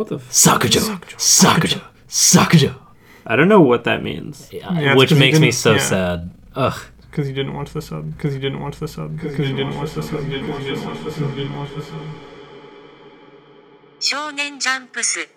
What the? F- Sakujo, Sakujo, Sakujo. I don't know what that means. Yeah, it's Which 'cause he makes me didn't- so yeah. sad. Ugh. Because he didn't watch the sub. Because he didn't watch the sub. Because he didn't watch the sub. He didn't watch the sub. He didn't watch the sub. 少年ジャンプス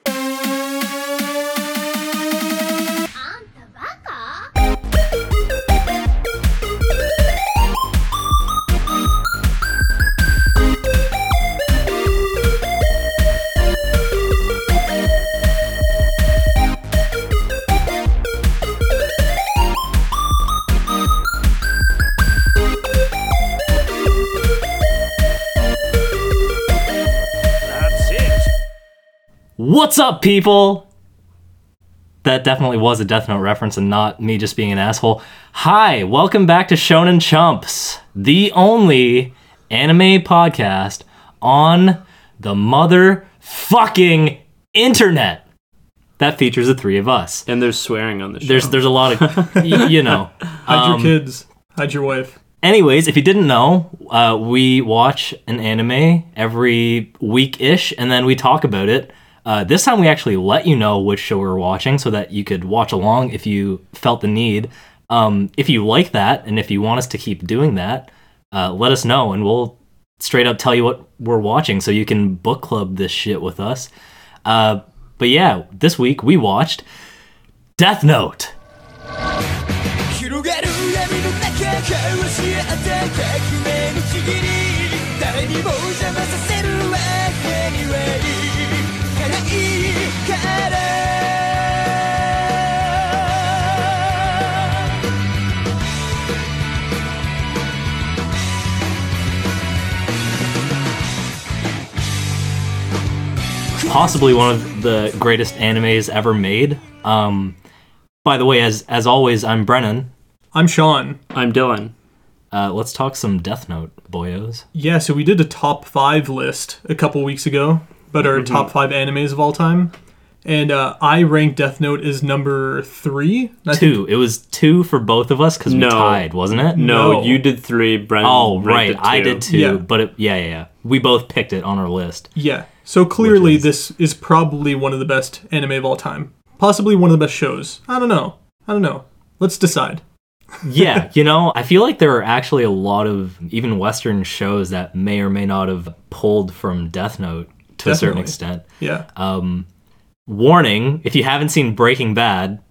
What's up, people? That definitely was a Death Note reference and not me just being an asshole. Hi, welcome back to Shonen Chumps, the only anime podcast on the motherfucking internet that features the three of us. And there's swearing on the show. There's there's a lot of y- you know. Hide Um, your kids. Hide your wife. Anyways, if you didn't know, uh, we watch an anime every week ish, and then we talk about it. Uh, this time, we actually let you know which show we're watching so that you could watch along if you felt the need. Um, if you like that, and if you want us to keep doing that, uh, let us know, and we'll straight up tell you what we're watching so you can book club this shit with us. Uh, but yeah, this week we watched Death Note. Possibly one of the greatest animes ever made. Um, by the way, as as always, I'm Brennan. I'm Sean. I'm Dylan. Uh, let's talk some Death Note, boyos. Yeah, so we did a top five list a couple weeks ago about our top five animes of all time. And uh, I ranked Death Note as number three. I think- Two. It was two for both of us because we No. tied, wasn't it? No, No. you did three. Brennan. Oh, right. it I two. did too. Yeah. But it, yeah, yeah, yeah. We both picked it on our list. Yeah. So clearly, is- this is probably one of the best anime of all time. Possibly one of the best shows. I don't know. I don't know. Let's decide. yeah, you know, I feel like there are actually a lot of even Western shows that may or may not have pulled from Death Note to a certain extent. Yeah. Um, warning: if you haven't seen Breaking Bad,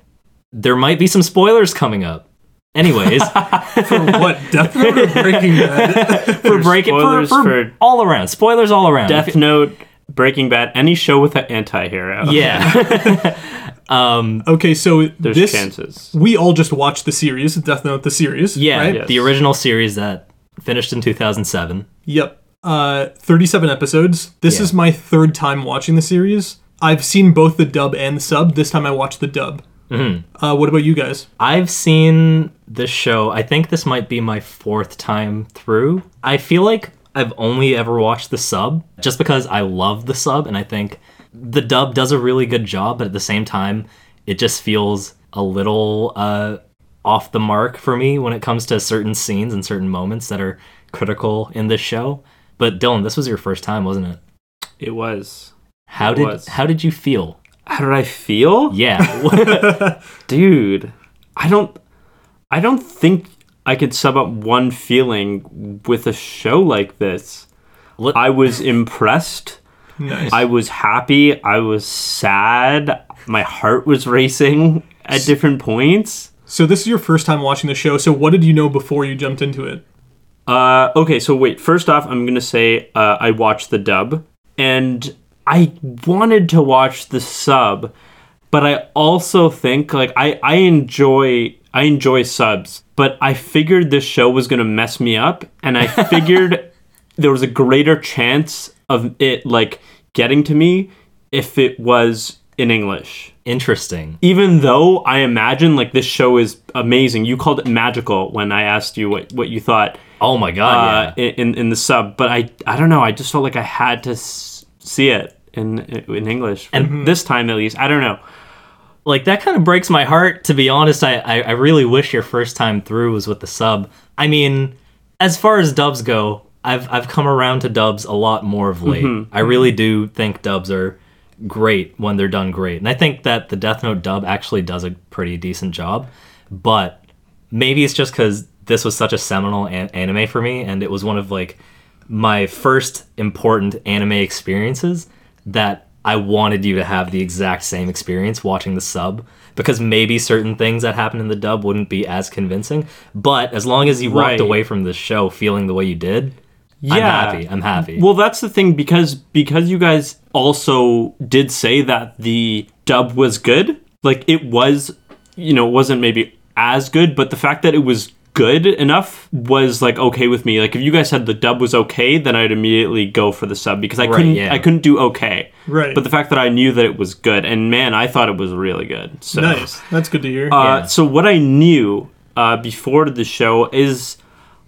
there might be some spoilers coming up. Anyways, For what? Death Note or Breaking Bad? for Breaking for, for, for- all around spoilers all around. Death Note, Breaking Bad, any show with an anti-hero. yeah, um, okay, so There's this chances. we all just watched the series, Death Note, the series. yeah, Right? Yes. the original series that finished in 2007. Yep. Uh, 37 episodes. This Yeah. is my third time watching the series. I've seen both the dub and the sub. This time I watched the dub. Mm-hmm. Uh, what about you guys? I've seen this show. I think this might be my fourth time through. I feel like I've only ever watched the sub just because I love the sub and I think the dub does a really good job, but at the same time, it just feels a little uh, off the mark for me when it comes to certain scenes and certain moments that are critical in this show. But Dylan, this was your first time, wasn't it? It was. How It did was. how did you feel? How did I feel? Yeah. dude i don't i don't think i could sum up one feeling with a show like this. Let- i was impressed. Nice. i was happy. I was sad. My heart was racing at different points. So this is your first time watching the show. So what did you know before you jumped into it? uh okay so wait. First off i'm gonna say uh, i watched the dub. And i wanted to watch the sub but I also think like I I enjoy I enjoy subs, but I figured this show was gonna mess me up, and I figured there was a greater chance of it like getting to me if it was in English. Interesting. Even though I imagine like this show is amazing, you called it magical when I asked you what what you thought Oh my god, uh, in in the sub, but I I don't know. I just felt like I had to s- see it in in English, and this time at least. I don't know. Like that kind of breaks my heart to be honest I, I i really wish your first time through was with the sub i mean as far as dubs go i've i've come around to dubs a lot more of late mm-hmm. i really do think dubs are great when they're done great. And I think that the Death Note dub actually does a pretty decent job. But maybe it's just because this was such a seminal an- anime for me, and it was one of like my first important anime experiences that I wanted you to have the exact same experience watching the sub because maybe certain things that happened in the dub wouldn't be as convincing. But as long as you Right. walked away from the show feeling the way you did, yeah. I'm happy. I'm happy. Well, that's the thing because because you guys also did say that the dub was good. Like it was, you know, it wasn't maybe as good, but the fact that it was good enough was like okay with me. Like if you guys said the dub was okay, then I'd immediately go for the sub because I Right, couldn't yeah. I couldn't do okay. Right. But the fact that I knew that it was good, and man, I thought it was really good. So Nice. That's good to hear. uh, Yeah. So what I knew uh, before the show is,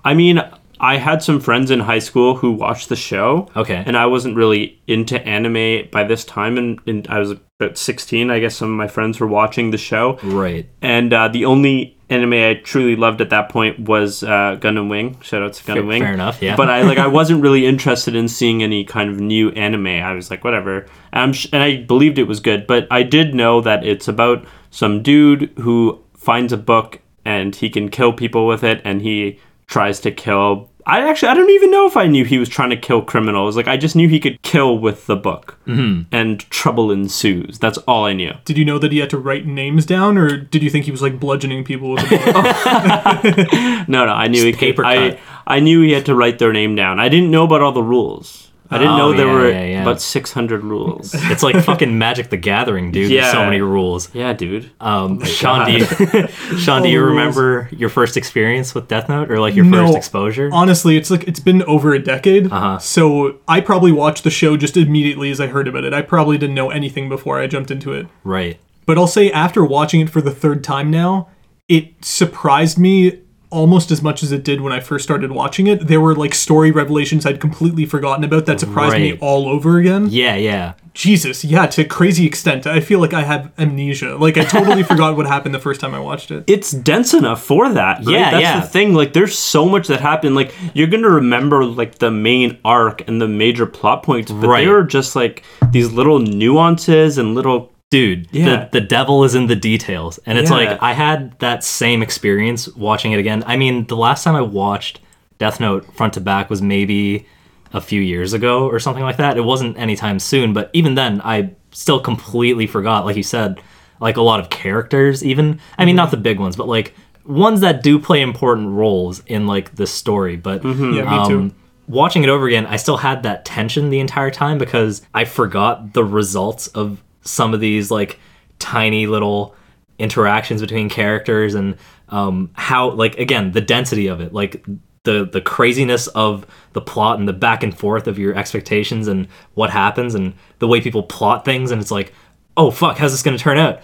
I mean, I had some friends in high school who watched the show. Okay. And I wasn't really into anime by this time, and, and I was about sixteen. I guess some of my friends were watching the show, right. and uh, the only anime I truly loved at that point was uh, Gundam Wing. Shout out to Gundam Fair- Wing. fair enough, yeah. But I like I wasn't really interested in seeing any kind of new anime. I was like, whatever. And, sh- and I believed it was good, but I did know that it's about some dude who finds a book and he can kill people with it, and he tries to kill. I actually I don't even know if I knew he was trying to kill criminals. Like I just knew he could kill with the book, mm-hmm. and trouble ensues. That's all I knew. did you know that he had to write names down, or did you think he was like bludgeoning people with a book? No, no, I knew he could. paper I. I knew he had to write their name down. I didn't know about all the rules. I didn't Oh, know there yeah, were yeah, yeah. about 600 rules. It's like fucking Magic the Gathering, dude. There's so many rules. yeah, dude. Um, Sean, do you, Sean, do you remember your first experience with Death Note or like your No. first exposure? Honestly, it's like it's been over a decade. Uh-huh. So I probably watched the show just immediately as I heard about it. I probably didn't know anything before I jumped into it. Right. But I'll say after watching it for the third time now, it surprised me almost as much as it did when I first started watching it. There were like story revelations I'd completely forgotten about that surprised me all over again. Yeah, yeah. Jesus, yeah, to a crazy extent. I feel like I have amnesia. Like I totally forgot what happened the first time I watched it. It's dense enough for that. Right? Yeah, That's yeah. the thing. Like, there's so much that happened. Like, you're gonna remember like the main arc and the major plot points, but Right. there are just like these little nuances and little. Dude, Yeah. the, the devil is in the details. And it's Yeah. like, I had that same experience watching it again. I mean, the last time I watched Death Note front to back was maybe a few years ago or something like that. It wasn't anytime soon, but even then, I still completely forgot, like you said, like a lot of characters, even. I mean, not the big ones, but like ones that do play important roles in like the story. But Mm-hmm. Yeah, me too. um, watching it over again, I still had that tension the entire time because I forgot the results of some of these like tiny little interactions between characters and um, how like again the density of it like the the craziness of the plot and the back and forth of your expectations and what happens and the way people plot things and it's like oh fuck how's this going to turn out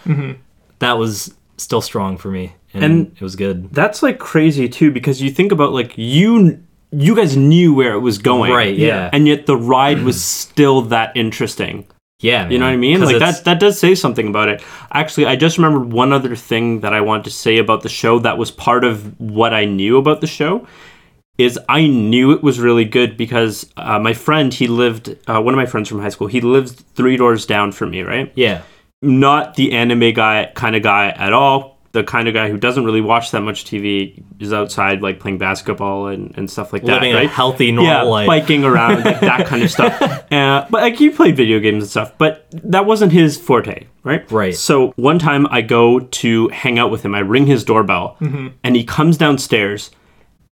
that was still strong for me and, And- it was good That's like crazy too because you think about like you. You guys knew where it was going, Right, yeah. and yet the ride was still that interesting. Yeah You know what I mean? Like that that does say something about it. Actually, I just remembered one other thing that I wanted to say about the show that was part of what I knew about the show is I knew it was really good because uh, my friend he lived uh, one of my friends from high school he lived three doors down from me right yeah not the anime guy kind of guy at all the kind of guy who doesn't really watch that much TV is outside like playing basketball and, and stuff like that living right a healthy normal yeah, life biking around, like that kind of stuff. Uh, but like he played video games and stuff, but that wasn't his forte, right? Right. So one time I go to hang out with him. I ring his doorbell, and he comes downstairs,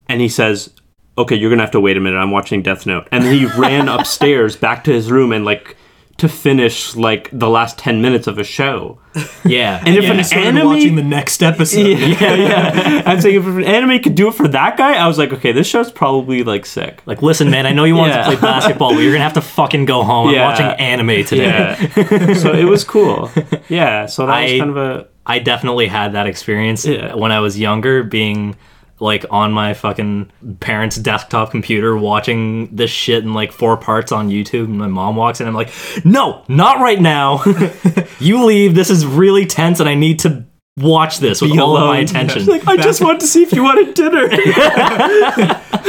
and he says, "Okay, you're gonna have to wait a minute. I'm watching Death Note." And then he ran upstairs back to his room and like to finish like the last ten minutes of a show. yeah And if Yeah, an I anime watching the next episode. yeah, yeah. I'm saying if an anime could do it for that guy, I was like, okay, this show's probably like sick. Like, listen, man, I know you wanted Yeah. to play basketball, but you're gonna have to fucking go home. Yeah. I'm watching anime today. Yeah. so it was cool. Yeah. So that was kind of a I definitely had that experience when I was younger, being like on my fucking parents' desktop computer watching this shit in like four parts on YouTube. And my mom walks in, I'm like, no, not right now. you leave. This is really tense, and I need to watch this with Be all of my attention. She's like, I just want to see if you wanted dinner.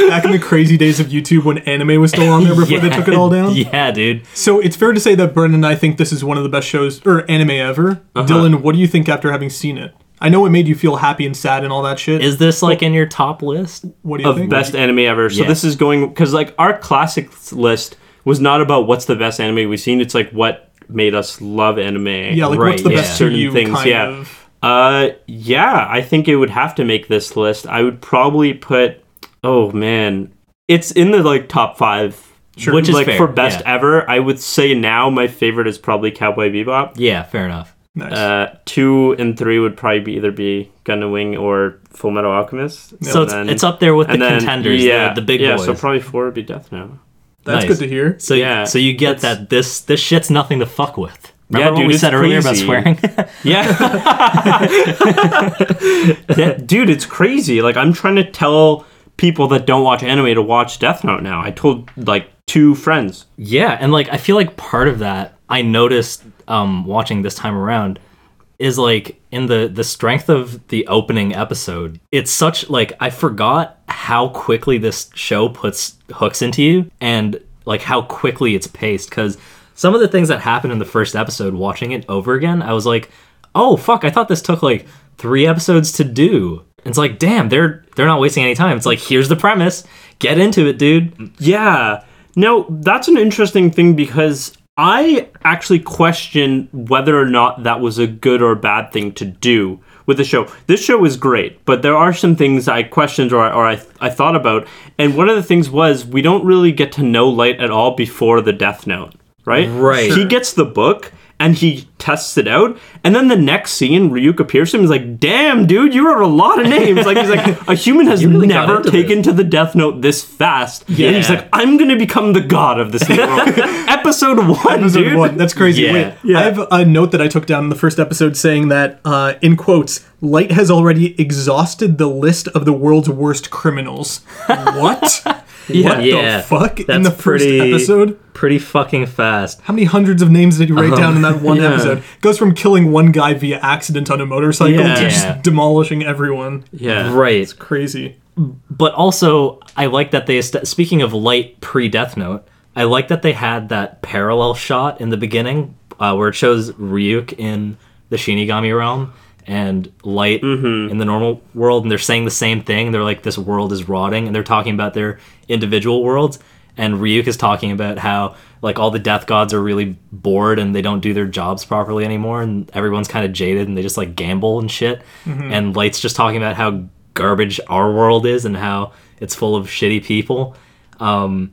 Back in the crazy days of YouTube when anime was still on there before they took it all down. Yeah, dude. So it's fair to say that Brennan and I think this is one of the best shows or anime ever. Uh-huh. Dylan, what do you think after having seen it? I know it made you feel happy and sad and all that shit. Is this like in your top list? what do you think? of think? best anime ever. So Yeah. this is going because like our classics list was not about what's the best anime we've seen. It's like what made us love anime. yeah, like what's Right, the yeah. best to certain you things. kind yeah. of? Uh, yeah, I think it would have to make this list. I would probably put. Oh man, it's in the like top five. Sure. Which is like fair, for best yeah. ever, I would say now my favorite is probably Cowboy Bebop. Yeah, fair enough. Nice. Uh, two and three would probably be either be Gun Wing or Full Metal Alchemist. So it's, And it's up there with the then- contenders, yeah, the, the big yeah, boys. so probably four would be Death Note. That's nice. good to hear. So Yeah, so you get that this this shit's nothing to fuck with. Remember Yeah, what we it's said earlier about swearing? Yeah. Yeah, dude, it's crazy. Like I'm trying to tell people that don't watch anime to watch Death Note now. I told like two friends. yeah, and like I feel like part of that I noticed um watching this time around is like in the the strength of the opening episode. It's such like I forgot how quickly this show puts hooks into you and like how quickly it's paced cuz some of the things that happened in the first episode watching it over again, I was like, "Oh fuck, I thought this took like 3 episodes to do." It's like, "Damn, they're they're not wasting any time." It's like, "Here's the premise. Get into it, dude." Yeah. No, that's an interesting thing because I actually question whether or not that was a good or bad thing to do with the show. This show is great, but there are some things I questioned or, I- or I, I thought about. And one of the things was we don't really get to know Light at all before the Death Note, right? Right. He gets the book and he tests it out. And then the next scene, Ryuk appears to him. He's like, damn, dude, you wrote a lot of names. Like, he's like, a human has really never taken this." to the Death Note this fast. Yeah. And he's like, I'm gonna become the god of this new world. episode one, Episode dude. one. That's crazy. Yeah. Wait, Yeah. I have a note that I took down in the first episode saying that, uh, in quotes, Light has already exhausted the list of the world's worst criminals. What? What Yeah. the fuck? in the first pretty- episode? Pretty fucking fast. How many hundreds of names did you write down in that one yeah. episode? Goes from killing one guy via accident on a motorcycle Yeah. to Yeah. just demolishing everyone. Yeah. Right. It's crazy. But also, I like that they, est- speaking of light pre Death Note, I like that they had that parallel shot in the beginning uh, where it shows Ryuk in the Shinigami realm and Light in the normal world, and they're saying the same thing. They're like, this world is rotting, and they're talking about their individual worlds. And Ryuk is talking about how like all the death gods are really bored and they don't do their jobs properly anymore, and everyone's kind of jaded and they just like gamble and shit. And Light's just talking about how garbage our world is and how it's full of shitty people. Um,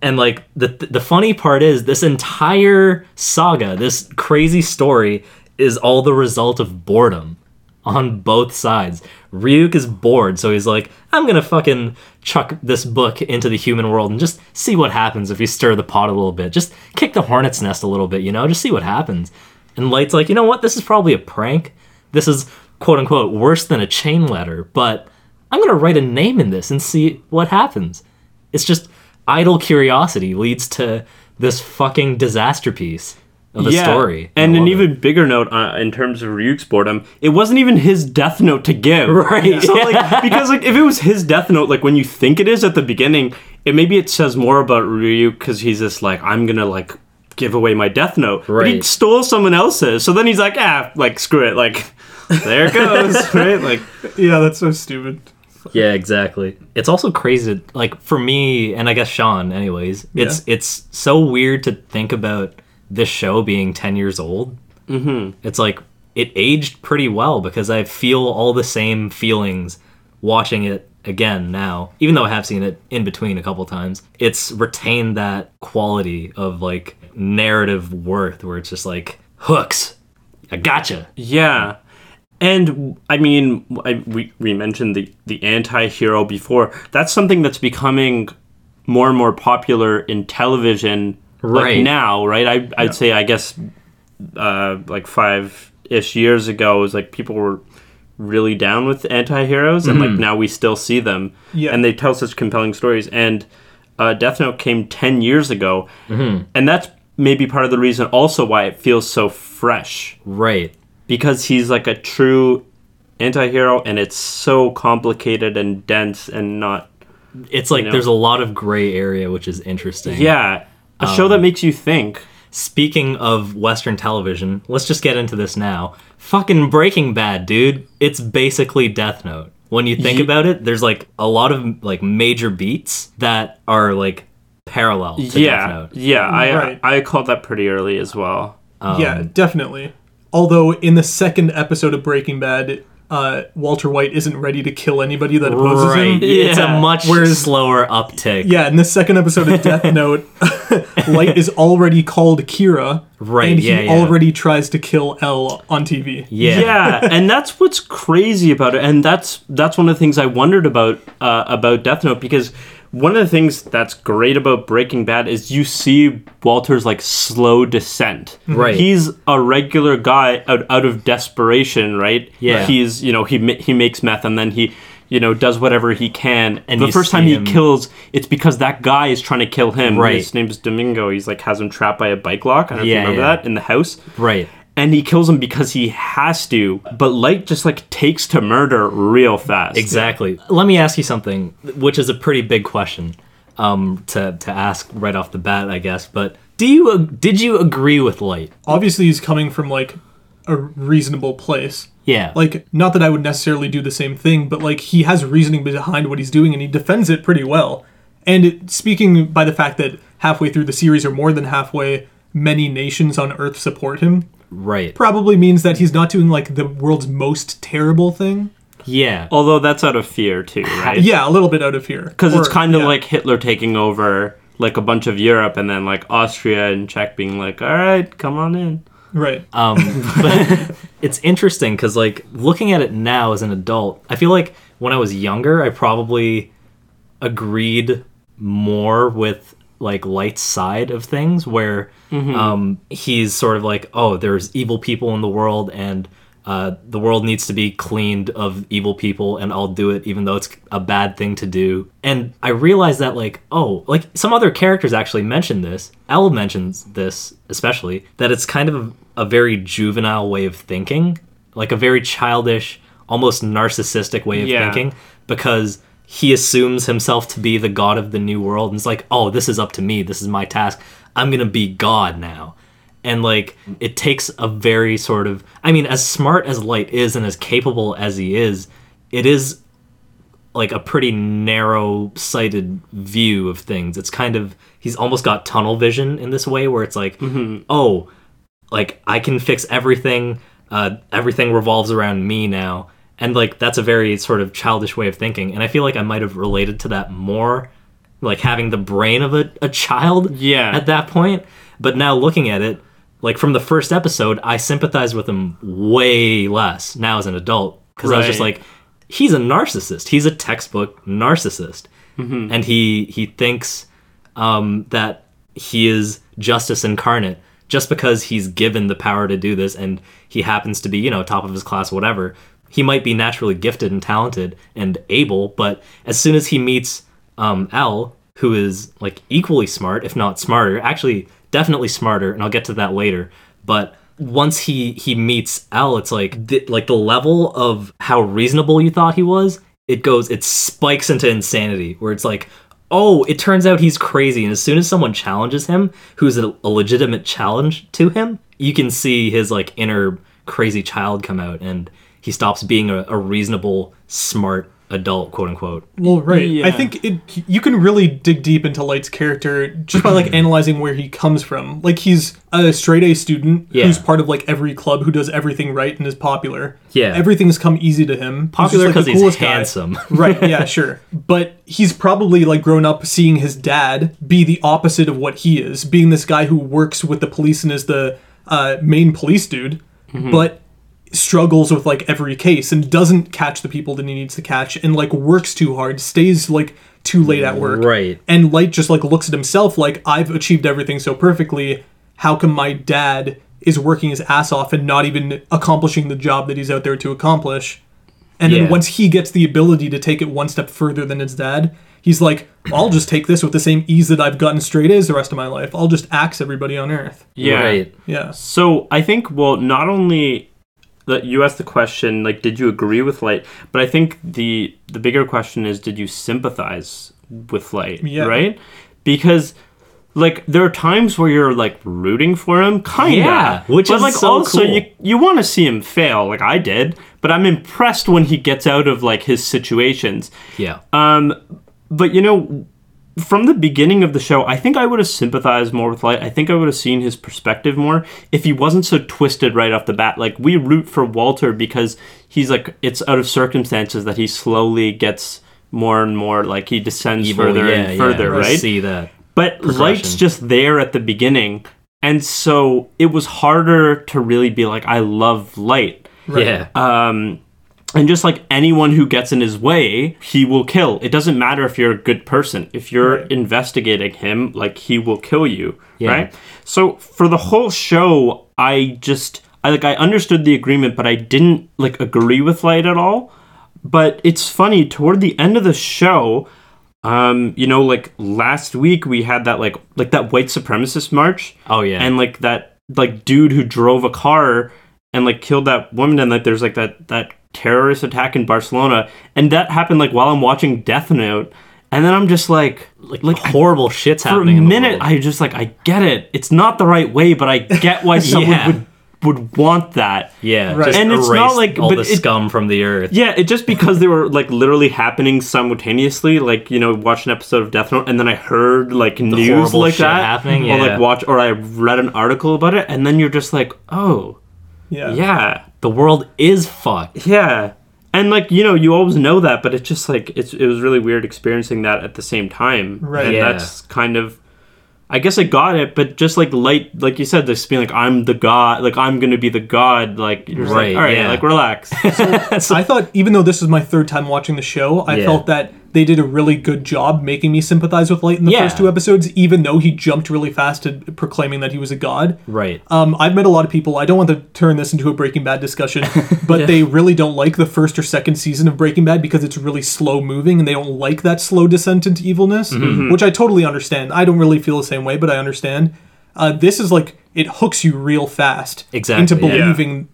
and like the the funny part is this entire saga, this crazy story, is all the result of boredom on both sides. Ryuk is bored, so he's like, I'm gonna fucking chuck this book into the human world and just see what happens if you stir the pot a little bit. Just kick the hornet's nest a little bit, you know, just see what happens. And Light's like, you know what? This is probably a prank. This is quote unquote worse than a chain letter, but I'm gonna write a name in this and see what happens. It's just idle curiosity leads to this fucking disaster piece of a story. And an love even bigger note uh, in terms of Ryuk's boredom, it wasn't even his death note to give. Right. So like because like if it was his death note, like when you think it is at the beginning, it maybe it says more about Ryuk because he's just like I'm gonna like give away my death note. But he stole someone else's. So then he's like, ah, like screw it, like there it goes, right? Like Yeah, that's so stupid. Yeah, exactly. It's also crazy, like for me, and I guess Sean, anyways. It's it's so weird to think about this show being ten years old. Mm-hmm. It's like it aged pretty well because I feel all the same feelings watching it again now, even though I have seen it in between a couple times. It's retained that quality of like narrative worth, where it's just like hooks. I gotcha. Yeah. And I mean, I, we, we mentioned the, the anti hero before. That's something that's becoming more and more popular in television Right. like now, right? I, I'd say, I guess, uh, like five ish years ago, it was like people were really down with anti heroes, and like now we still see them. Yeah. And they tell such compelling stories. And uh, Death Note came 10 years ago. And that's maybe part of the reason also why it feels so fresh Right. because he's like a true anti-hero and it's so complicated and dense and not It's like know? there's a lot of gray area, which is interesting. yeah a show Um, that makes you think Speaking of Western television, let's just get into this now. Fucking Breaking Bad, dude. It's basically Death Note. When you think Ye- about it, there's like a lot of like major beats that are like parallel to Death yeah Note. yeah I Right. I called that pretty early as well yeah, definitely. Although in the second episode of Breaking Bad, uh, Walter White isn't ready to kill anybody that opposes Right. him. It's a much Whereas- slower uptick. Yeah, in the second episode of Death Note, Light is already called Kira, Right, And he yeah, yeah. already tries to kill L on TV. Yeah. and that's what's crazy about it and that's that's one of the things i wondered about uh, about death note because one of the things that's great about breaking bad is you see walter's like slow descent Right. he's a regular guy out, out of desperation right Yeah. he's you know he he makes meth and then he you know does whatever he can And the first time he kills it's because that guy is trying to kill him Right. his name's domingo he's like has him trapped by a bike lock i don't know if Yeah, you remember yeah. that in the house Right. And he kills him because he has to but light just like takes to murder real fast Exactly. Let me ask you something, which is a pretty big question um, to to ask right off the bat, I guess. But do you did you agree with Light? Obviously, he's coming from like a reasonable place. Yeah. Like, not that I would necessarily do the same thing, but like he has reasoning behind what he's doing, and he defends it pretty well. And it, speaking by the fact that halfway through the series, or more than halfway, many nations on Earth support him, right. probably means that he's not doing like the world's most terrible thing. Yeah. although that's out of fear too right Yeah, a little bit out of fear. because it's Or- kind of yeah. like hitler taking over like a bunch of europe and then like austria and czech being like all right come on in right. Um, but it's interesting because, like, looking at it now as an adult, I feel like when I was younger, I probably agreed more with like light side of things, where um, he's sort of like, oh, there's evil people in the world, and uh, the world needs to be cleaned of evil people, and I'll do it, even though it's a bad thing to do. And I realized that, like, oh, like some other characters actually mentioned this. L mentions this especially that it's kind of a very juvenile way of thinking, like a very childish, almost narcissistic way of Yeah. thinking, because he assumes himself to be the god of the new world and it's like oh this is up to me this is my task. I'm gonna be god now. And like it takes a very sort of i mean as smart as light is and as capable as he is it is like a pretty narrow sighted view of things. It's kind of he's almost got tunnel vision in this way where it's like oh like I can fix everything. Uh, everything revolves around me now, and like that's a very sort of childish way of thinking. And I feel like I might have related to that more, like having the brain of a, a child. Yeah. At that point, but now looking at it, like from the first episode, I sympathize with him way less now as an adult because I was just like, he's a narcissist. He's a textbook narcissist, and he he thinks um, that he is justice incarnate just because he's given the power to do this and he happens to be, you know, top of his class, whatever. He might be naturally gifted and talented and able, but as soon as he meets um, L, who is like equally smart, if not smarter, actually definitely smarter, and I'll get to that later. But once he he meets L, it's like the, like the level of how reasonable you thought he was. It goes, it spikes into insanity, where it's like, oh, it turns out he's crazy. And as soon as someone challenges him, who's a, a legitimate challenge to him, you can see his like inner crazy child come out, and he stops being a, a reasonable, smart adult, quote unquote. Well, right. Yeah. I think it. You can really dig deep into Light's character just by like analyzing where he comes from. Like he's a straight A student Yeah. who's part of like every club who does everything right and is popular. Yeah. everything's come easy to him. He's just, Popular like, because he's coolest guy. handsome. right. Yeah. Sure. But he's probably like grown up seeing his dad be the opposite of what he is, being this guy who works with the police and is the uh, main police dude, but struggles with like every case and doesn't catch the people that he needs to catch and like works too hard stays like too late at work. Right. and light just like looks at himself like i've achieved everything so perfectly. How come my dad is working his ass off and not even accomplishing the job that he's out there to accomplish? And Yeah. then once he gets the ability to take it one step further than his dad he's like i'll just take this with the same ease that i've gotten straight a's the rest of my life. I'll just axe everybody on earth. Yeah. Right. yeah. So I think well, not only that you asked the question like, did you agree with Light? But I think the the bigger question is, did you sympathize with Light? Yeah. Right? Because like there are times where you're like rooting for him, kinda. Yeah, which but is like so also cool. you you want to see him fail, like I did. But I'm impressed when he gets out of like his situations. Yeah. Um, but you know, from the beginning of the show, I think I would have sympathized more with Light. I think I would have seen his perspective more if he wasn't so twisted right off the bat. Like we root for Walter because he's like it's out of circumstances that he slowly gets more and more like he descends Evil, further yeah, and further, yeah, right? See that. But. Light's just there at the beginning. And so it was harder to really be like, I love Light. Yeah. Um, and just like anyone who gets in his way, he will kill. It doesn't matter if you're a good person. If you're Right. investigating him, like he will kill you, Yeah. right? So for the whole show, I just I like I understood the agreement, but I didn't like agree with Light at all. But it's funny toward the end of the show, um, you know, like last week we had that like like that white supremacist march oh yeah. and like that like dude who drove a car and like killed that woman and like there's like that that terrorist attack in Barcelona and that happened like while I'm watching Death Note and then I'm just like like like horrible shit's for a happening. in the minute world. I just like I get it it's not the right way but I get why someone Yeah. would would want that yeah. Right. Just And it's not like- all but the it- scum from the earth. yeah, it just because they were like literally happening simultaneously, like you know, watch an episode of Death Note, and then I heard like news like shit that happening, or like watch, or I read an article about it, and then you're just like, oh, Yeah. yeah, The world is fucked. yeah, and like you know, you always know that, but it's just like it's it was really weird experiencing that at the same time, Right. And Yeah. that's kind of. I guess I got it, but just like light, like you said, this being like I'm the god, like I'm gonna be the god, like you're Right, like, all right, yeah. like relax. I thought, even though this is my third time watching the show, I Yeah. felt that they did a really good job making me sympathize with Light in the Yeah. first two episodes, even though he jumped really fast to proclaiming that he was a god. Right. Um, I've met a lot of people. I don't want to turn this into a Breaking Bad discussion, but they really don't like the first or second season of Breaking Bad because it's really slow moving and they don't like that slow descent into evilness, which I totally understand. I don't really feel the same way, but I understand. Uh, this is like it hooks you real fast Exactly, into yeah. believing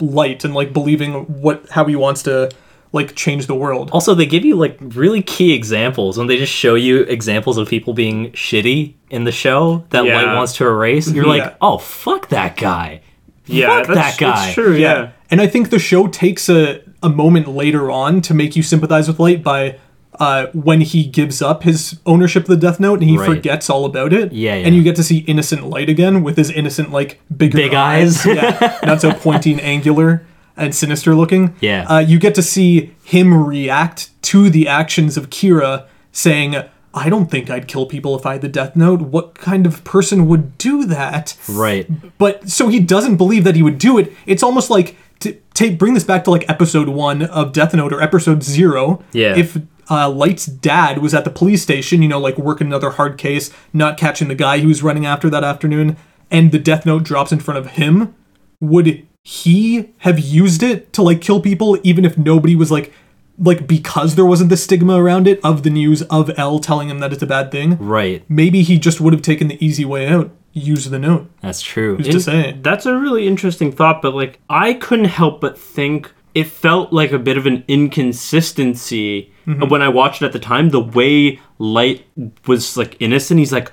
light and like believing what how he wants to like change the world. Also, they give you like really key examples when they just show you examples of people being shitty in the show that Yeah. Light wants to erase. You're Yeah. like, oh fuck that guy. yeah, Fuck that's, that guy. That's true. yeah. And I think the show takes a, a moment later on to make you sympathize with Light by uh, when he gives up his ownership of the Death Note and he Right. forgets all about it. Yeah, yeah. And you get to see innocent Light again with his innocent, like, bigger Big eyes. yeah. Not so pointy and angular and sinister looking. Yeah. Uh, you get to see him react to the actions of Kira saying, I don't think I'd kill people if I had the Death Note. What kind of person would do that? Right. but so he doesn't believe that he would do it. It's almost like to take bring this back to like episode one of Death Note or episode zero. Yeah. If uh, Light's dad was at the police station, you know, like working another hard case, not catching the guy he was running after that afternoon, and the Death Note drops in front of him, would he have used it to like kill people even if nobody was like like because there wasn't the stigma around it of the news of L telling him that it's a bad thing? Right. Maybe he just would have taken the easy way out, use the note. That's true. Who's to say? That's a really interesting thought, but like I couldn't help but think it felt like a bit of an inconsistency mm-hmm. when I watched it at the time. The way Light was like innocent, he's like,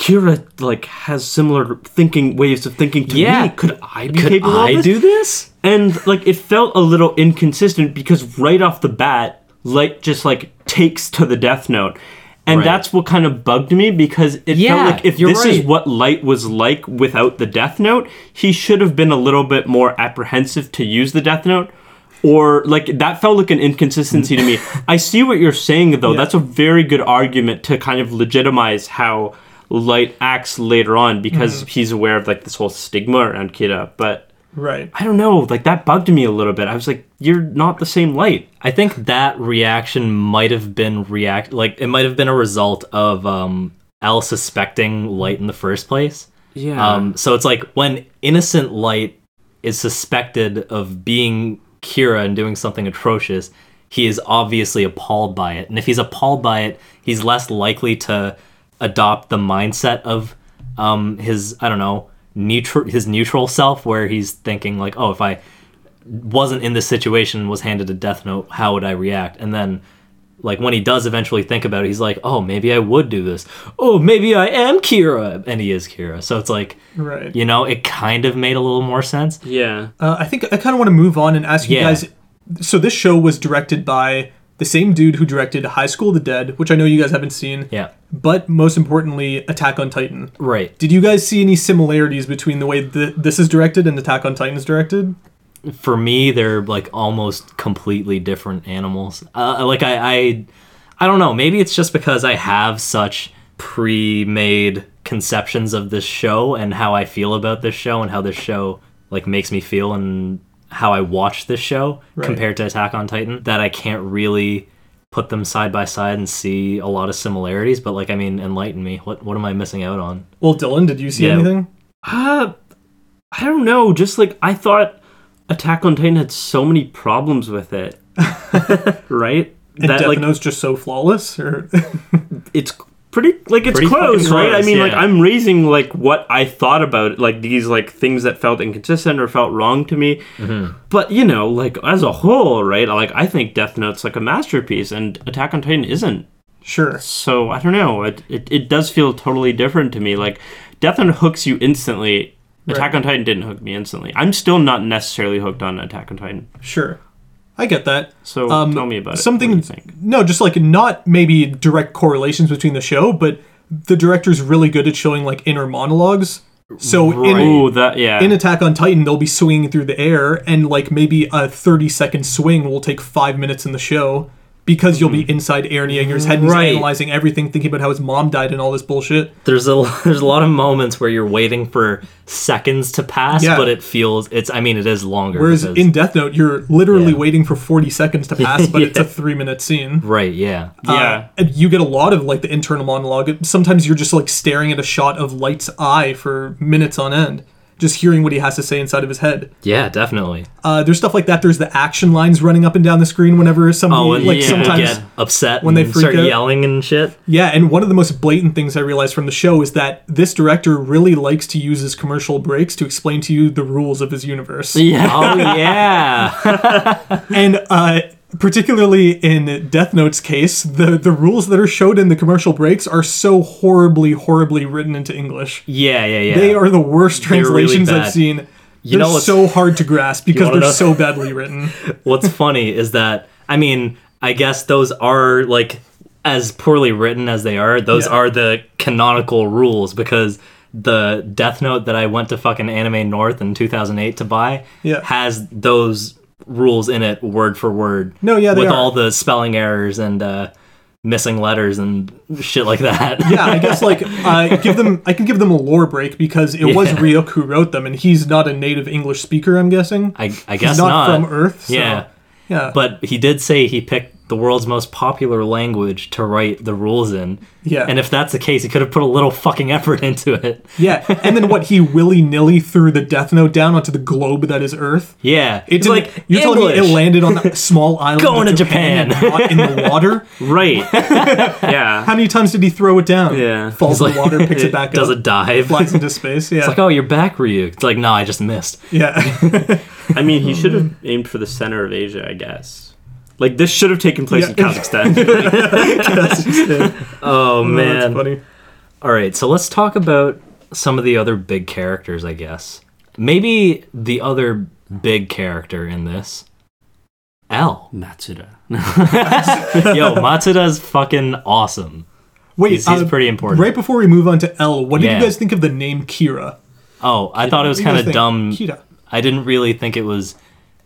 Kira like has similar thinking ways of thinking to Yeah. me. Could I be Could capable I of this? do this? And like it felt a little inconsistent because right off the bat, Light just like takes to the Death Note. And Right. that's what kind of bugged me because it Yeah, felt like if this is what Light was like without the Death Note, he should have been a little bit more apprehensive to use the Death Note. Or like that felt like an inconsistency to me. I see what you're saying though. That's a very good argument to kind of legitimize how Light acts later on because Mm-hmm. he's aware of like this whole stigma around Kira. But Right. I don't know, like that bugged me a little bit. I was like, you're not the same light. I think that reaction might have been react like it might have been a result of um L suspecting Light in the first place. Yeah. Um so it's like when innocent Light is suspected of being Kira and doing something atrocious, he is obviously appalled by it. And if he's appalled by it, he's less likely to adopt the mindset of um his I don't know, neutral his neutral self where he's thinking like, "Oh, if I wasn't in this situation, was handed a death note, how would I react? And then like when he does eventually think about it, he's like, "Oh, maybe I would do this. Oh, maybe I am Kira." And he is Kira. So it's like, Right. you know, it kind of made a little more sense. Yeah. Uh, I think I kind of want to move on and ask you Yeah. guys. So this show was directed by the same dude who directed High School of the Dead, which I know you guys haven't seen. Yeah. But most importantly, Attack on Titan. Right. Did you guys see any similarities between the way th- this is directed and Attack on Titan is directed? for me they're like almost completely different animals uh, like I, I i don't know maybe it's just because i have such pre-made conceptions of this show and how i feel about this show and how this show like makes me feel and how i watch this show Right. compared to attack on titan that i can't really put them side by side and see a lot of similarities but like i mean enlighten me what what am i missing out on Well, Dylan, did you see Yeah. anything? Uh, I don't know. Just like I thought, Attack on Titan had so many problems with it, right? And that Death like Note's just so flawless? Or it's pretty like it's Pretty close, fucking right? I close, mean, like. I'm raising like what I thought about like these like things that felt inconsistent or felt wrong to me. Mm-hmm. But you know, like as a whole, right? Like I think Death Note's like a masterpiece, and Attack on Titan isn't. sure. So I don't know. It, it it does feel totally different to me. Like Death Note hooks you instantly. Attack on Titan didn't hook me instantly. I'm still not necessarily hooked on Attack on Titan. Sure. I get that. So Um, tell me about something, it. What do you think? No, just like not maybe direct correlations between the show, but the director's really good at showing like inner monologues. So in, Ooh, that yeah. in Attack on Titan, they'll be swinging through the air, and like maybe a 30 second swing will take five minutes in the show because you'll be inside Eren Yeager's head and he's Right. analyzing everything, thinking about how his mom died and all this bullshit. there's a there's a lot of moments where you're waiting for seconds to pass, Yeah. but it feels it's. I mean, it is longer. Whereas because- in Death Note, you're literally Yeah. waiting for 40 seconds to pass, but it's a three minute scene. right, yeah, Uh, yeah. and you get a lot of like the internal monologue. Sometimes you're just like staring at a shot of Light's eye for minutes on end, just hearing what he has to say inside of his head. yeah, definitely. Uh, there's stuff like that. There's the action lines running up and down the screen whenever somebody Oh, and like yeah, sometimes get upset when when they they freak start out. yelling and shit. Yeah, and one of the most blatant things I realized from the show is that this director really likes to use his commercial breaks to explain to you the rules of his universe. Yeah. Oh yeah, and uh, particularly in Death Note's case, the, the rules that are showed in the commercial breaks are so horribly, horribly written into English. yeah, yeah, yeah. They are the worst They're really translations I've seen. You they're know so hard to grasp because they're know- so badly written. What's funny is that I mean, I guess those are like as poorly written as they are. Those Yeah. are the canonical rules because the Death Note that I went to fucking Anime North in 2008 to buy Yeah. has those rules in it word for word. No, yeah, with are. all the spelling errors and uh, missing letters and shit like that. Yeah, I guess like uh, give them. I can give them a lore break because it was Yeah. Ryuk who wrote them, and he's not a native English speaker. I'm guessing. I, I guess he's not, from Earth. so- yeah. yeah, But he did say he picked the world's most popular language to write the rules in. Yeah. And if that's the case, he could have put a little fucking effort into it. yeah. And then what? He willy nilly threw the Death Note down onto the globe that is Earth. Yeah. It's It's like like you're telling me it landed on that small island Going to Japan, not in the water. Right. yeah. How many times did he throw it down? Yeah. falls in He's the water, picks it back Does up, does a dive. flies into space. Yeah, It's like, oh, you're back, Ryu. It's like, no, I just missed. yeah. I mean, he should have aimed for the center of Asia, I guess. Like this should have taken place in Yeah. Kazakhstan. Oh, Oh, man. that's funny. All right, so let's talk about some of the other big characters, I guess. Maybe the other big character in this. L. Matsuda. Yo, Matsuda's fucking awesome. Wait, He's, he's uh, pretty important. Right before we move on to L, what did Yeah. you guys think of the name Kira? Oh, I thought it was What do you kind guys of think? dumb. Kira. I didn't really think it was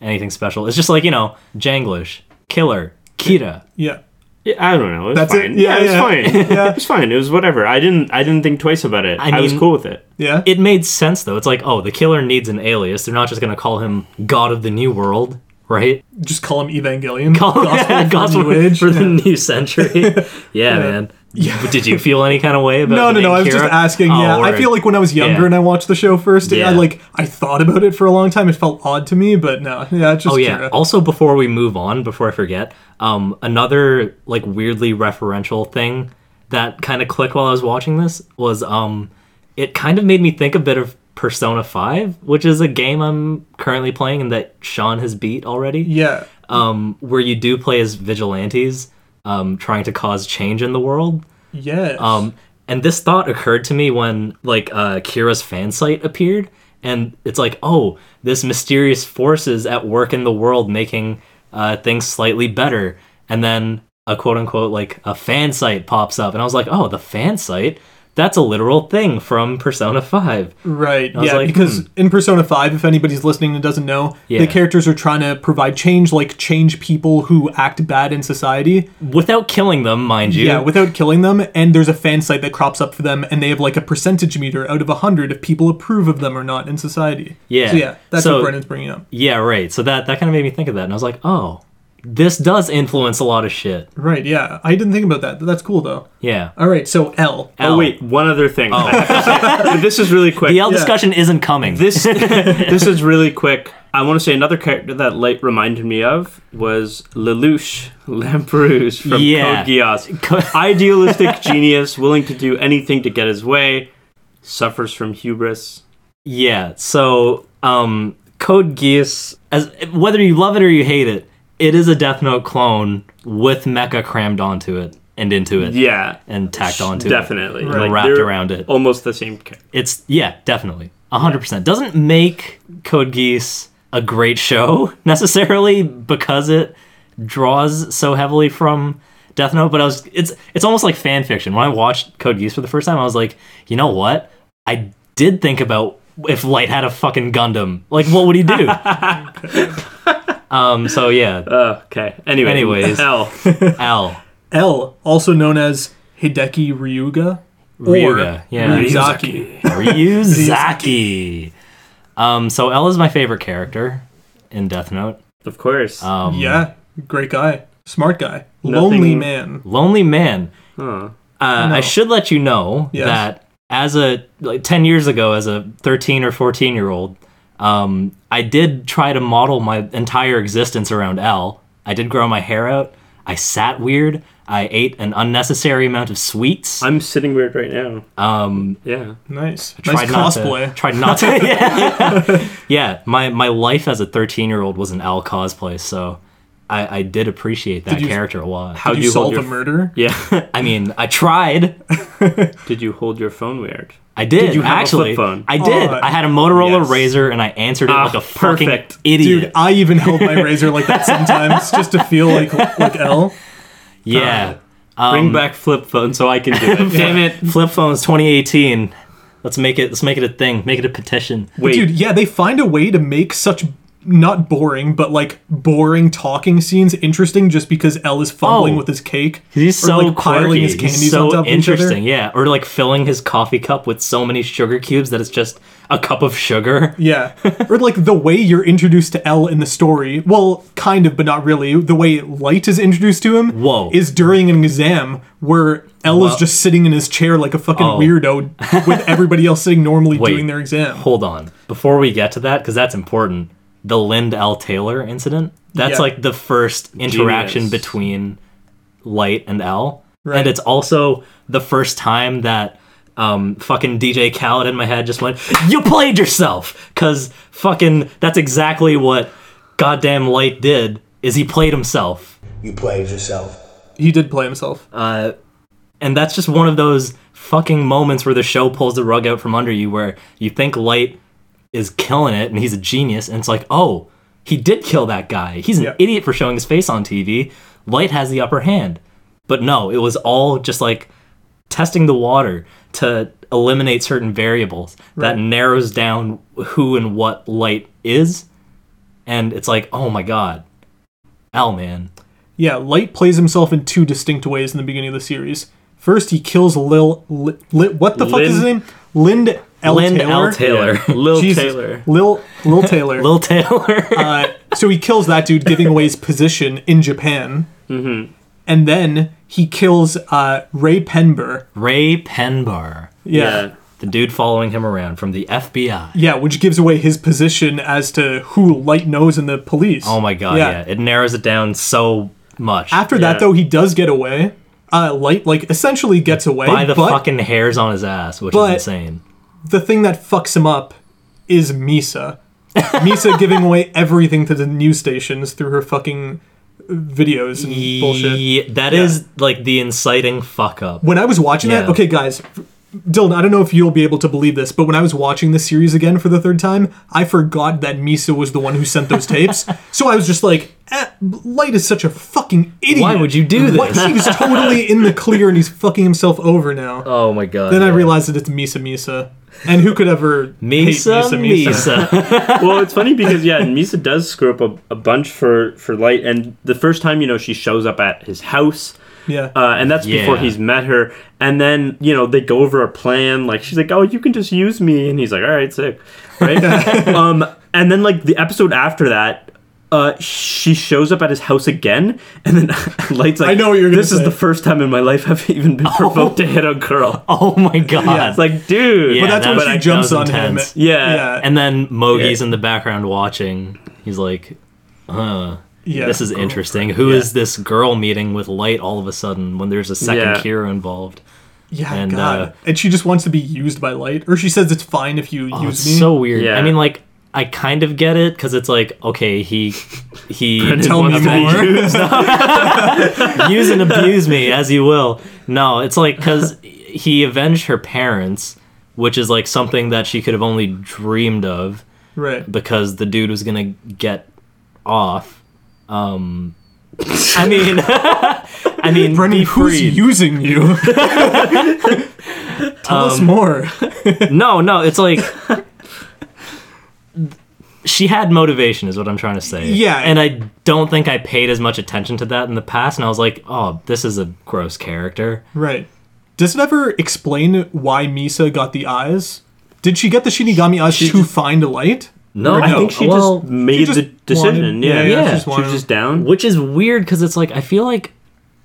anything special. It's just like, you know, Janglish, Killer, Kira. Yeah. Yeah, I don't know. It was That's it? fine. Yeah, Yeah, it was yeah. fine. Yeah. It was fine. It was whatever. I didn't. I didn't think twice about it. I I, was mean- cool with it. Yeah. It made sense though. It's like, oh, the killer needs an alias. They're not just gonna call him God of the New World, right? Just call him Evangelion. Call Gospel for Gospel New Age. for the new century. Yeah, man. But Did you feel any kind of way about it? No, no, no. I was just asking. Oh, yeah, I feel like when I was younger Yeah. and I watched the show first, Yeah. I like I thought about it for a long time. It felt odd to me, but no, yeah, it's just Oh yeah. Kira. Also, before we move on, before I forget, um, another like weirdly referential thing that kind of clicked while I was watching this was um, it kind of made me think a bit of Persona 5, which is a game I'm currently playing and that Sean has beat already. Yeah. Um, where you do play as vigilantes, um, trying to cause change in the world. Yes. Um, and this thought occurred to me when like uh, Kira's fan site appeared, and it's like, oh, this mysterious force is at work in the world, making uh, things slightly better. And then a quote unquote like a fan site pops up, and I was like, oh, the fan site. That's a literal thing from Persona 5. Right. Yeah, like, because hmm. in Persona 5, if anybody's listening and doesn't know, Yeah. the characters are trying to provide change, like change people who act bad in society. Without killing them, mind you. Yeah, without killing them. And there's a fan site that crops up for them, and they have like a percentage meter out of 100 if people approve of them or not in society. Yeah. So, yeah, that's So- what Brennan's bringing up. Yeah, right. So that that kind of made me think of that, and I was like, oh, this does influence a lot of shit. Right, yeah. I didn't think about that. That's cool, though. Yeah. All right, so L. Oh wait, one other thing. I have to say. This is really quick. The L Yeah. discussion isn't coming. this this is really quick. I want to say another character that Light reminded me of was Lelouch Lamperouge from Yeah. Code Geass. Idealistic genius, willing to do anything to get his way, suffers from hubris. Yeah, so um Code Geass as whether you love it or you hate it, it is a Death Note clone with mecha crammed onto it and into it Yeah, and tacked onto definitely. it. Right. And wrapped around it. Almost the same character. It's yeah, definitely. 100%. Doesn't make Code Geass a great show necessarily because it draws so heavily from Death Note, but I was it's it's almost like fan fiction. When I watched Code Geass for the first time, I was like, "You know what? I did think about if Light had a fucking Gundam. Like what would he do?" um so yeah, Uh, okay. Anyway, Anyways. L. L. L, also known as Hideki Ryuga. Ryuga, Or yeah. Ryuzaki. Ryuzaki. um so L is my favorite character in Death Note. Of course. Um Yeah, great guy. Smart guy. Nothing- Lonely man. Lonely Man. Huh. Uh, No. I should let you know Yes. that as a like 10 years ago as a 13 or 14 year old um, i did try to model my entire existence around l i did grow my hair out i sat weird i ate an unnecessary amount of sweets I'm sitting weird right now. um, Yeah. Nice. Nice tried not cosplay. to tried not to yeah, yeah my, my life as a 13 year old was an l cosplay so I, I did appreciate that Did you- character a lot How Did you you solve your a murder? Yeah. i mean i tried Did you hold your phone weird? I did, you have a actually. flip phone? I did. Oh, I had a Motorola yes. RAZR and I answered it Ah, like a fucking perfect. idiot. Dude, I even held my RAZR like that sometimes just to feel like like L. yeah. Bring back flip phone so I can do it. Damn it. Flip phones 2018. Let's make it let's make it a thing. Make it a petition. Wait. Dude, yeah, they find a way to make such not boring, but like boring talking scenes interesting just because L is fumbling Oh. with his cake. He's Or, so like, piling quirky. his He's candies so on top of each other. interesting. Yeah, or like filling his coffee cup with so many sugar cubes that it's just a cup of sugar. Yeah. or like the way you're introduced to L in the story. Well, kind of, but not really. The way Light is introduced to him Whoa. is during an exam where L is just sitting in his chair like a fucking Oh. weirdo with everybody else sitting normally Wait. doing their exam. Hold on. Before we get to that, because that's important, the Lind L. Taylor incident, that's Yeah. like the first interaction Genius. between Light and L. Right. And it's also the first time that um, fucking DJ Khaled in my head just went, You played yourself! Because fucking, that's exactly what goddamn Light did, is he played himself. You played yourself. He did play himself. Uh, and that's just one of those fucking moments where the show pulls the rug out from under you where you think Light is killing it and he's a genius and it's like, oh, he did kill that guy. He's an Yeah. idiot for showing his face on TV. Light has the upper hand. But no, it was all just like testing the water to eliminate certain variables that narrows down who and what Light is. And it's like, oh my god. L man. Yeah, Light plays himself in two distinct ways in the beginning of the series. First, he kills Lil. Li, Li- what the fuck is his name? Lind L. Lind Taylor. L. Taylor. Lil Jesus. Taylor. Lil Lil Taylor. Lil Taylor. uh, so he kills that dude, giving away his position in Japan. Mm-hmm. And then he kills uh, Ray Penber. Ray Penbar. Yeah. The dude following him around from the FBI. yeah. which gives away his position as to who Light knows in the police. Oh my god, yeah. It narrows it down so much. After Yeah. that, though, he does get away. Uh, Light, like, essentially gets away. by the but fucking hairs on his ass, which but- is insane. The thing that fucks him up is Misa. Misa giving away everything to the news stations through her fucking videos and bullshit. That Yeah. is like the inciting fuck up. When I was watching that, okay, guys, Dylan, I don't know if you'll be able to believe this, but when I was watching this series again for the third time, I forgot that Misa was the one who sent those tapes. so I was just like, eh, Light is such a fucking idiot. Why would you do this? He was totally in the clear and he's fucking himself over now. Oh my god. then I realized that it's Misa Misa. And who could ever hate Misa, Misa. well, it's funny because yeah, Misa does screw up a, a bunch for for Light, and the first time you know she shows up at his house, Yeah. uh, and that's before he's met her, and then you know they go over a plan. Like she's like, "Oh, you can just use me," and he's like, "All right, sick," right? um, and then like the episode after that. Uh, she shows up at his house again, and then Light's like, I know what you're gonna This is say." the first time in my life I've even been provoked to hit a girl." oh my god. Yeah, It's like, dude, Yeah, but that's that when was- she jumps was on him. Yeah. Yeah. And then Mogi's Yeah. in the background watching. He's like, uh, Yeah. this is interesting. Who is this girl meeting with Light all of a sudden when there's a second Yeah. Kira involved? Yeah, And, God. uh, and she just wants to be used by Light. Or she says it's fine if you Oh, use it's me. so weird. Yeah. I mean, like, I kind of get it because it's like, okay, he he Tell me wants to be more. use and abuse me as you will. No, it's like because he avenged her parents, which is like something that she could have only dreamed of right. because the dude was gonna get off. Um, I mean, I mean, be who's freed. using you? Tell us Um, more. no, no, it's like she had motivation, is what I'm trying to say. Yeah. and I don't think I paid as much attention to that in the past, and I was like, oh, this is a gross character. right. Does it ever explain why Misa got the eyes? Did she get the Shinigami eyes to find Light? No, I think she well, just made just the decision. wanted- yeah, yeah, yeah, she she just She was just down. which is weird because it's like I feel like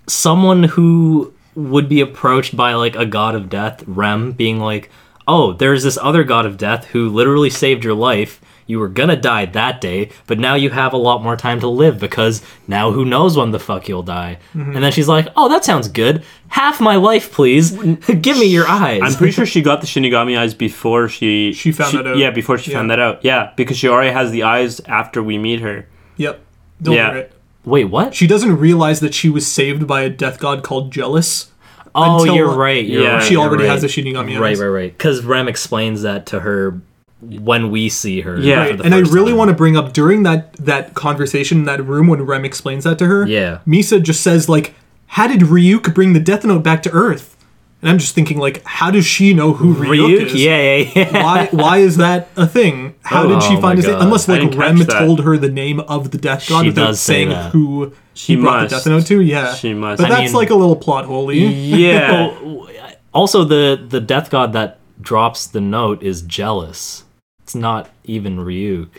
someone who would be approached by like a god of death, Rem, being like, "Oh, there's this other god of death who literally saved your life. You were gonna die that day, but now you have a lot more time to live because now who knows when the fuck you'll die." Mm-hmm. And then she's like, "Oh, that sounds good. Half my life, please. Give me your eyes." I'm pretty sure she got the Shinigami eyes before she She found that out. Yeah, before she found that out. Yeah, because she already has the eyes after we meet her. Yep. Don't Yeah. worry. Wait, what? She doesn't realize that she was saved by a death god called Gelus. oh, until- you're right. You're Yeah, right, she already right. has the Shinigami eyes. Right, right, right. Because Rem explains that to her when we see her. Yeah. Right, and I really time. want to bring up during that that conversation in that room when Rem explains that to her. Yeah. Misa just says like, "How did Ryuk bring the Death Note back to Earth?" And I'm just thinking like, how does she know who Ryuk, Ryuk? is? Yeah, yeah, yeah. Why why is that a thing? How did she Oh find my his name? Unless like Rem told her the name of the Death God She without does saying that. who She he brought must. the Death Note to. Yeah, She must. But I that's mean- like a little plot hole. Yeah. Also, the the death god that drops the note is jealous. It's not even Ryuk.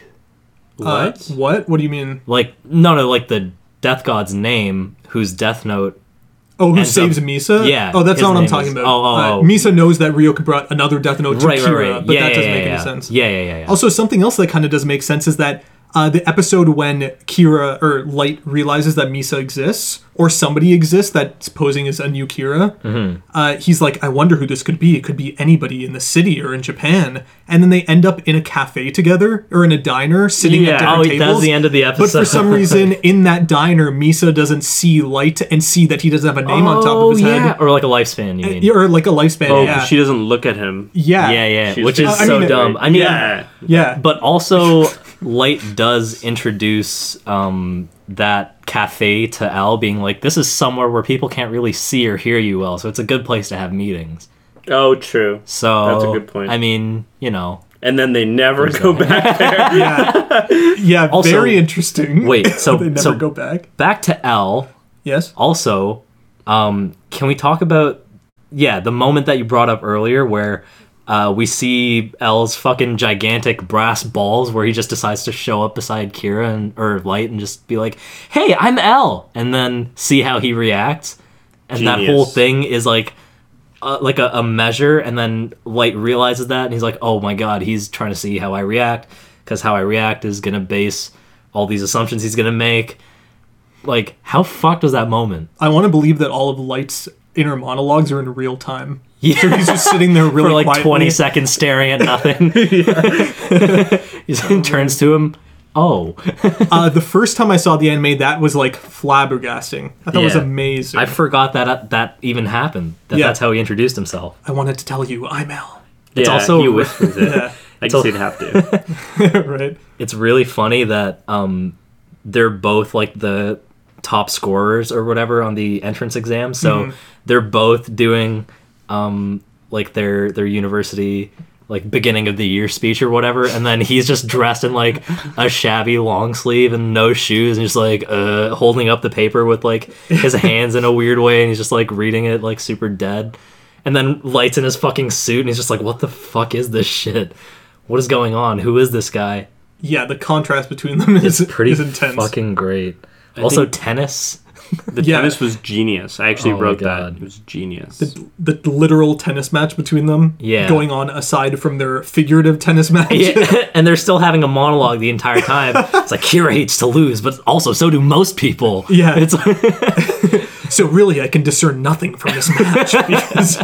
Uh, what? what? What do you mean? Like, no, no, like the death god's name, whose death note. Oh, who ends saves up- Misa? Yeah, Oh, that's his not what I'm name talking is- about. oh, oh, Uh, oh. Misa knows that Ryuk brought another Death Note to Right, Kira, right, right. but yeah, that doesn't yeah, make yeah, any sense. Yeah, yeah, yeah, yeah. Also, something else that kind of does make sense is that uh, the episode when Kira or Light realizes that Misa exists or somebody exists that's posing as a new Kira, Mm-hmm. uh, he's like, I wonder who this could be. It could be anybody in the city or in Japan. And then they end up in a cafe together or in a diner sitting Yeah. at different oh, he tables. does the end of the episode. But for some reason, in that diner, Misa doesn't see Light and see that he doesn't have a name on top of his Oh, yeah. head. Or like a lifespan, you mean? Or like a lifespan. Oh, 'cause yeah. she doesn't look at him. yeah. yeah, yeah. She's Which is I so mean, dumb. I mean, yeah. Yeah. But also, Light does introduce um, that cafe to L, being like, "This is somewhere where people can't really see or hear you well, so it's a good place to have meetings." Oh, true. So That's a good point. I mean, you know, And then they never go back there. yeah. Yeah, Also- very interesting. wait, so- they never so- go back. back to L. Yes. Also, um, can we talk about yeah the moment that you brought up earlier where uh, we see L's fucking gigantic brass balls where he just decides to show up beside Kira and or Light and just be like, "Hey, I'm L," and then see how he reacts, and that whole thing is like. Uh, like a, a measure, and then Light realizes that, and he's like, "Oh my god, he's trying to see how I react, because how I react is gonna base all these assumptions he's gonna make." Like, how fucked was that moment? I want to believe that all of Light's inner monologues are in real time. Yeah. So he's just sitting there really for like quietly. 20 seconds staring at nothing. he turns to him. Oh, Uh, the first time I saw the anime, that was like flabbergasting. I thought it was amazing. I forgot that that even happened. That Yeah. that's how he introduced himself. I wanted to tell you, I'm L. yeah, also- he whispers it. Yeah. I guess he'd have to. right? It's really funny that um they're both like the top scorers or whatever on the entrance exam. So they're both doing um like their their university like beginning of the year speech or whatever and then he's just dressed in like a shabby long sleeve and no shoes and just like uh holding up the paper with like his hands in a weird way and he's just like reading it like super dead. And then lights in his fucking suit and he's just like what the fuck is this shit? What is going on? Who is this guy? Yeah, the contrast between them is pretty is intense. fucking great. Also think- tennis The Yeah. tennis was genius. I actually Oh wrote that. It was genius. the literal tennis match between them Yeah. going on aside from their figurative tennis match. Yeah, and they're still having a monologue the entire time. It's like Kira hates to lose, but also so do most people. Yeah. it's So really, I can discern nothing from this match because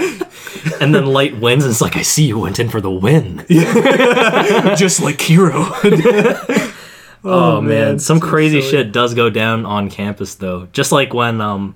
and then Light wins, and it's like I see you went in for the win. just like Hero. Oh, man, man, some so crazy silly. shit does go down on campus though. Just like when um,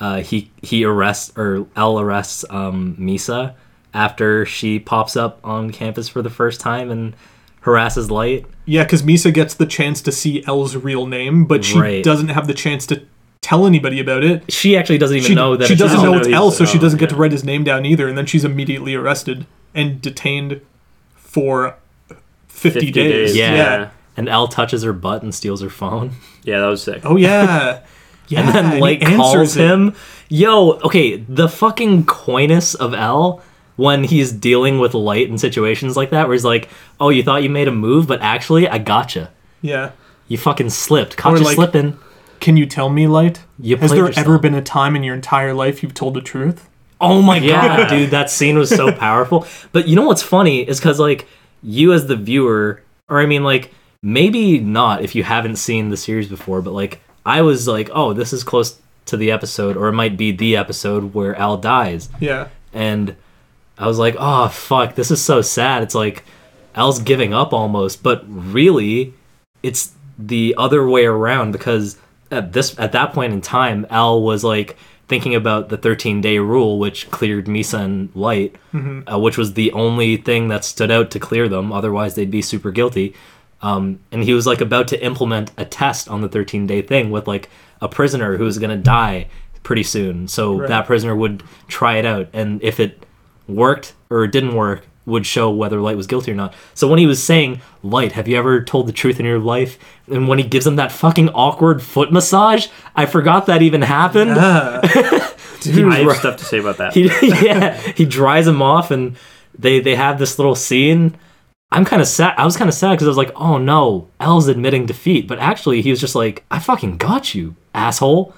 uh, he he arrests or L arrests um Misa after she pops up on campus for the first time and harasses Light. yeah, because Misa gets the chance to see L's real name, but she Right. doesn't have the chance to tell anybody about it. She actually doesn't even She, know that she it's doesn't L. know know it's L, so she oh, doesn't get to write his name down either, and then she's immediately arrested and detained for 50, 50 days. days. Yeah. yeah. And L touches her butt and steals her phone. yeah, that was sick. Oh yeah. Yeah. and then he Light answers calls it. him. Yo, okay, the fucking coyness of L when he's dealing with Light in situations like that, where he's like, "Oh, you thought you made a move, but actually, I gotcha. Yeah. You fucking slipped. Caught Or you like- slipping." Can you tell me, Light? You Has there yourself. ever been a time in your entire life you've told the truth? Oh my Yeah. god, dude, that scene was so powerful. But you know what's funny is because like you as the viewer, or I mean like maybe not if you haven't seen the series before, but like I was like, oh, this is close to the episode, or it might be the episode where L dies. Yeah. and I was like, "Oh fuck, this is so sad." It's like L's giving up almost, but really, it's the other way around because at this at that point in time, Al was like thinking about the 13 day rule, which cleared Misa and Light, uh, which was the only thing that stood out to clear them. Otherwise, they'd be super guilty. Um, and he was like about to implement a test on the 13 day thing with like a prisoner who was gonna die pretty soon. So Right. that prisoner would try it out, and if it worked or it didn't work, would show whether Light was guilty or not. So when he was saying, "Light, have you ever told the truth in your life?" and when he gives him that fucking awkward foot massage, I forgot that even happened. I have stuff to say about that. He, yeah, he dries him off, and they they have this little scene. I'm kind of sad. I was kind of sad because I was like, "Oh no, L's admitting defeat," but actually, he was just like, "I fucking got you, asshole."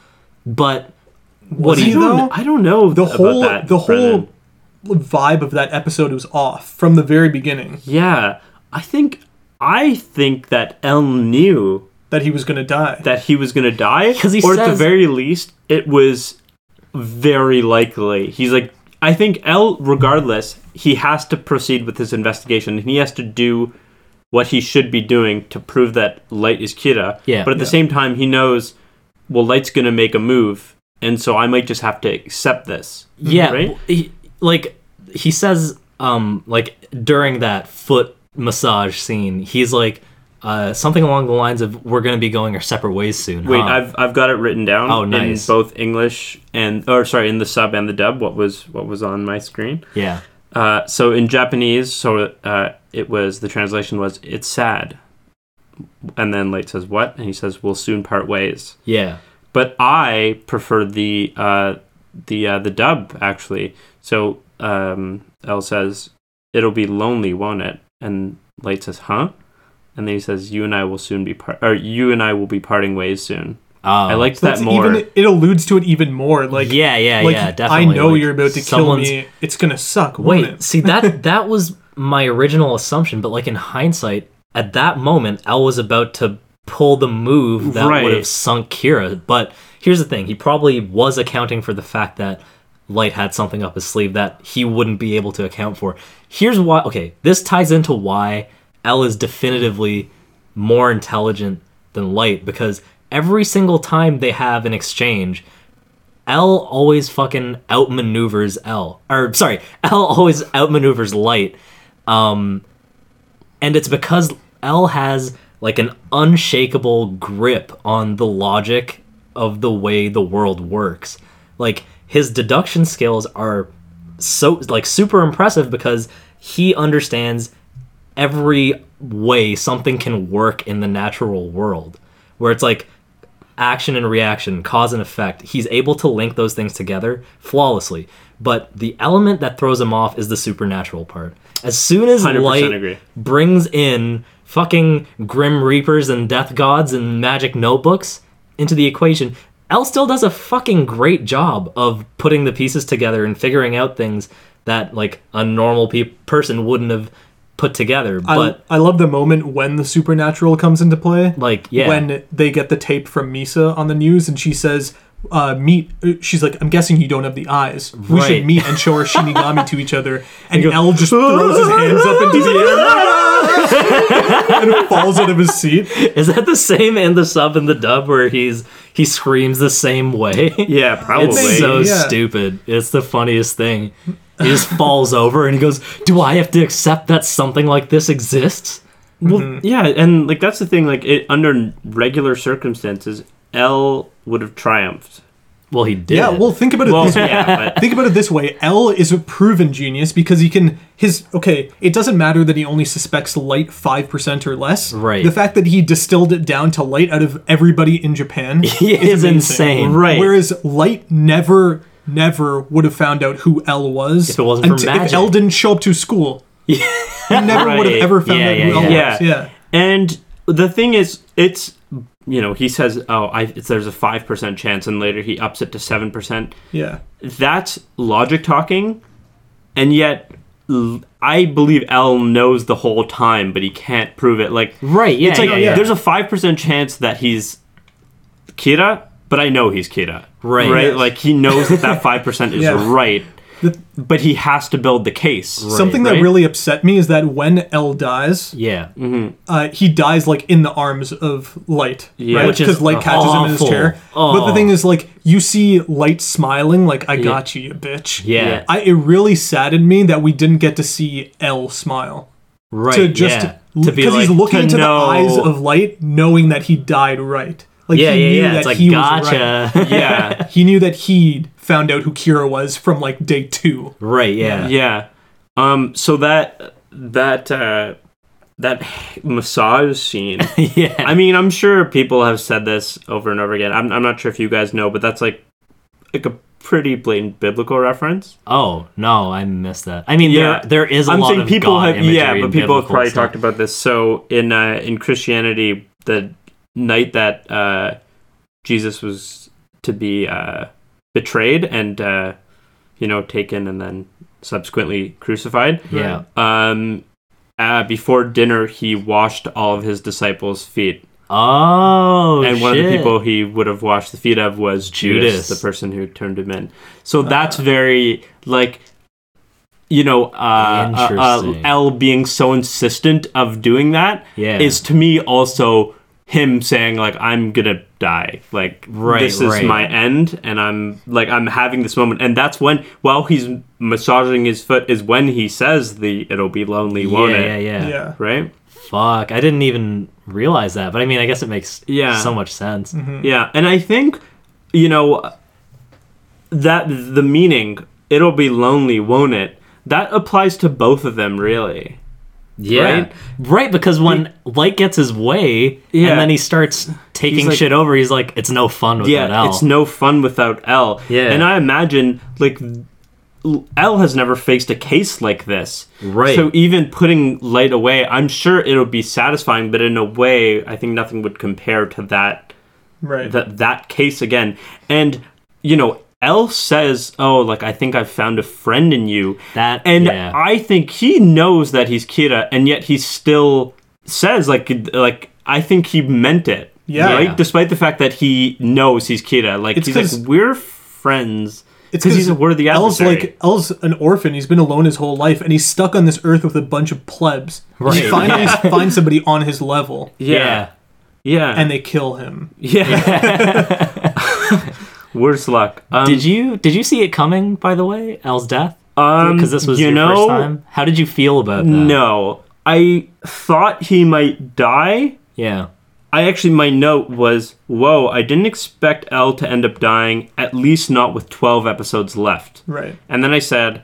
But what do you? though? I don't, know The about whole that, the Brennan. whole vibe of that episode was off from the very beginning Yeah, I think I think that L knew that he was going to die. that he was gonna die, 'Cause he or at the very least, it was very likely. He's like, I think L, regardless, he has to proceed with his investigation, and he has to do what he should be doing to prove that Light is Kira. Yeah. but at the same time, he knows, well, Light's gonna make a move, and so I might just have to accept this. Yeah, right. he, like he says, um, like during that foot massage scene, he's like, uh, something along the lines of, "We're gonna be going our separate ways soon." Wait, huh?" I've I've got it written down Oh, nice. in both English and or sorry, in the sub and the dub. What was what was on my screen? yeah, Uh, so in Japanese, so uh, it was the translation was "It's sad," and then Light says "What?" and he says "We'll soon part ways." yeah, But I prefer the uh, the uh, the dub actually. So um, L says "It'll be lonely, won't it?" and Light says "Huh?" And then he says "You and I will soon be part, or you and I will be parting ways soon." oh, I liked that more. even it alludes to it even more. Like yeah, yeah, like yeah, definitely. I know like, you're about to kill me. It's gonna suck. won't Wait, it? see that that was my original assumption, but like in hindsight, at that moment, L was about to pull the move that Right. would have sunk Kira. But here's the thing: he probably was accounting for the fact that Light had something up his sleeve that he wouldn't be able to account for. Here's why. Okay, this ties into why L is definitively more intelligent than Light because every single time they have an exchange, L always fucking outmaneuvers L. Or sorry, L always outmaneuvers Light. Um and it's because L has like an unshakable grip on the logic of the way the world works. Like his deduction skills are so like super impressive because he understands every way something can work in the natural world where it's like action and reaction cause and effect. He's able to link those things together flawlessly. But the element that throws him off is the supernatural part. As soon as light agree. brings in fucking grim reapers and death gods and magic notebooks into the equation L still does a fucking great job of putting the pieces together and figuring out things that like a normal pe- person wouldn't have put together but I, I love the moment when the supernatural comes into play. like yeah When they get the tape from Misa on the news and she says, uh, meet. uh, She's like, I'm guessing you don't have the eyes. We Right. should meet and show our Shinigami to each other. And L just throws his hands up into the air and falls out of his seat. Is that the same in the sub and the dub where he's he screams the same way? Yeah, probably. It's so Yeah. stupid. It's the funniest thing. He just falls over and he goes, "Do I have to accept that something like this exists?" Well, mm-hmm. yeah, and like that's the thing. Like it, under regular circumstances, L would have triumphed. Well, he did. Yeah, well, think about it Well, this way. yeah, but Think about it this way: L is a proven genius because he can. His okay. It doesn't matter that he only suspects light five percent or less. Right. The fact that he distilled it down to light out of everybody in Japan He is amazing. insane. Right. Whereas light never, never would have found out who L was If it wasn't for until- magic. If L didn't show up to school, he never would have ever found Yeah, out yeah, who L yeah. was. Yeah. And the thing is, it's you know he says, oh, I, it's, there's a five percent chance, and later he ups it to seven percent. Yeah. That's logic talking, and yet I believe L knows the whole time, but he can't prove it. Like Right, yeah, it's like yeah, yeah. there's a five percent chance that he's Kira, but I know he's Kira. Right. Right. Yes. Like he knows that that five percent is Yeah. right, but he has to build the case. Right, Something that right? really upset me is that when L dies, Yeah. uh, he dies like in the arms of Light, Yeah. right? Which is Because Light catches him in his awful. chair. But the Oh. thing is, like, you see Light smiling, like, "I got you, you bitch." Yeah. I, it really saddened me that we didn't get to see L smile. Right. to just yeah. because to like, he's looking into know- the eyes of Light, knowing that he died right. Like yeah, he yeah, knew yeah. that It's like he gotcha. was right. Yeah. He knew that he found out who Kira was from like day two. right. Yeah. Yeah. Um. So that that uh, that massage scene. yeah. I mean, I'm sure people have said this over and over again. I'm, I'm not sure if you guys know, but that's like like a pretty blatant biblical reference. Oh no, I missed that. I mean, Yeah. there there is a I'm lot saying of people God have yeah, but people have probably stuff. talked about this. So in uh, in Christianity, the night that uh, Jesus was to be uh, betrayed and uh, you know taken and then subsequently crucified. Yeah. Um, uh, before dinner, he washed all of his disciples' feet, Oh, and one of the people he would have washed the feet of was Judas, Judas. the person who turned him in. So that's very like, you know, uh, uh, uh, L being so insistent of doing that is Yeah. to me also him saying like I'm gonna die, like Right, this is right. my end, and I'm like I'm having this moment, and that's when while he's massaging his foot is when he says the it'll be lonely, yeah, won't yeah, it? yeah, Yeah. Right. Fuck, I didn't even realize that, but I mean, I guess it makes Yeah. so much sense. Mm-hmm. Yeah, and I think you know that the meaning "it'll be lonely, won't it?" that applies to both of them, really. Yeah, Right? right. Because when Light gets his way, Yeah. and then he starts taking like- shit over, he's like, "It's no fun without yeah, L." it's no fun without L. Yeah. and I imagine like L has never faced a case like this. Right. So even putting Light away, I'm sure it'll be satisfying, but in a way, I think nothing would compare to that Right. that that case again. And you know, L says, "Oh, like I think I've found a friend in you." That- and yeah. I think he knows that he's Kira, and yet he still says, like, like I think he meant it. Yeah. Right. Despite the fact that he knows he's Kira, like It's he's 'cause- like, "We're friends." It's because he's a worthy L's adversary. like L's an orphan. He's been alone his whole life, and he's stuck on this earth with a bunch of plebs. Right. He Right. finally finds somebody on his level, yeah, yeah, and they kill him. yeah. Worst luck. Um, Did you did you see it coming? By the way, L's death. Um, Because this was you your know, first time. How did you feel about that? No, I thought he might die. Yeah. I actually, my note was, whoa, I didn't expect L to end up dying, at least not with 12 episodes left. Right. And then I said,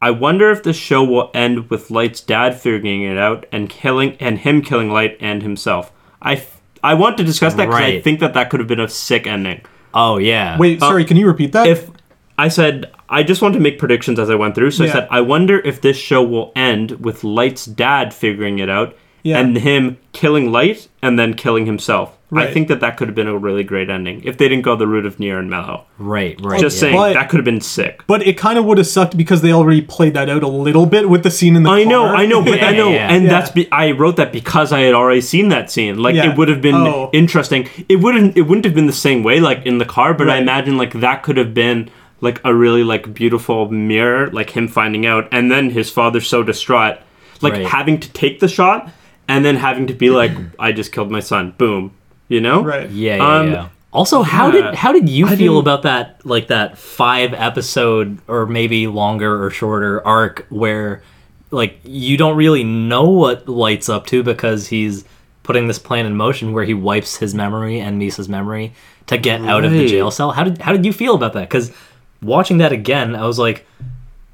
I wonder if the show will end with Light's dad figuring it out and killing and him killing Light and himself. I, I want to discuss that because I think that that could have been a sick ending. Oh yeah. Wait, oh, sorry. Can you repeat that? If I said I just want to make predictions as I went through, so I said I wonder if this show will end with Light's dad figuring it out Yeah. and him killing Light and then killing himself. I think that that could have been a really great ending if they didn't go the route of Near and Mello. Right. Right. Just yeah. saying But- that could have been sick. but it kind of would have sucked because they already played that out a little bit with the scene in the I know, car. I know, but I know, yeah. and Yeah. that's be- I wrote that because I had already seen that scene. Like Yeah. it would have been Oh. interesting. It wouldn't. It wouldn't have been the same way, like in the car. But I imagine like that could have been like a really like beautiful mirror, like him finding out, and then his father so distraught, like Right. having to take the shot, and then having to be like, "I just killed my son." Boom. You know. Right. Yeah, yeah, Um, yeah. Also, how yeah. did how did you I feel didn't- about that like that five episode or maybe longer or shorter arc where like you don't really know what Light's up to because he's putting this plan in motion where he wipes his memory and Misa's memory to get out of the jail cell. How did how did you feel about that? Cuz watching that again, I was like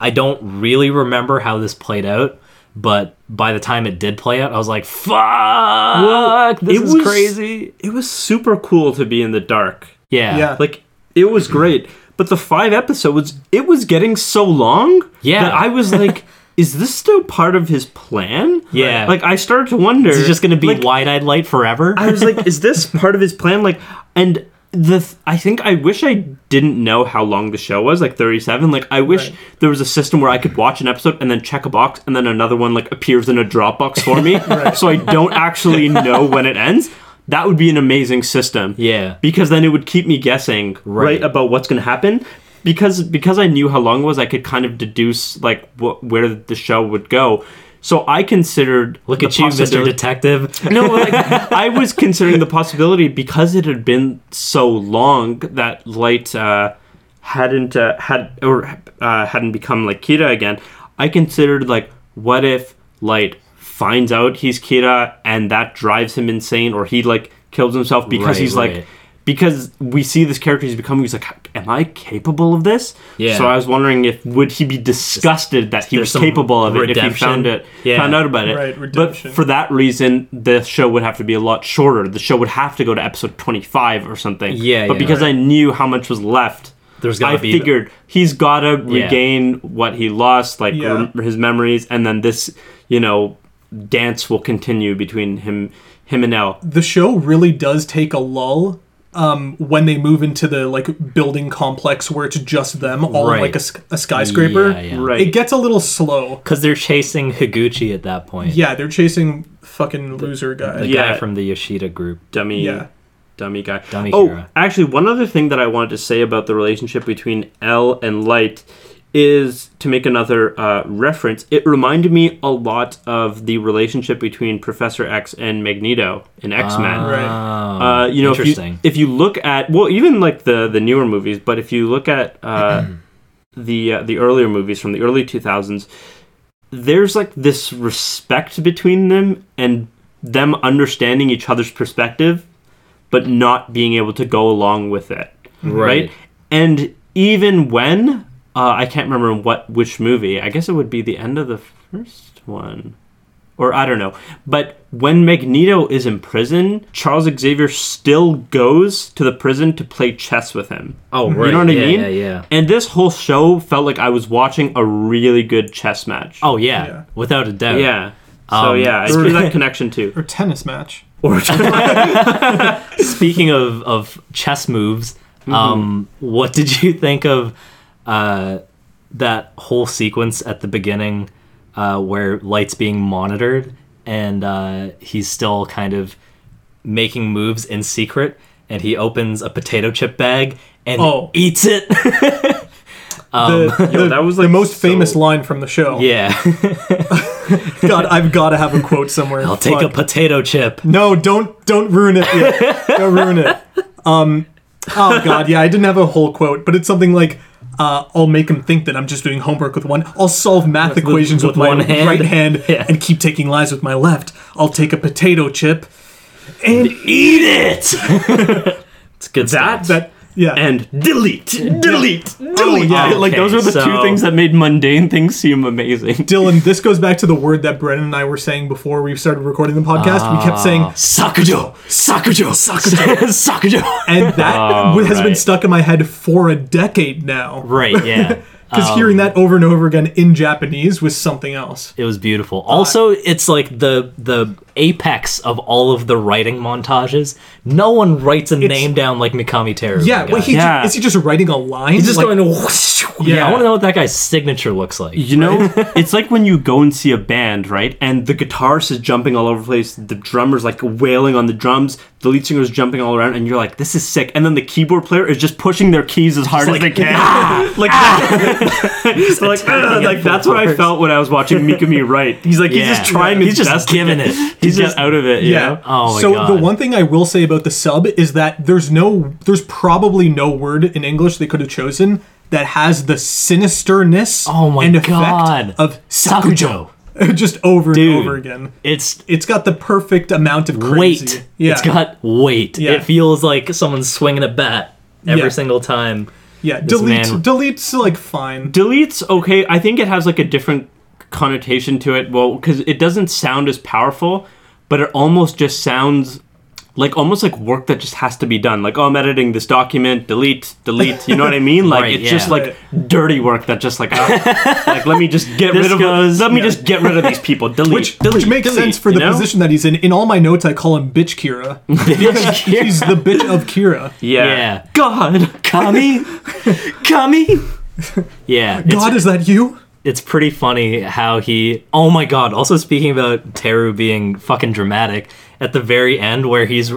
I don't really remember how this played out, but by the time it did play out, I was like, "Fuck, this it is was- crazy." It was super cool to be in the dark. Yeah. Yeah. Like it was great, but the five episodes, it was getting so long Yeah. that I was like, is this still part of his plan? Yeah. Like I started to wonder. Is he just gonna be like, wide-eyed light forever? I was like, is this part of his plan? Like, and the th- I think I wish I didn't know how long the show was, like 37. Like, I wish Right. there was a system where I could watch an episode and then check a box, and then another one like appears in a Dropbox for me, so I don't actually know when it ends. That would be an amazing system. Yeah. because then it would keep me guessing right, Right. about what's going to happen. Because because I knew how long it was, I could kind of deduce like wh- where the show would go. So I considered Look at you, Mr. Detective. no, like, I was considering the possibility because it had been so long that Light uh, hadn't uh, had or uh, hadn't become like Kira again. I considered like, what if Light finds out he's Kira and that drives him insane, or he like kills himself because Right, he's right. like. Because we see this character he's becoming, he's like, "Am I capable of this?" Yeah. So I was wondering if would he be disgusted that he there's was capable of it if he found it, Yeah. found out about it. Right, redemption. but for that reason, the show would have to be a lot shorter. The show would have to go to episode 25 or something. Yeah, But yeah. because I knew how much was left, There's gotta I be figured he's got to Yeah. regain what he lost, like Yeah. rem- his memories, and then this, you know, dance will continue between him, him and L. the show really does take a lull um, when they move into the like building complex where it's just them all in like a, a skyscraper. Yeah, yeah. Right. It gets a little slow. Because they're chasing Higuchi at that point. Yeah, they're chasing fucking loser guy. The Yeah. guy from the Yoshida group. dummy Yeah. dummy guy. Dummy oh, hero. actually, one other thing that I wanted to say about the relationship between L and Light is to make another uh, reference. It reminded me a lot of the relationship between Professor X and Magneto in X Men. Right. Uh, you know, if you, Ah, interesting. if you look at well, even like the the newer movies, but if you look at uh, the uh, the earlier movies from the early two thousands, there's like this respect between them and them understanding each other's perspective, but not being able to go along with it, right? Right. And even when uh, I can't remember what which movie, I guess it would be the end of the first one or I don't know. But when Magneto is in prison, Charles Xavier still goes to the prison to play chess with him. Oh, right. You know what I mean? yeah, yeah. And this whole show felt like I was watching a really good chess match. Oh, yeah. Yeah. Without a doubt. yeah. So Um, yeah, I see that connection too. Or tennis match. Or Speaking of, of chess moves, Mm-hmm. um, what did you think of uh, that whole sequence at the beginning uh, where Light's being monitored and uh, he's still kind of making moves in secret and he opens a potato chip bag and Oh. eats it? the, the, that was, the most so- famous line from the show. Yeah. God, I've got to have a quote somewhere. I'll take a potato chip. No, don't don't ruin it. yet. don't ruin it. Um, oh God, yeah, I didn't have a whole quote, but it's something like, uh, "I'll make him think that I'm just doing homework with one. I'll solve math equations with, with my one hand. right hand Yeah. and keep taking lies with my left. I'll take a potato chip and Eat it. it's good That- stuff. that." Yeah, and delete, delete, delete. Oh, yeah. like those Okay, were the two so- things that made mundane things seem amazing. Dylan, this goes back to the word that Brennan and I were saying before we started recording the podcast. we kept saying Sakujo, Sakujo, Sakujo, Sakujo. and that Oh, has been right. stuck in my head for a decade now. Right, yeah. Because Um, hearing that over and over again in Japanese was something else. It was beautiful. Also, it's like the the apex of all of the writing montages. No one writes a name down like Mikami Teru. Yeah, wait, he Yeah. ju- is he just writing a line? He's just Like, going. Whoosh, yeah, Yeah. I want to know what that guy's signature looks like. You know, it's like when you go and see a band, right? And the guitarist is jumping all over the place, the drummer's like wailing on the drums, the lead singer's jumping all around, and you're like, this is sick. And then the keyboard player is just pushing their keys as hard as they can. Ah, like, ah. So, like, attacking "Ugh," it like that's what I felt when I was watching Mikami write. He's like, he's just trying Yeah. his He's just best to giving it. He's He's just out of it, you Yeah. know? Oh my so God. So the one thing I will say about the sub is that there's no, there's probably no word in English they could have chosen that has the sinisterness Oh my and effect God. of Sakujo. just over Dude. and over again. It's It's got the perfect amount of crazy. weight. Yeah, It's got weight. Yeah. It feels like someone's swinging a bat every Yeah. single time. yeah. Delete, man- delete's like fine. Delete's okay. I think it has like a different connotation to it. Well, because it doesn't sound as powerful, but it almost just sounds like almost like work that just has to be done. Like, oh, I'm editing this document. Delete, delete. You know what I mean? Like Right, it's just like dirty work that just like, ah, like let me just get rid of. goes- let me yeah. just get rid of these people. Delete, Which, delete, which makes delete, sense for you the know? position that he's in. In all my notes, I call him Bitch Kira. he's the bitch of Kira. Yeah. Yeah. God. Kami, Kami. Yeah, God, is that you? It's pretty funny how he. Oh my god! Also speaking about Teru being fucking dramatic at the very end, where he's.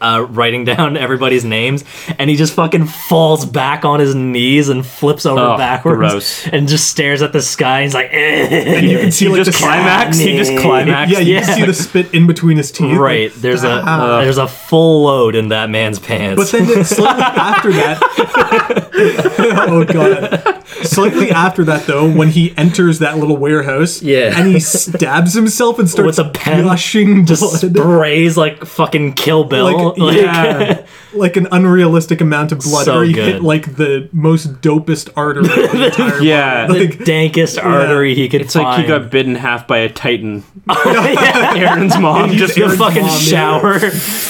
Uh, writing down everybody's names, and he just fucking falls back on his knees and flips over Oh, backwards, gross. and just stares at the sky. He's like, And you can see like just the climax. He just climax. Yeah, you Yeah. can see the spit in between his teeth. right. There's a Ah. there's a full load in that man's pants. But then slightly after that, oh god! Slightly after that, though, when he enters that little warehouse, Yeah. and he stabs himself and starts With a pen, gushing just blood, sprays like fucking Kill Bill. like, yeah, like an unrealistic amount of blood. So where he good. hit like the most dopest artery. the entire Yeah. body. the Like, dankest artery he could It's find. like he got bitten in half by a titan. yeah. Eren's mom just the Eren's fucking mom, yeah. shower,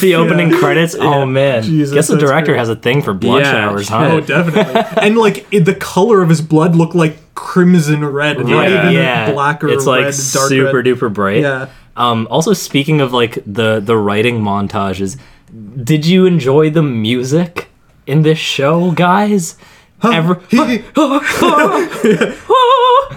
the opening credits. Oh man, Jesus, guess the director great. has a thing for blood Yeah, showers, huh? Oh, definitely. and like it, the color of his blood looked like crimson red, not Yeah. even yeah, black or it's red, like dark super red. duper bright. Yeah. Um, also, speaking of like the the writing montages, did you enjoy the music in this show, guys? Ever?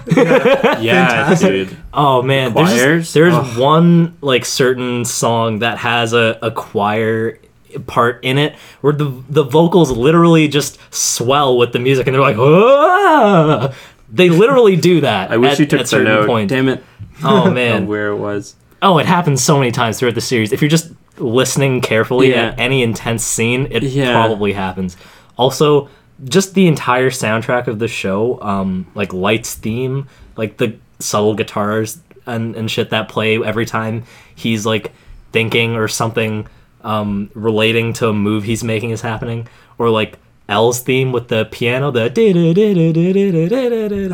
Yeah, Fantastic. dude. Oh man, there's, Choirs? just, there's one like certain song that has a, a choir part in it where the the vocals literally just swell with the music and they're like "Ah!" they literally do that I wish at, you took at the certain note. points. Damn it. Oh, man where it was. oh it happens so many times throughout the series if you're just listening carefully Yeah. at any intense scene it Yeah. probably happens also just the entire soundtrack of the show um like lights theme like the subtle guitars and, and shit that play every time he's like thinking or something um relating to a move he's making is happening or like L's theme with the piano the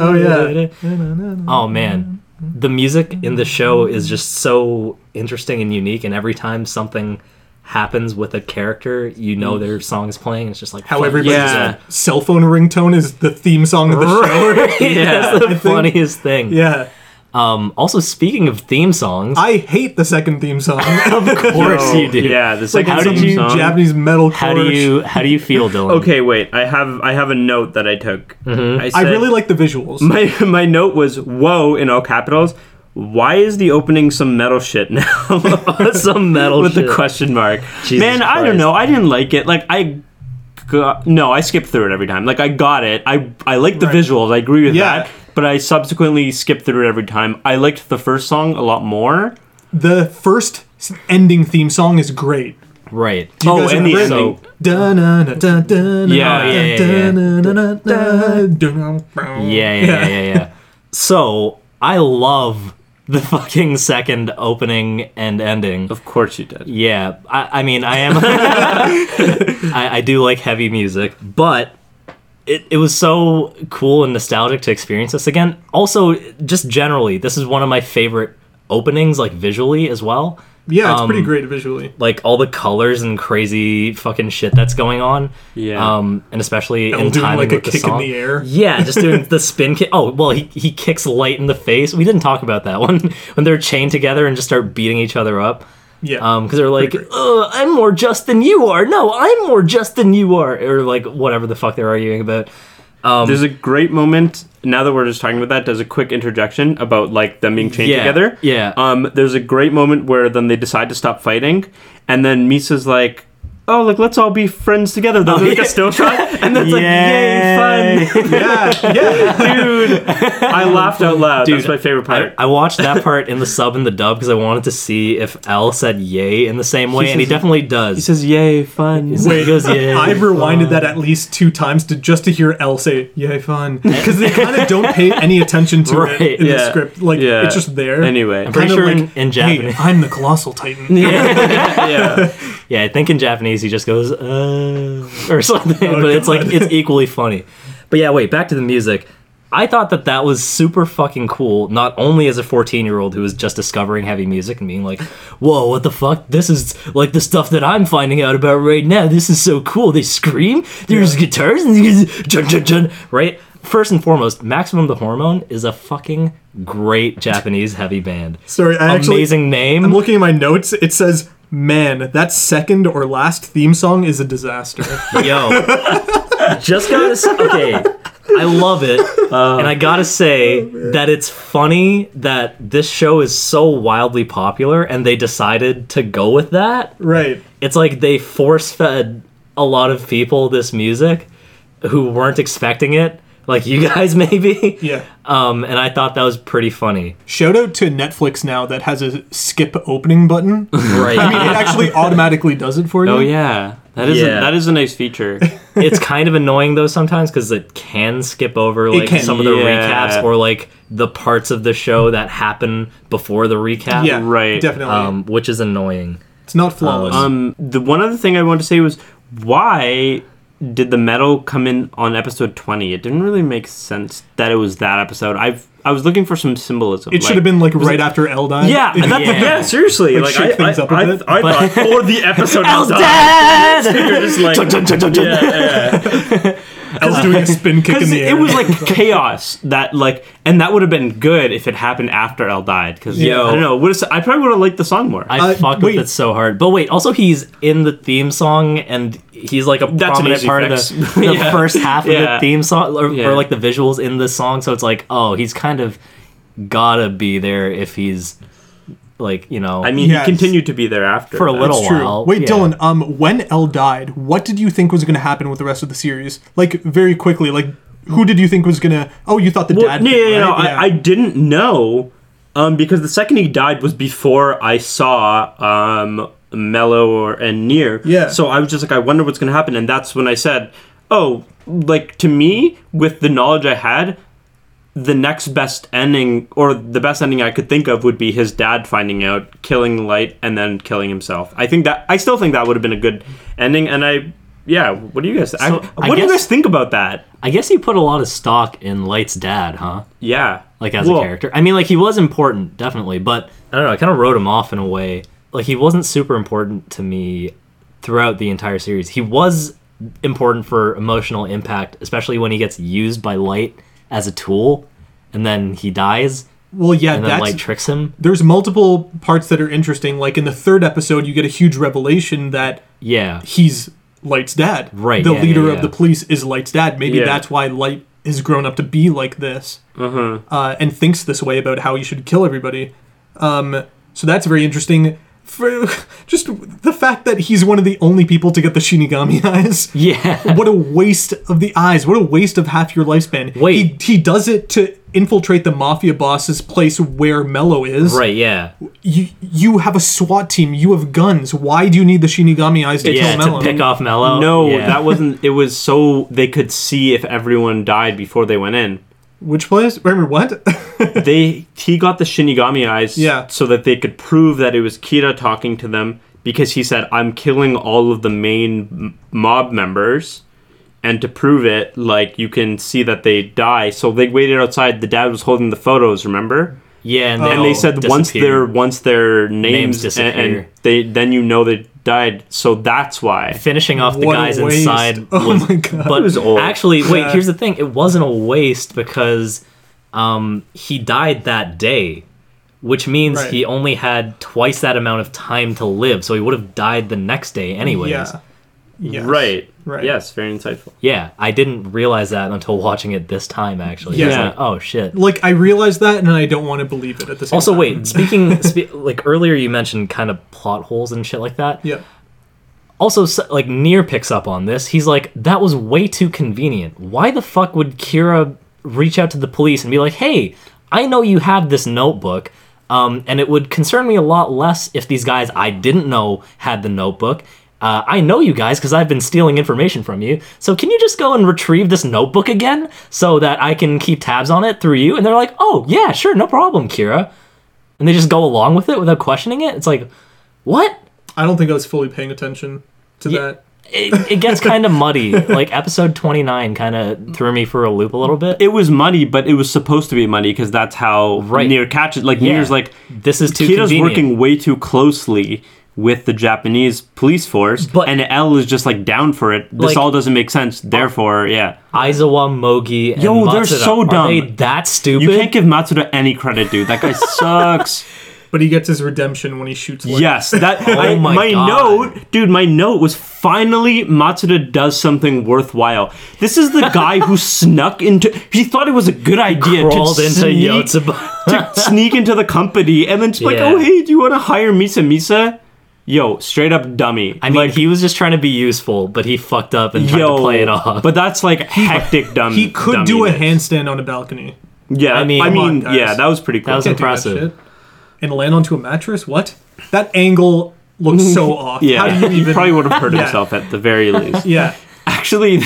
Oh, yeah. oh man the music in the show is just so interesting and unique and every time something happens with a character you know their song is playing it's just like How everybody's Yeah. cell phone ringtone is the theme song of the show. yeah, that's the funniest thing yeah. Um also speaking of theme songs I hate the second theme song. of course you do Yeah, the like How some you- song. Japanese metal how do you how do you feel dylan Okay, wait. I have I have a note that I took. Mm-hmm. I, I really like the visuals. my my note was whoa in all capitals. Why is the opening some metal shit now? some metal with shit. the question mark. Jesus Man, I don't know. I didn't like it. Like I no. I skipped through it every time. Like I got it. I I like the Right. visuals. I agree with Yeah. that. But I subsequently skipped through it every time. I liked the first song a lot more. The first ending theme song is great. Right. You oh, guys and the ending. Yeah, yeah, yeah. Yeah, yeah, yeah, yeah, yeah. so I love the fucking second opening and ending. Of course you did. Yeah, I, I mean, I am. I, I do like heavy music, but it, it was so cool and nostalgic to experience this again. Also, just generally, this is one of my favorite openings, like visually as well. Yeah, it's Um, pretty great visually. Like all the colors and crazy fucking shit that's going on. Yeah. Um, and especially L in doing, timing like, a with the kick in song. the air. Yeah, just doing the spin kick. Oh, well, he, he kicks light in the face. We didn't talk about that one when they're chained together and just start beating each other up. Yeah. Um, because they're like, Ugh, I'm more just than you are. No, I'm more just than you are, or like whatever the fuck they're arguing about. There's a great moment. Now that we're just talking about that, does a quick interjection about like them being chained Yeah, together. yeah. Um, there's a great moment where then they decide to stop fighting, and then Misa's like, "Oh, like let's all be friends together." They'll do like yeah. a still shot, and that's like, Yay. "Yay, fun!" yeah, yeah. Dude, I laughed out loud. Dude, That's my favorite I, part. I watched that part in the sub and the dub because I wanted to see if L said "yay" in the same way, and he definitely does. he says, "Yay, fun!" Wait, he goes, "Yay." I've rewinded that at least two times to just to hear L say "Yay, fun" because they kind of don't pay any attention to Right, it in the script. Like yeah. it's just there. Anyway, I'm pretty sure in, like, in Hey, Japanese. I'm the colossal titan. yeah, Yeah, I think in Japanese he just goes uh, or something, but it's like it's equally funny. But yeah, wait, back to the music. I thought that that was super fucking cool. Not only as a 14 year old who was just discovering heavy music and being like, "Whoa, what the fuck? This is like the stuff that I'm finding out about right now. This is so cool. They scream. There's guitars and jun, jun, jun, right." First and foremost, Maximum the Hormone is a fucking great Japanese heavy band. Sorry, I actually Amazing name. I'm looking at my notes. It says, "Man, that second or last theme song is a disaster." Yo, just gotta s- okay. I love it, and I gotta say oh, that it's funny that this show is so wildly popular, and they decided to go with that. right. It's like they force fed a lot of people this music who weren't expecting it, like you guys maybe. Yeah. Um, and I thought that was pretty funny. Shout out to Netflix now that has a skip opening button. Right. I mean, it actually automatically does it for you. Oh yeah, that is Yeah. A, that is a nice feature. it's kind of annoying though sometimes because it can skip over like can. some of the Yeah. recaps or like the parts of the show that happen before the recap. Yeah, Right. Definitely. Um, which is annoying. it's not flawless. Um, the one other thing I wanted to say was why did the metal come in on episode twenty? It didn't really make sense that it was that episode. I've I was looking for some symbolism. it should have been like right after L died. Yeah, Yeah. yeah. seriously. Like, Like, shake I, things I, up a I, bit. I But- thought, or the episode L's was dead! Like, yeah, yeah. L's doing a spin kick in Because the it was like chaos that like, and that would have been good if it happened after L died. Because Yo. I don't know, would've- I probably would have liked the song more. I Uh, fuck wait. with it so hard. But wait, also he's in the theme song and he's like a That's prominent part fix. of the, the Yeah. first half of Yeah. the theme song or, Yeah. or like the visuals in the song. So it's like, oh, he's kind of gotta be there if he's like, you know, I mean, Yes. he continued to be there after For a that. little It's true. while, Wait, yeah. Dylan. Um, when L died, what did you think was going to happen with the rest of the series? Like very quickly. Like, who did you think was going to? Oh, you thought the Well, dad? yeah, thing, yeah, no, right? I, I didn't know um, because the second he died was before I saw um, Mello or and Near. Yeah. So I was just like, I wonder what's going to happen, and that's when I said, oh, like to me, with the knowledge I had, the next best ending or the best ending I could think of would be his dad finding out, killing Light, and then killing himself. I think that I still think that would have been a good ending, and I. Yeah, what do you guys? I, So, what I do you guys think about that? I guess he put a lot of stock in Light's dad, huh? Yeah, Like as Well, a character. I mean, like he was important, definitely, but I don't know. I kind of wrote him off in a way. Like he wasn't super important to me throughout the entire series. He was important for emotional impact, especially when he gets used by Light as a tool, and then he dies, well, yeah, and then that's. Light tricks him. there's multiple parts that are interesting. Like in the third episode, you get a huge revelation that Yeah, he's Light's dad. Right, The yeah, leader yeah, of the police is Light's dad. Maybe Yeah. that's why Light has grown up to be like this, uh, and thinks this way about how he should kill everybody. Um, so that's very interesting. For just the fact that he's one of the only people to get the Shinigami eyes. Yeah. What a waste of the eyes. What a waste of half your lifespan. Wait. He, he does it to infiltrate the mafia boss's place where Mello is. Right, yeah. You you have a SWAT team. You have guns. Why do you need the Shinigami eyes to Yeah, kill Mello? to pick off Mello. No, yeah. that wasn't. It was so they could see if everyone died before they went in. Which place? Remember what? They he got the Shinigami eyes, Yeah. so that they could prove that it was Kira talking to them because he said, "I'm killing all of the main m- mob members." And to prove it, like you can see that they die. So they waited outside. The dad was holding the photos. Remember? Yeah, and, and they said once their once their names, Names and, and disappear. they then you know they died. So that's why. finishing off the What a guys waste. inside Oh was, my God. but It was old. actually wait Yeah. here's the thing it wasn't a waste because um he died that day which means Right. he only had twice that amount of time to live so he would have died the next day anyways yeah. Yes. Right. Right. Yes. Very insightful. Yeah, I didn't realize that until watching it this time actually. Yeah. like, oh shit. Like I realized that, and I don't want to believe it at the same Also, time. wait. Speaking, spe- like earlier, you mentioned kind of plot holes and shit like that. Yeah. Also, like Near picks up on this. He's like, "That was way too convenient. Why the fuck would Kira reach out to the police and be like, "Hey, I know you have this notebook, um, and it would concern me a lot less if these guys I didn't know had the notebook." Uh, I know you guys because I've been stealing information from you. So can you just go and retrieve this notebook again so that I can keep tabs on it through you? And they're like, "Oh yeah, sure, no problem, Kira." And they just go along with it without questioning it. It's like, what? I don't think I was fully paying attention to Yeah. that. it, it gets kind of muddy. Like episode 29 kind of threw me for a loop a little bit. It was muddy, but it was supposed to be muddy because that's how Right. Near catches. Like Yeah. Near's like This is too Kira's convenient. working way too closely with the Japanese police force, But- and L is just like down for it. This Like- all doesn't make sense. Therefore, yeah, Aizawa, Mogi, and Yo, they're Matsuda, so Are dumb. they that stupid? you can't give Matsuda any credit, dude. That guy sucks. But he gets his redemption when he shoots. Light. Yes, that oh I, my my, God. note, dude. My note was finally Matsuda does something worthwhile. This is the guy who snuck into. He thought it was a good idea crawled to into sneak, Yotsuba. to sneak into the company and then just like, oh hey, do you want to hire Misa Misa? Yo, straight up dummy. I mean, like, he was just trying to be useful, but he fucked up and tried yo, to play it off. But that's like hectic dummy. He could do a dumminess. handstand on a balcony. Yeah, I I mean- mean, I Come on, mean, yeah, that was pretty cool. That was Can't that Impressive. And land onto a mattress? What? That angle looks so off. yeah, How do you he probably would have hurt Yeah. himself at the very least. Yeah. Actually,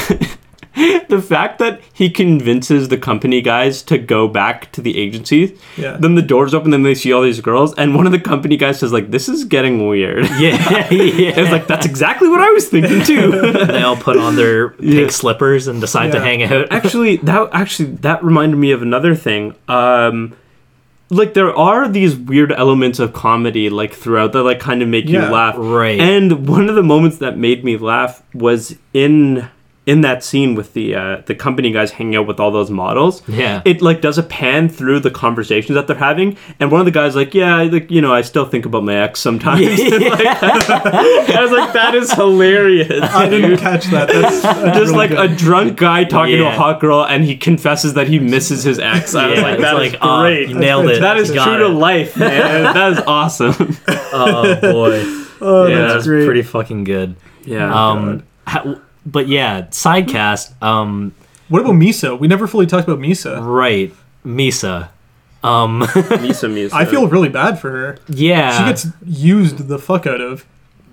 the fact that he convinces the company guys to go back to the agency, Yeah. then the doors open, then they see all these girls, and one of the company guys says like, "This is getting weird." yeah, yeah. It's like that's exactly what I was thinking too. they all put on their pink slippers and decide to hang out. actually, that actually that reminded me of another thing. Um, like there are these weird elements of comedy like throughout that like kind of make Yeah, you laugh. right. And one of the moments that made me laugh was in in that scene with the uh, the company guys hanging out with all those models. Yeah. It like does a pan through the conversations that they're having, and one of the guys like, yeah, like you know, I still think about my ex sometimes. I was like, that is hilarious. I didn't catch that. That's, that's Just really like good. a drunk guy talking to a hot girl, and he confesses that he misses his ex. I was like, that is like, oh, great. you nailed it. That is You true got to life, man. that is awesome. Oh boy. Oh, yeah, that's that's great. pretty fucking good. Yeah. Um, ha- but yeah, sidecast. Um, What about Misa? We never fully talked about Misa. right, Misa. Um, Misa, Misa. I feel really bad for her. yeah, She gets used the fuck out of.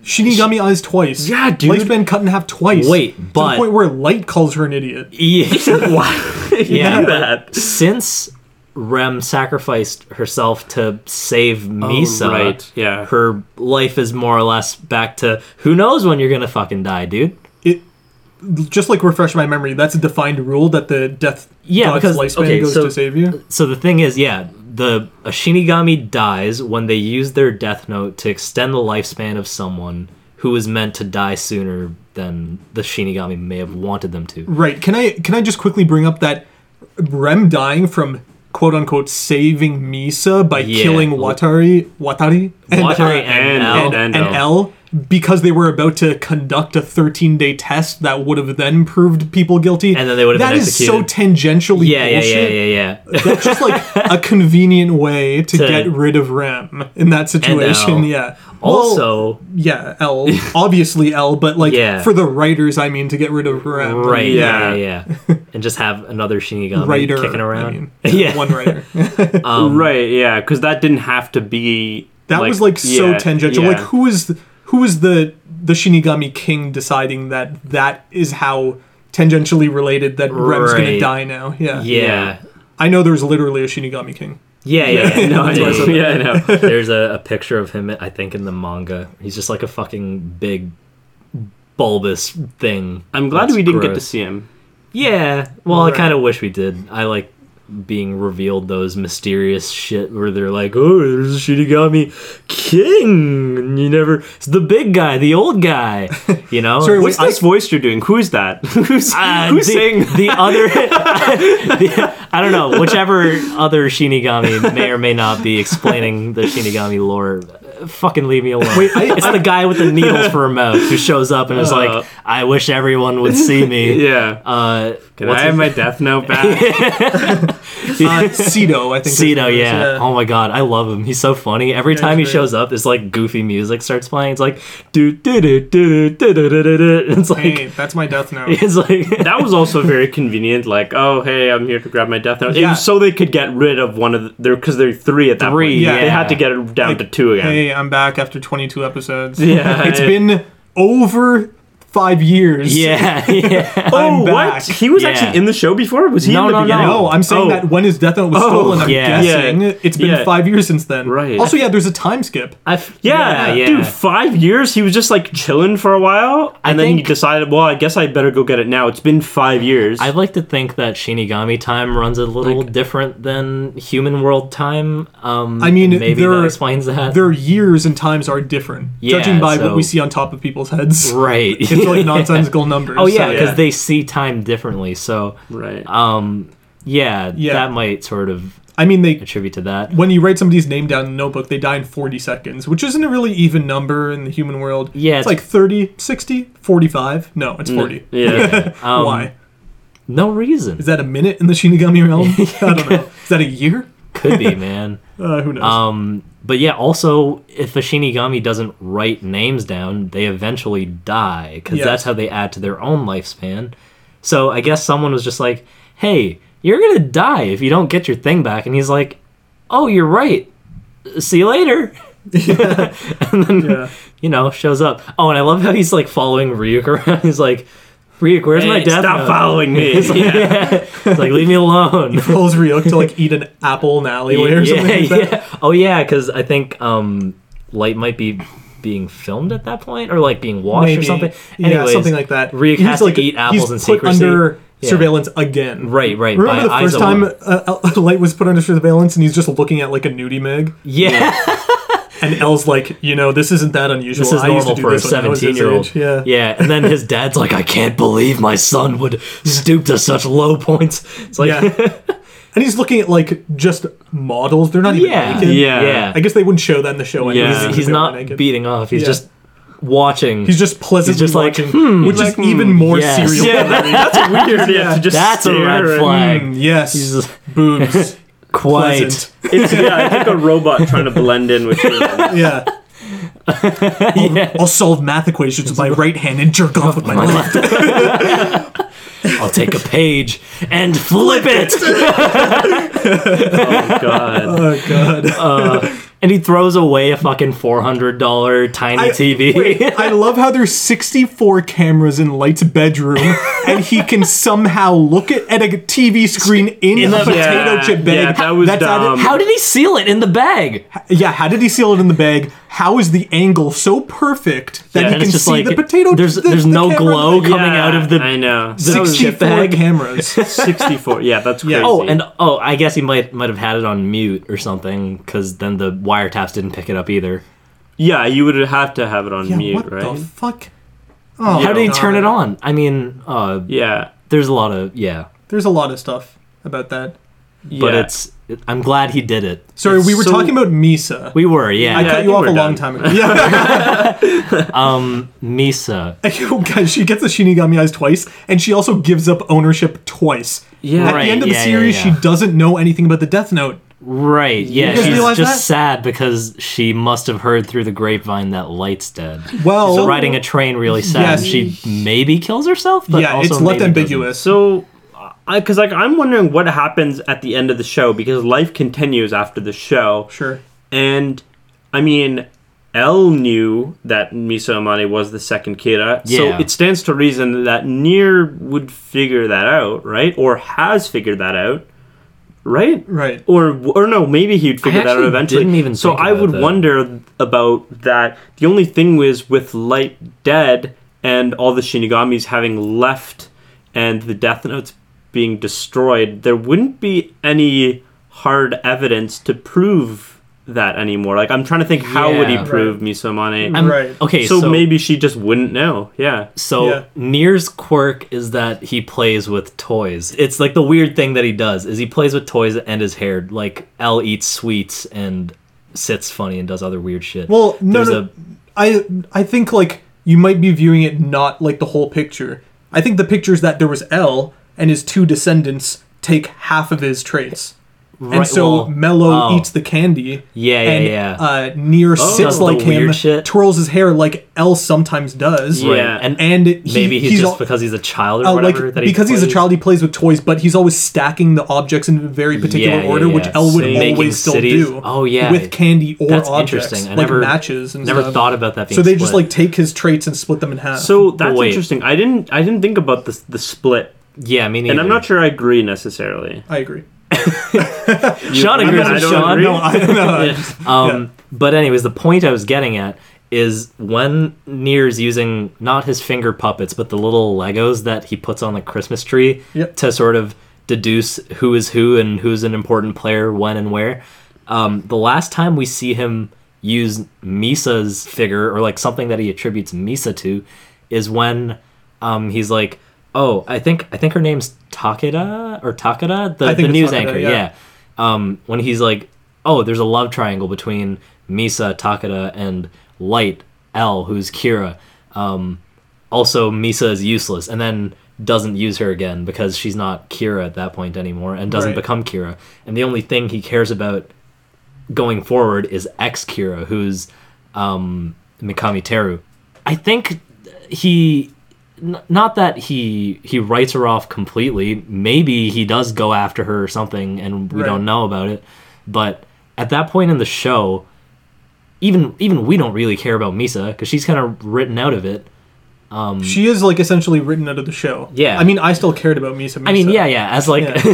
Shinigami eyes twice. Yeah, dude. Lifespan cut in half twice. Wait, to but- the point where Light calls her an idiot. yeah. Why? Yeah, that. since Rem sacrificed herself to save Misa, Oh, right, yeah. her life is more or less back to who knows when you're gonna fucking die, dude. It just like refresh my memory. That's a defined rule that the death Yeah, god's because- lifespan okay, goes so- to save you. So the thing is, yeah, the a Shinigami dies when they use their death note to extend the lifespan of someone who is meant to die sooner than the Shinigami may have wanted them to. Right. Can I can I just quickly bring up that Rem dying from quote unquote saving Misa by Yeah. killing Watari Watari and, Watari uh, and and- L. and, and and L. L because they were about to conduct a 13 day test that would have then proved people guilty. And then they would have That been is so tangentially Yeah, yeah, bullshit. yeah, yeah, yeah. That's just like a convenient way to, To- get rid of Rem in that situation. L. Yeah. Well, Also, yeah, L. Obviously L, but like Yeah. for the writers, I mean, to get rid of Rem. right, yeah, Yeah. yeah, yeah. and just have another Shinigami Writer. kicking around. I mean, yeah, one writer. right, um, yeah, because that didn't have to be. That was like so yeah, tangential. yeah. Like who is the, who is the the Shinigami king deciding that that is how tangentially related that Rem's gonna die now? Yeah. yeah, I know there's literally a Shinigami king. yeah, yeah. yeah. No, I That's why I said know. Yeah, I know. There's a, a picture of him, I think, in the manga. He's just like a fucking big, bulbous thing. I'm glad That's we didn't get to see him. Yeah, well, I kind of wish we did. I like being revealed those mysterious shit where they're like, "Oh, there's a Shinigami king," and you never. It's the big guy, the old guy. You know. Sorry, What's this voice you're doing? Who's that? who's Uh, who's the, saying? the other? the- I don't know. Whichever other Shinigami may or may not be explaining the Shinigami lore. Fucking leave me alone. Wait, I- it's the guy with the needles for a mouth who shows up and is Uh. like, "I wish everyone would see me." yeah. Uh, Can I have my death note back? Uh, Sidoh, I think. his Sidoh, yeah. Oh my god, I love him. He's so funny. Every time he great. shows up, this like goofy music starts playing. It's like do do do do do do do do do. It's like Hey, that's my death note. it's like that was also very convenient. Like, oh, hey, I'm here to grab my death note. It Yeah. was so they could get rid of one of the, there because they're three at that Three, point. yeah. They had to get it down to two again. Hey, I'm back after 22 episodes. Yeah, It's yeah. been over five years. yeah, yeah. Oh, I'm what? He was Yeah. actually in the show before? Was he No, in the no, no. beginning? No, I'm saying Oh. that when his death note was Oh, stolen, I'm yeah. guessing Yeah. it's been Yeah. five years since then. Right. Also, yeah, there's a time skip. I f- Yeah, yeah, dude, five years. He was just like chilling for a while, and then he decided, well, I guess I better go get it now. It's been five years. I'd like to think that Shinigami time runs a little Like- different than human world time. Um, I mean, maybe there- that explains that. Their years and times are different, Yeah, judging by so- what we see on top of people's heads. right. It's like nonsensical numbers. oh yeah, so, because they see time differently. So, right. um, yeah, Yeah. that might sort of I mean, they attribute to that. when you write somebody's name down in a notebook, they die in 40 seconds, which isn't a really even number in the human world. Yeah, It's it's- like 30, 60, 45. No, it's 40. yeah. Um, Why? No reason. Is that a minute in the Shinigami realm? I don't know. Is that a year? Could be, man. Uh, who knows? Um, but yeah, also, if a Shinigami doesn't write names down, they eventually die because Yes. that's how they add to their own lifespan. So I guess someone was just like, "Hey, you're gonna die if you don't get your thing back," and he's like, "Oh, you're right. See you later." and then Yeah. you know shows up. Oh, and I love how he's like following Ryuk around. He's like, "Ryuk, where's my Hey, death stop note?" following me. He's like, yeah. He's like, leave me alone. He Pulls Ryuk to like eat an apple in an alleyway or something like that. yeah. Oh yeah, because I think um, Light might be being filmed at that point, or like being watched or Maybe. something. yeah, something like that. Ryuk He's, has to eat apples he's in put secrecy. under Yeah. surveillance again. Right, right. Remember by the first time uh, uh, Light was put under surveillance and he's just looking at like a nudie meg, Yeah, and L's like, you know, this isn't that unusual. this is I used to normal do for a this when I was his seventeen-year-old. age." Yeah. yeah. And then his dad's like, "I can't believe my son would stoop to such low points." It's like, Yeah. and he's looking at like just models. They're not even yeah, naked. Yeah. yeah. I guess they wouldn't show that in the show. Yeah. He's- he's not naked. beating off. He's Yeah. just watching. He's just pleasantly just like, watching, hmm. which He's is like, even hmm, more yes. serial. Yeah, that- that's weird. Yeah, to just That's a stare red and- flag. Mm, yes, He's boobs. quite. It's yeah, it's like a robot trying to blend in with humans. Yeah. I'll, I'll solve math equations with my right hand and jerk off with my left. I'll take a page and flip it. Oh god. Oh god. Uh, and he throws away a fucking four hundred dollar tiny I- TV. wait, I love how there's 64 cameras in Light's bedroom, and he can somehow look at, at a TV screen in, In a the- potato Yeah, chip bag. yeah, that was That's added- dumb. How did he seal it in the bag? yeah, how did he seal it in the bag? How is the angle so perfect that Yeah, he can just see like the potato? there's the- there's the no glow in the- coming out of the I know. 64 bag. cameras. 64. Yeah, that's oh, crazy. Yeah. Oh, and oh, I guess he might might have had it on mute or something because then the wiretaps didn't pick it up either. yeah, you would have to have it on Yeah, mute, what right? the fuck? Oh, How did he turn it on? I mean, uh, yeah. there's a lot of yeah, There's a lot of stuff about that. but yeah. it's I'm glad he did it. Sorry, we were so- talking about Misa. We were, yeah. I cut I you off a we're long time ago. Yeah. um, Misa. Oh, God, she gets the Shinigami eyes twice, and she also gives up ownership twice. Yeah. At Right, the end of the yeah, yeah, series, yeah. she doesn't know anything about the Death Note. Right, yeah. She's just that? sad because she must have heard through the grapevine that Light's dead. Well, She's riding a train really sad. Yes. She maybe kills herself, but yeah, also it's left maybe ambiguous. So, because like I'm wondering what happens at the end of the show because life continues after the show, Sure. and I mean, L knew that Misa Amane was the second Kira, so it stands to reason that Near would figure that out, right? Or has figured that out, right? Right. Or or no, maybe he'd figure that out eventually. didn't even so think I would that. wonder about that. The only thing was with Light dead and all the Shinigamis having left and the Death Notes being destroyed, there wouldn't be any hard evidence to prove that anymore. Like I'm trying to think how would he Yeah. prove Misa Amane? Mm, I'm- Right. Okay, so, so, maybe she just wouldn't know. Yeah. So Yeah. Near's quirk is that he plays with toys. It's like the weird thing that he does is he plays with toys and his hair. Like L eats sweets and sits funny and does other weird shit. Well, no, There's no. I I think like you might be viewing it not like the whole picture. I think the picture is that there was L and his two descendants take half of his traits. Right, and so well, Mello oh. eats the candy. Yeah, yeah, and, yeah. Uh, Near Does sits like him, shit. twirls his hair like L sometimes does. Yeah. Right, and, And he, maybe he's, he's just al- because he's a child or uh, whatever like that he because he's a child, he plays with toys, but he's always stacking the objects in a very particular Yeah, yeah, order, which yeah. L would So making always still cities- do. Oh, yeah. with candy or That's objects, interesting. I like never- matches and Never stuff. thought about that being So they just like take his traits and split them in half. So that's wait. interesting. I didn't I didn't think about the the split, yeah, me neither. and I'm not sure I agree necessarily. I agree. Sean agrees with Sean. agree. No, I don't know. Um, But anyways, the point I was getting at is when Near's using not his finger puppets, but the little Legos that he puts on the Christmas tree Yep. to sort of deduce who is who and who's an important player when and where. Um, the last time we see him use Misa's figure or like something that he attributes Misa to is when um, he's like, "Oh, I think I think her name's Takeda or Takeda, the, the news Takeda, anchor." yeah. yeah um, when he's like, "Oh, there's a love triangle between Misa, Takeda, and Light L, who's Kira." Um, also, Misa is useless, and then doesn't use her again because she's not Kira at that point anymore, and doesn't Right. become Kira. And the only thing he cares about going forward is ex Kira, who's um, Mikami Teru. I think he n- not that he he writes her off completely. Maybe he does go after her or something, and we Right. don't know about it. But at that point in the show, even even we don't really care about Misa because she's kind of written out of it. Um, she is like essentially written out of the show. Yeah. I mean, I still cared about Misa. Misa. I mean, yeah, yeah, as like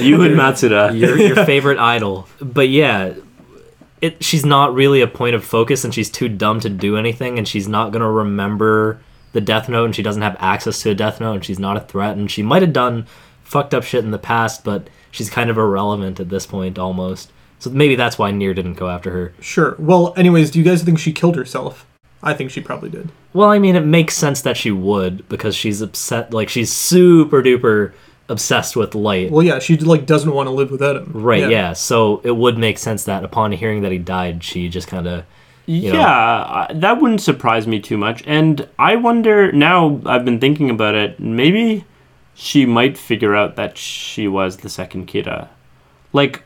You and Matsuda. your your favorite idol. But yeah, it she's not really a point of focus and she's too dumb to do anything and she's not going to remember the death note and she doesn't have access to a death note and she's not a threat and she might have done fucked up shit in the past but she's kind of irrelevant at this point almost. So maybe that's why Near didn't go after her. Sure. Well, anyways, do you guys think she killed herself? I think she probably did. Well, I mean, it makes sense that she would because she's upset like she's super duper obsessed with light. Well, yeah, she like doesn't want to live without him. Right, yeah. So it would make sense that upon hearing that he died, she just kind of know. yeah, that wouldn't surprise me too much. And I wonder now. I've been thinking about it. Maybe she might figure out that she was the second Kira. Like,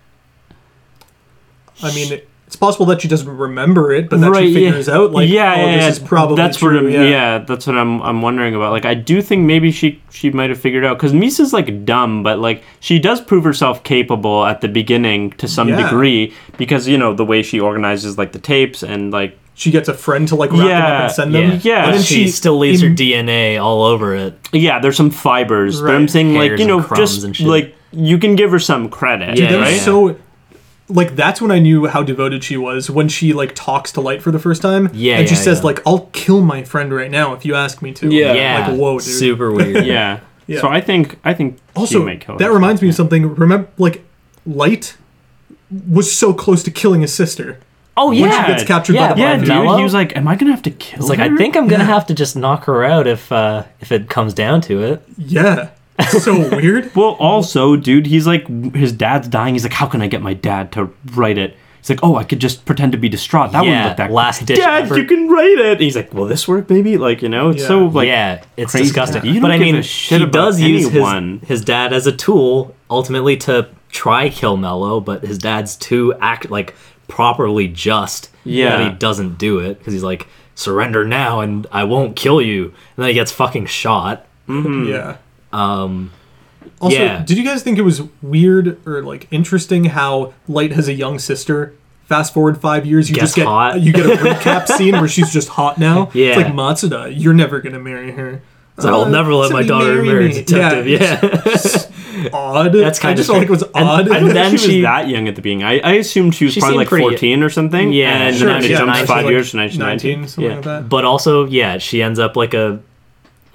I mean, it- it's possible that she doesn't remember it, but that right? she figures yeah. out like, yeah, oh, yeah, this yeah. is probably that's true. what. I'm, yeah. yeah. that's what I'm. I'm wondering about. Like, I do think maybe she she might have figured out because Misa's like dumb, but like she does prove herself capable at the beginning to some Yeah. degree because you know the way she organizes like the tapes and like She gets a friend to like wrap them up Yeah, and send them. Yeah. But and then she, still leaves her DNA all over it. Yeah, there's some fibers. But I'm Right. saying like you know just like you can give her some credit, Yeah, That was right? yeah. so like that's when I knew how devoted she was when she like talks to Light for the first time. Yeah, and she yeah, says yeah. like, "I'll kill my friend right now if you ask me to." Yeah. Yeah, like whoa, dude. super weird. yeah. Yeah. So I think I think she Also, might kill that reminds me of something. Remember, like Light was so close to killing his sister. Oh When she yeah, gets captured by yeah, the Yeah, dude. He was like, "Am I gonna have to kill?" It's like? I think I'm gonna Yeah. have to just knock her out if uh, if it comes down to it. Yeah, so weird. Well, also, dude, he's like, his dad's dying. He's like, how can I get my dad to write it? He's like, oh, I could just pretend to be distraught. That wouldn't look that last ditch Dad, effort. you can write it. He's like, will this work? Maybe, like you know, it's Yeah. so like, yeah, it's crazy. disgusting. You don't but I give mean, a shit he about does use anyone. his, his dad as a tool ultimately to try kill Mello, but his dad's too act like properly just Yeah. that he doesn't do it because he's like surrender now and I won't kill you, and then he gets fucking shot. Mm-hmm. Mm-hmm. Yeah. Um, Also, Yeah. did you guys think it was weird or like interesting how Light has a young sister? Fast forward five years, you Gets just get hot. you get a recap scene where she's just hot now. Yeah. it's like Matsuda, you're never gonna marry her. it's like, I'll Uh, never let my daughter marry marry a detective. Yeah, Yeah, Odd. That's I kinda just felt like it was strange. odd. And- and then think she, she- was that young at the beginning. I, I assumed she was She probably like pretty- 14 or something. Yeah, and sure, then it yeah, jumps she's five like years to 1919. 19, yeah. like that. But also, yeah, she ends up like a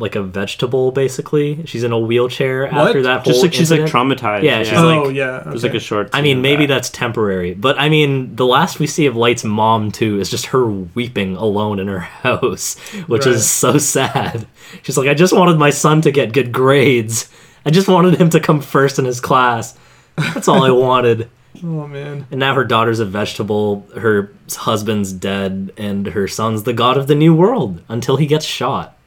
like a vegetable basically. She's in a wheelchair after that whole Just like she's like traumatized. Yeah, she's oh like- yeah, There's okay. like a short. I mean, maybe that. that's temporary, but I mean, the last we see of Light's mom too is just her weeping alone in her house, which Right. is so sad. She's like, I just wanted my son to get good grades. I just wanted him to come first in his class. That's all I wanted. Oh man. And now her daughter's a vegetable, her husband's dead, and her son's the god of the new world until he gets shot.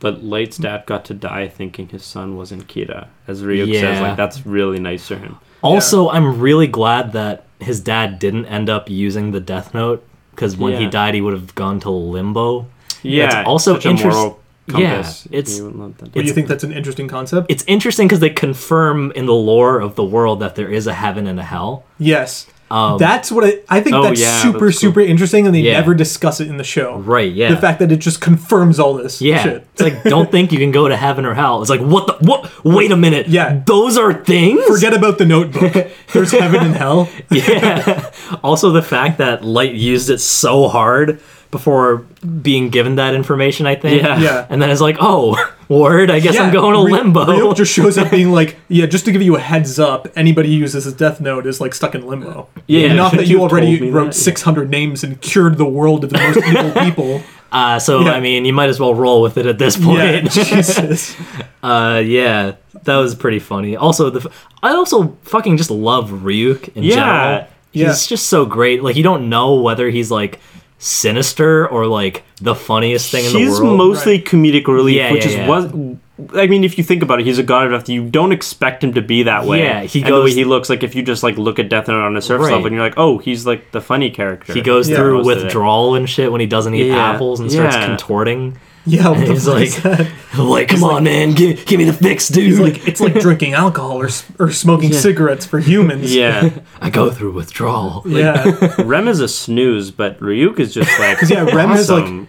But Light's dad got to die thinking his son wasn't Kira. As Ryuk says, like that's really nice for him. Also, I'm really glad that his dad didn't end up using the Death Note because when he died, he would have gone to limbo. Yeah, It's also such a interest- moral yeah, it's- You wouldn't let that But you think that's an interesting concept? It's interesting because they confirm in the lore of the world that there is a heaven and a hell. yes. Um, that's what I, I think. Oh, that's yeah, super that's cool. super interesting, and they Yeah. never discuss it in the show. right, yeah. The fact that it just confirms all this yeah, shit. it's like don't think you can go to heaven or hell. It's like what the what? Wait a minute. Yeah. those are things. Forget about the notebook. There's heaven and hell. Yeah. also, the fact that Light used it so hard before being given that information, I think. Yeah. Yeah. And then it's like, oh, word. I guess I'm going to limbo. Ryuk just shows up being like, yeah, just to give you a heads up, anybody who uses a death note is like stuck in limbo. Yeah, Not that you you already wrote that? 600 names and cured the world of the most evil people. Uh, so Yeah. I mean, you might as well roll with it at this Yeah, point. Jesus. uh, yeah, that was pretty funny. Also, the f- I also fucking just love Ryuk in Yeah. general. He's Yeah. just so great. Like you don't know whether he's like sinister or like the funniest thing in the world? He's world. mostly comedic relief, Yeah, which yeah, is yeah. was. I mean, if you think about it, he's a god of death. You don't expect him to be that way. Yeah, he and the way goes- he looks like if you just like look at Death Note on a surface Right. level, and you're like, oh, he's like the funny character. he goes Yeah. through Most withdrawal and shit when he doesn't eat Yeah. apples and starts contorting. Yeah, what the He's like, is that? like, come on, man, give, give me the fix, dude. It's like it's like drinking alcohol or, or smoking cigarettes for humans. Yeah, I go through withdrawal. yeah. Rem is a snooze, but Ryuk is just like because yeah, Rem is, like.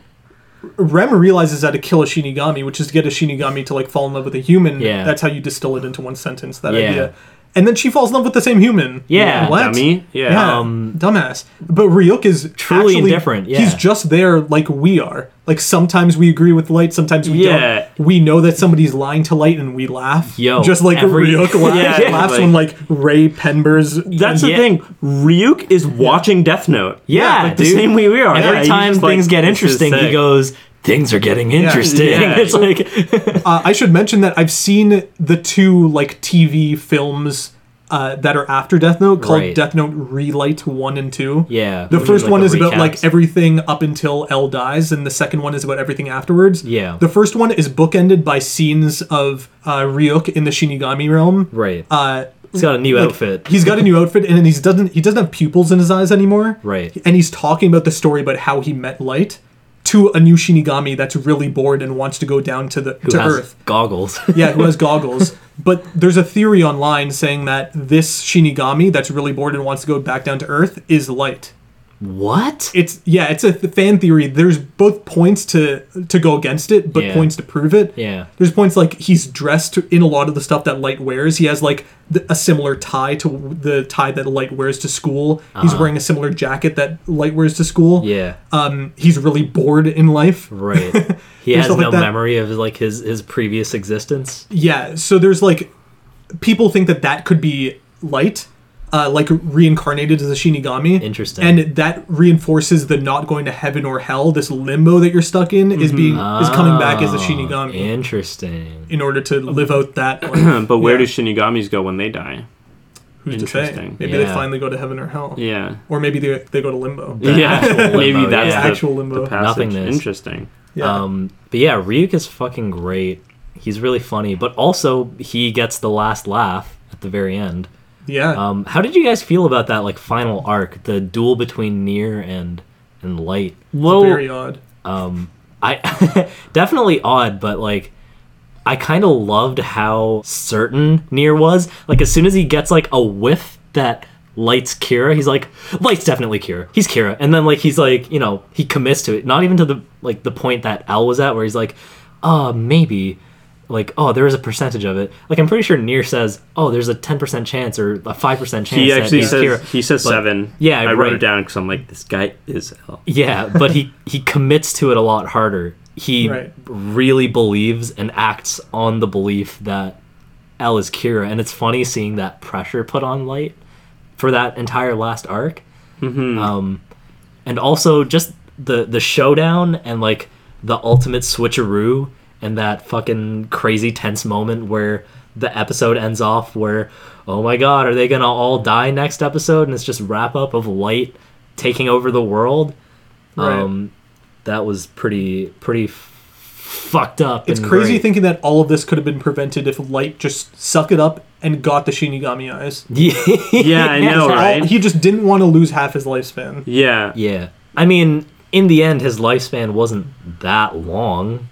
Rem realizes how to kill a Shinigami, which is to get a Shinigami to like fall in love with a human. Yeah. That's how you distill it into one sentence. That Yeah. idea. And then she falls in love with the same human. Yeah. what? dummy. Yeah, Yeah, Um, dumbass. But Ryuk is truly actually- indifferent, yeah. He's just there like we are. Like sometimes we agree with Light, sometimes we Yeah. don't. We know that somebody's lying to Light, and we laugh. Yo, just like every- Ryuk laughs, Yeah, laughs like- when like Raye Penber's. That's the Yeah. thing. Ryuk is watching Death Note. Yeah, like the same way we are. Every Yeah, time just like, things get interesting, he goes, "Things are getting interesting." Yeah. It's like, Uh, I should mention that I've seen the two like TV films. Uh, that are after Death Note called Right. Death Note Relight one and two. Yeah, the first like one is about like everything up until L dies, and the second one is about everything afterwards. Yeah. the first one is bookended by scenes of uh, Ryuk in the Shinigami realm. right. Uh, He's got a new like, outfit. He's got a new outfit, and he doesn't he doesn't have pupils in his eyes anymore. Right. And he's talking about the story about how he met Light to a new Shinigami that's really bored and wants to go down to the who to has Earth. goggles. Yeah, who has goggles. But there's a theory online saying that this Shinigami that's really bored and wants to go back down to Earth is Light. What? It's yeah, it's a th- fan theory. There's both points to to go against it, but Yeah. points to prove it. Yeah. There's points like he's dressed in a lot of the stuff that Light wears. He has like the, a similar tie to the tie that Light wears to school. He's wearing a similar jacket that Light wears to school. Uh-huh. Yeah. Um, he's really bored in life. Right. He has stuff no like that. memory of like his his previous existence. Yeah. So there's like people think that that could be Light. Uh, like reincarnated as a Shinigami. Interesting. And that reinforces the not going to heaven or hell. This limbo that you're stuck in is being is coming back as a Oh, Shinigami Interesting. in order to live out that. Life. but where Yeah. do shinigamis go when they die? Who's to say? Interesting. Maybe they Yeah. finally go to heaven or hell, Yeah. or maybe they they go to limbo. yeah. actual Maybe that's yeah. the, Actual limbo. the passage. Nothingness. Interesting. Yeah. Um, but yeah, Ryuk is fucking great. He's really funny, but also he gets the last laugh at the very end. Yeah. Um, how did you guys feel about that like final arc, the duel between Near and and Light? Well, Very odd. Um, I definitely odd, but like I kind of loved how certain Near was. Like as soon as he gets like a whiff that Light's Kira, he's like, Light's definitely Kira. He's Kira, and then like he's like, you know, he commits to it. Not even to the like the point that L was at, where he's like, uh, maybe. Like, oh, there is a percentage of it. Like, I'm pretty sure Near says, oh, there's a 10% chance or a 5% chance he that actually he's says Kira. he says But- seven. Yeah, I wrote right. it down because I'm like, this guy is L. Yeah, but he he commits to it a lot harder. He Right. really believes and acts on the belief that L is Kira, and it's funny seeing that pressure put on Light for that entire last arc. Mm-hmm. Um, and also just the the showdown and like the ultimate switcheroo and that fucking crazy tense moment where the episode ends off where oh my god are they gonna all die next episode and it's just wrap up of light taking over the world Right. um that was pretty pretty f- fucked up It's crazy great. thinking that all of this could have been prevented if Light just suck it up and got the Shinigami eyes. yeah Yeah, I know, All- right? he just didn't want to lose half his lifespan. Yeah. Yeah. I mean, in the end, his lifespan wasn't that long.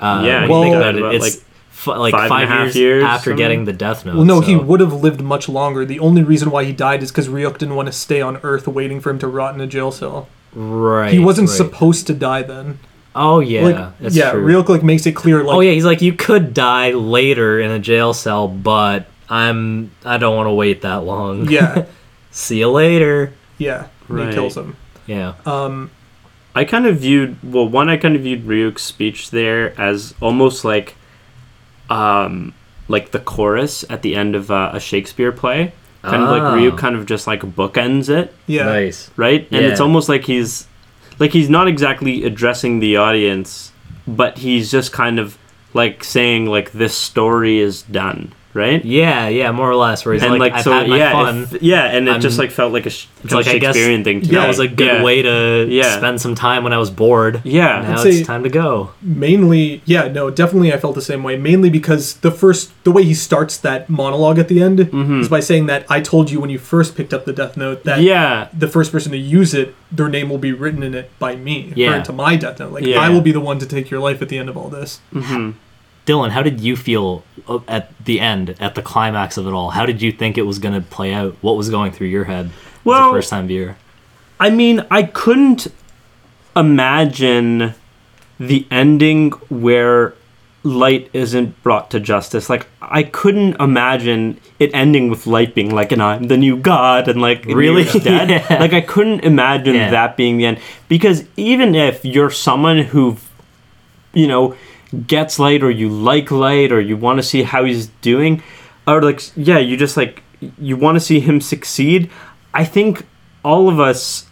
Uh, Yeah, when you you think think about it, about, it's like, f- like five five, and a half years, years, after something? getting the Death Note. Well, no, he would have lived much longer. The only reason why he died is because Ryuk didn't want to stay on Earth waiting for him to rot in a jail cell. Right. He wasn't right. supposed to die then. Oh yeah, Like, that's yeah, true. Ryuk like makes it clear. Like, oh yeah, he's like you could die later in a jail cell, but I'm I don't want to wait that long. yeah, See you later. yeah. And Right. He kills him. Yeah. Um, I kind of viewed well one I kind of viewed Ryuk's speech there as almost like um like the chorus at the end of uh, a Shakespeare play. Kind of like Ah. Ryuk kind of just like bookends it, yeah, Nice. right? And it's almost like he's like he's not exactly addressing the audience, but he's just kind of like saying like this story is done, right? Yeah, yeah, more or less. Where he's and like, like, I've so had my yeah, fun. if- yeah, and it I'm- just like felt like a sh- It's kind of I guess Shakespearean thing. To Yeah, me. that was a good Yeah. way to Yeah. spend some time when I was bored. Yeah, Now I'd it's time to go. mainly, yeah, no, definitely, I felt the same way. Mainly because the first, the way he starts that monologue at the end Mm-hmm. is by saying that I told you when you first picked up the Death Note that yeah, the first person to use it, their name will be written in it by me, Yeah. referring to my Death Note. Like Yeah. I will be the one to take your life at the end of all this. Dylan, how did you feel uh, at the end, at the climax of it all? How did you think it was going to play out? What was going through your head as a first time viewer? I mean, I couldn't imagine the ending where Light isn't brought to justice. Like, I couldn't imagine it ending with Light being like, and I'm the new god, and like, Really? Dead. Yeah. Like, I couldn't imagine Yeah. that being the end. Because even if you're someone who, you know, gets Light or you like Light or you want to see how he's doing, or like, yeah, you just like, you want to see him succeed, I think all of us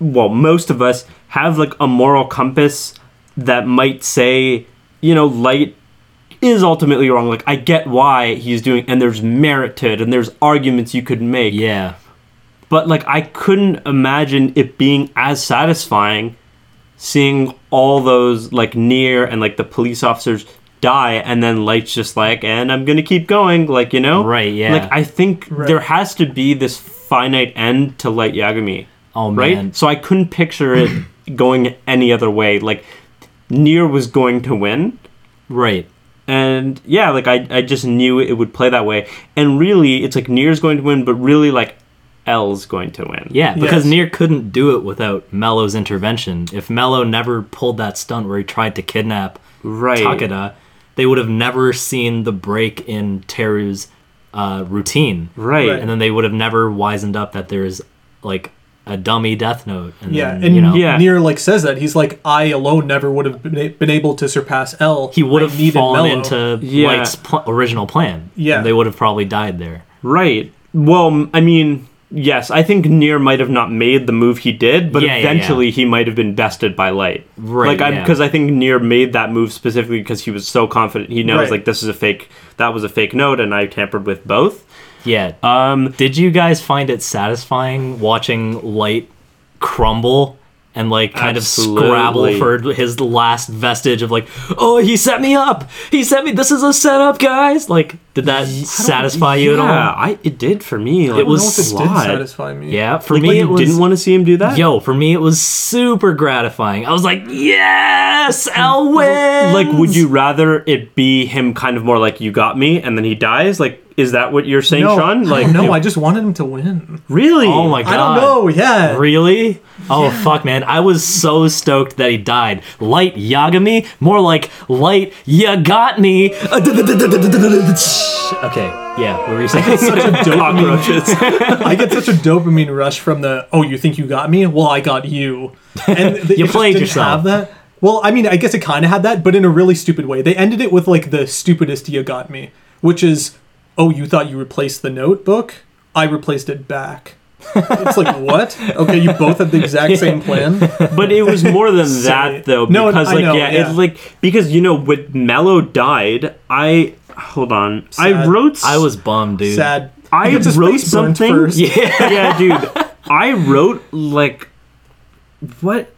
well, most of us have like a moral compass that might say, you know, light is ultimately wrong. Like, I get why he's doing, and there's merit to it, and there's arguments you could make. Yeah. But like, I couldn't imagine it being as satisfying seeing all those like Near and like the police officers die, and then light's just like, and I'm gonna keep going. Like, you know, Right, yeah. Like, I think Right. there has to be this finite end to Light Yagami Oh, right? So I couldn't picture it going any other way. Like Near was going to win, Right. and yeah, like I, I just knew it would play that way. And really, it's like Near's going to win, but really, like L's going to win. Yeah, because Yes. Near couldn't do it without Mello's intervention. If Mello never pulled that stunt where he tried to kidnap right. Takeda, they would have never seen the break in Teru's uh, routine. Right. Right. And then they would have never wisened up that there's like a dummy Death Note. And Yeah, then, and you know, Yeah. Near like says that he's like I alone never would have been, a- been able to surpass L. he would I have needed fallen Mello. into Yeah. Light's pl- original plan. Yeah. And they would have probably died there. Right. well, I mean, yes, I think Near might have not made the move he did, but Yeah, yeah, eventually he might have been bested by Light. Right, Like, yeah. because I think Near made that move specifically because he was so confident. He knows Right. like this is a fake. That was a fake note, and I tampered with both. Yeah. Um, Did you guys find it satisfying watching Light crumble and like kind Absolutely. of scrabble for his last vestige of like, oh, he set me up. He set me. This is a setup, guys. Like, did that satisfy you at yeah, all? I it did for me. Like, It was I don't know if it did satisfy me. Yeah, for Like, me you it was. didn't want to see him do that. Yo, for me it was super gratifying. I was like, yes, L wins. Like, would you rather it be him kind of more like you got me, and then he dies? Like, is that what you're saying, No, Sean? Like, no. I just wanted him to win. really? Oh my god. I don't know. Yeah. Really? Oh fuck, man! I was so stoked that he died. Light Yagami, more like light ya got me. Okay, yeah, what were you saying? Such a dopamine. Cockroaches. I get such a dopamine rush from the oh you think you got me well I got you and th- it just played didn't yourself. have that well I mean I guess it kind of had that but in a really stupid way they ended it with like the stupidest you got me which is oh you thought you replaced the notebook I replaced it back it's like what? Okay you both had the exact same plan? But it was more than that though No, because I like know, yeah, yeah. it's like because you know when Mello died i hold on. I wrote I was bummed, dude. sad. I He gets his wrote something- first. Yeah. yeah dude. I wrote like what?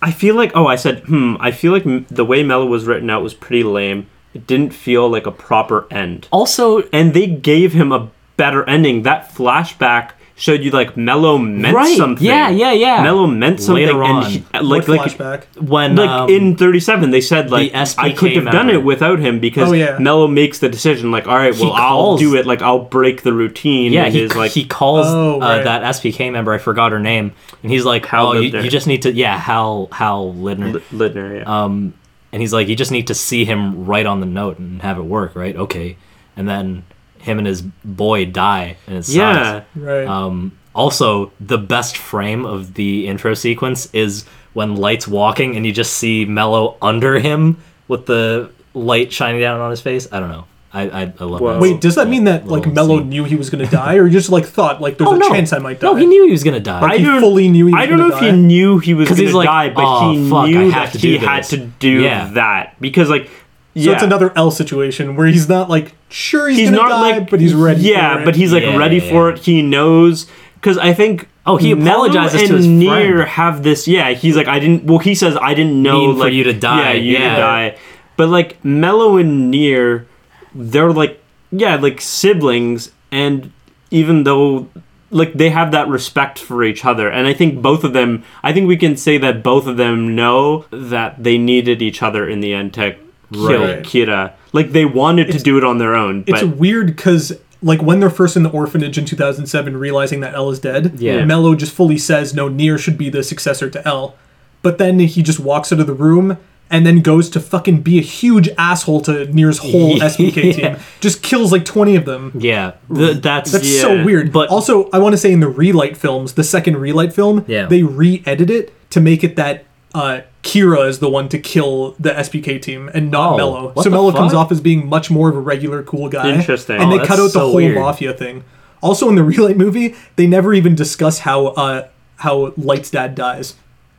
I feel like oh i said hmm i feel like m- the way Mello was written out was pretty lame. It didn't feel like a proper end. Also, and they gave him a better ending. That flashback showed you like Mello meant Right. something Yeah, yeah, yeah. Mello meant something Later and on. he- What like like flashback when like um, in 37 they said like the i couldn't have done it without him because Oh, yeah. mello makes the decision like all right He well i'll do it like i'll break the routine yeah, he, is like he calls Oh, uh, that SPK member. I forgot her name, and he's like, Hal "Oh, you, you just need to, yeah, Hal Hal Lidner." Li- Lidner, yeah. Um, and he's like, you just need to see him write on the note and have it work, right? Okay. And then him and his boy die, and it sucks. yeah right Um, also, the best frame of the intro sequence is when Light's walking and you just see Mello under him with the light shining down on his face. I don't know. I I, I love Whoa. that. wait does that mean that like little Mello scene. knew he was gonna die or you just like thought like there's Oh a no! chance I might die No, he knew he was gonna die. Like, he don't- fully knew he was gonna die. I don't know gonna if he die? knew he was 'Cause going he's to like, die, but "Oh, he fuck, I knew have that to he do had this." to do Yeah. that because, like, So yeah, it's another L situation where he's not like sure he's, he's gonna not die, like, but he's ready. Yeah, for it. but he's like Yeah, ready yeah, for yeah. it. He knows because I think. Oh, he Mello apologizes and to his Near friend. have this. Yeah, he's like, I didn't. Well, he says I didn't know Mean for like you to die, Yeah, you yeah. to die. But like Mello and Near, they're like yeah, like siblings, and even though like they have that respect for each other, and I think both of them. I think we can say that both of them know that they needed each other in the end to kill Right. Kira. Like they wanted to do it on their own, it's but weird because like when they're first in the orphanage in 2007, realizing that L is dead, Yeah. Mello just fully says no, Near should be the successor to L, but then he just walks out of the room. And then goes to fucking be a huge asshole to Near's whole SPK Yeah. team. Just kills like 20 of them. yeah, th- that's That's Yeah. so weird. But- But also, I want to say in the Relight films, the second Relight film, Yeah. they re-edited it to make it that uh, Kira is the one to kill the SPK team and not Oh, Mello. So the Mello comes off as being much more of a regular cool guy. Interesting. And Oh, they cut out the whole weird. mafia thing. Also, in the Relight movie, they never even discuss how uh, how Light's dad dies.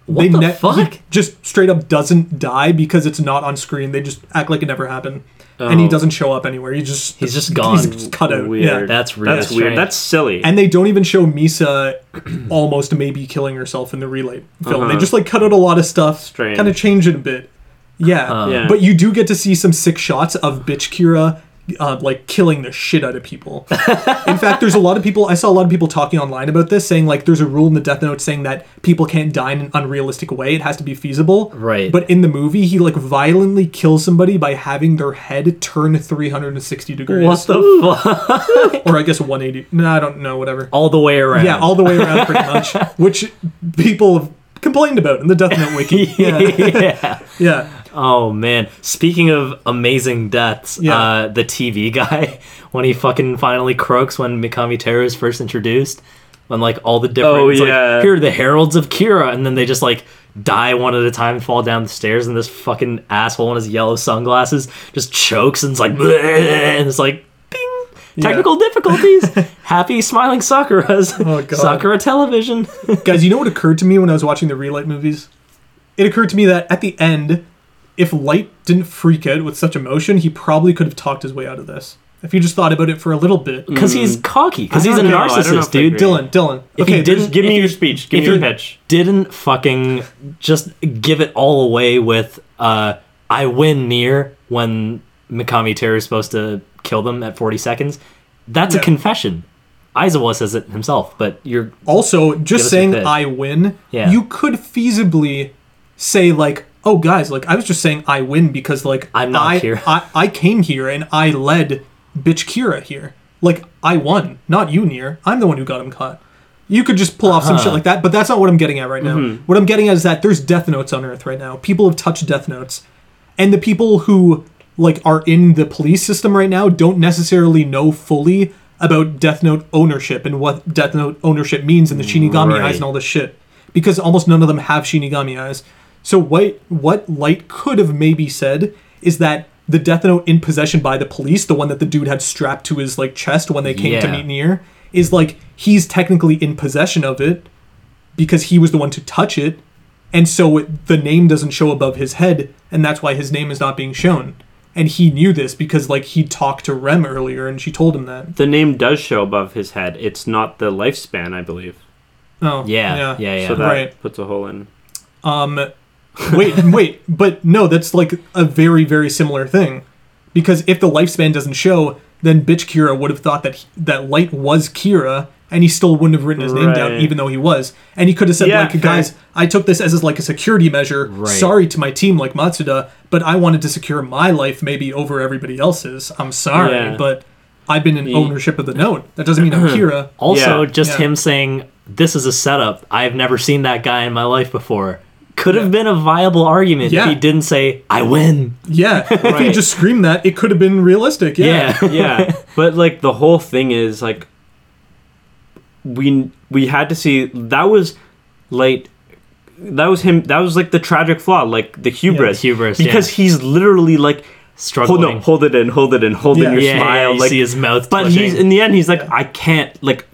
What they the ne- fuck? He just straight up doesn't die because it's not on screen. They just act like it never happened. And he Oh. doesn't show up anywhere. He just He's just gone. He's just cut out. weird. Yeah. That's really that's strange. weird. That's silly. And they don't even show Misa almost maybe killing herself in the Relight film. Uh-huh. They just like cut out a lot of stuff, Strange. kind of change it a bit. Yeah. Yeah. But you do get to see some sick shots of bitch Kira uh, like killing the shit out of people. in fact, there's a lot of people I saw a lot of people talking online about this saying like there's a rule in the Death Note saying that people can't die in an unrealistic way. It has to be feasible. Right. But in the movie, he like violently kills somebody by having their head turn 360 degrees. what the fuck? or I guess 180. No, I don't know, whatever. All the way around. Yeah, all the way around pretty much, which people have complained about in the Death Note wiki. Yeah, yeah. yeah. Oh man! Speaking of amazing deaths, Yeah. uh, the TV guy when he fucking finally croaks when Mikami Teru is first introduced, when like all the different, Oh, it's like, yeah. here are the heralds of Kira, and then they just like die one at a time, and fall down the stairs, and this fucking asshole in his yellow sunglasses just chokes and it's like, and it's like. Technical difficulties. Happy smiling Sakura's. Oh, God. Sakura television. Guys, you know what occurred to me when I was watching the Relight movies? It occurred to me that at the end, if Light didn't freak out with such emotion, he probably could have talked his way out of this. If you just thought about it for a little bit. Because he's cocky. Because I he's a don't know, I don't know narcissist, if I dude. agree. Dylan, Dylan. If he okay, didn't Give me If your you- speech. Give if me your you pitch. Didn't fucking just give it all away with uh, I win near when Mikami Teru is supposed to kill them at 40 seconds. That's Yeah. a confession. Aizawa says it himself, but you're Also, Give just us saying pitch. I win, Yeah. you could feasibly say like, "Oh, guys, like I was just saying I win because like I'm not I, Kira." I I came here and I led bitch Kira here. Like I won, not you, Near. I'm the one who got him caught. You could just pull off some Uh-huh. shit like that, but that's not what I'm getting at right now. Mm-hmm. What I'm getting at is that there's death notes on Earth right now. People have touched death notes, and the people who like are in the police system right now don't necessarily know fully about Death Note ownership and what Death Note ownership means and the Shinigami eyes and all this shit. Because almost none of them have Shinigami eyes. So what what Light could have maybe said is that the Death Note in possession by the police, the one that the dude had strapped to his like chest when they came to Yeah. meet Near, is like he's technically in possession of it because he was the one to touch it, and so it, the name doesn't show above his head, and that's why his name is not being shown. And he knew this because like he talked to Rem earlier, and she told him that. The name does show above his head. It's not the lifespan, I believe. Oh, Yeah, yeah, yeah. So that Right. puts a hole in. Um, wait, wait, but no, that's like a very, very similar thing, because if the lifespan doesn't show, then bitch Kira would have thought that he, that Light was Kira, and he still wouldn't have written his name down, even though he was, and he could have said Yeah, like, guys, I took this as like a security measure. Right. Sorry to my team, like Matsuda, but I wanted to secure my life maybe over everybody else's. I'm sorry, Yeah. but I've been in Ye- ownership of the note. That doesn't mean I'm Kira. Also, Yeah, just yeah. him saying, This is a setup. I've never seen that guy in my life before. Could have Yeah. been a viable argument Yeah. if he didn't say, I win. Yeah, if he just screamed that, it could have been realistic. Yeah. Yeah. yeah but like the whole thing is like we we had to see that was like that was him that was like the tragic flaw like the hubris the hubris, because he's literally like Struggling. hold no hold it in hold it in hold in your smile like see his mouth but in the end he's like i can't like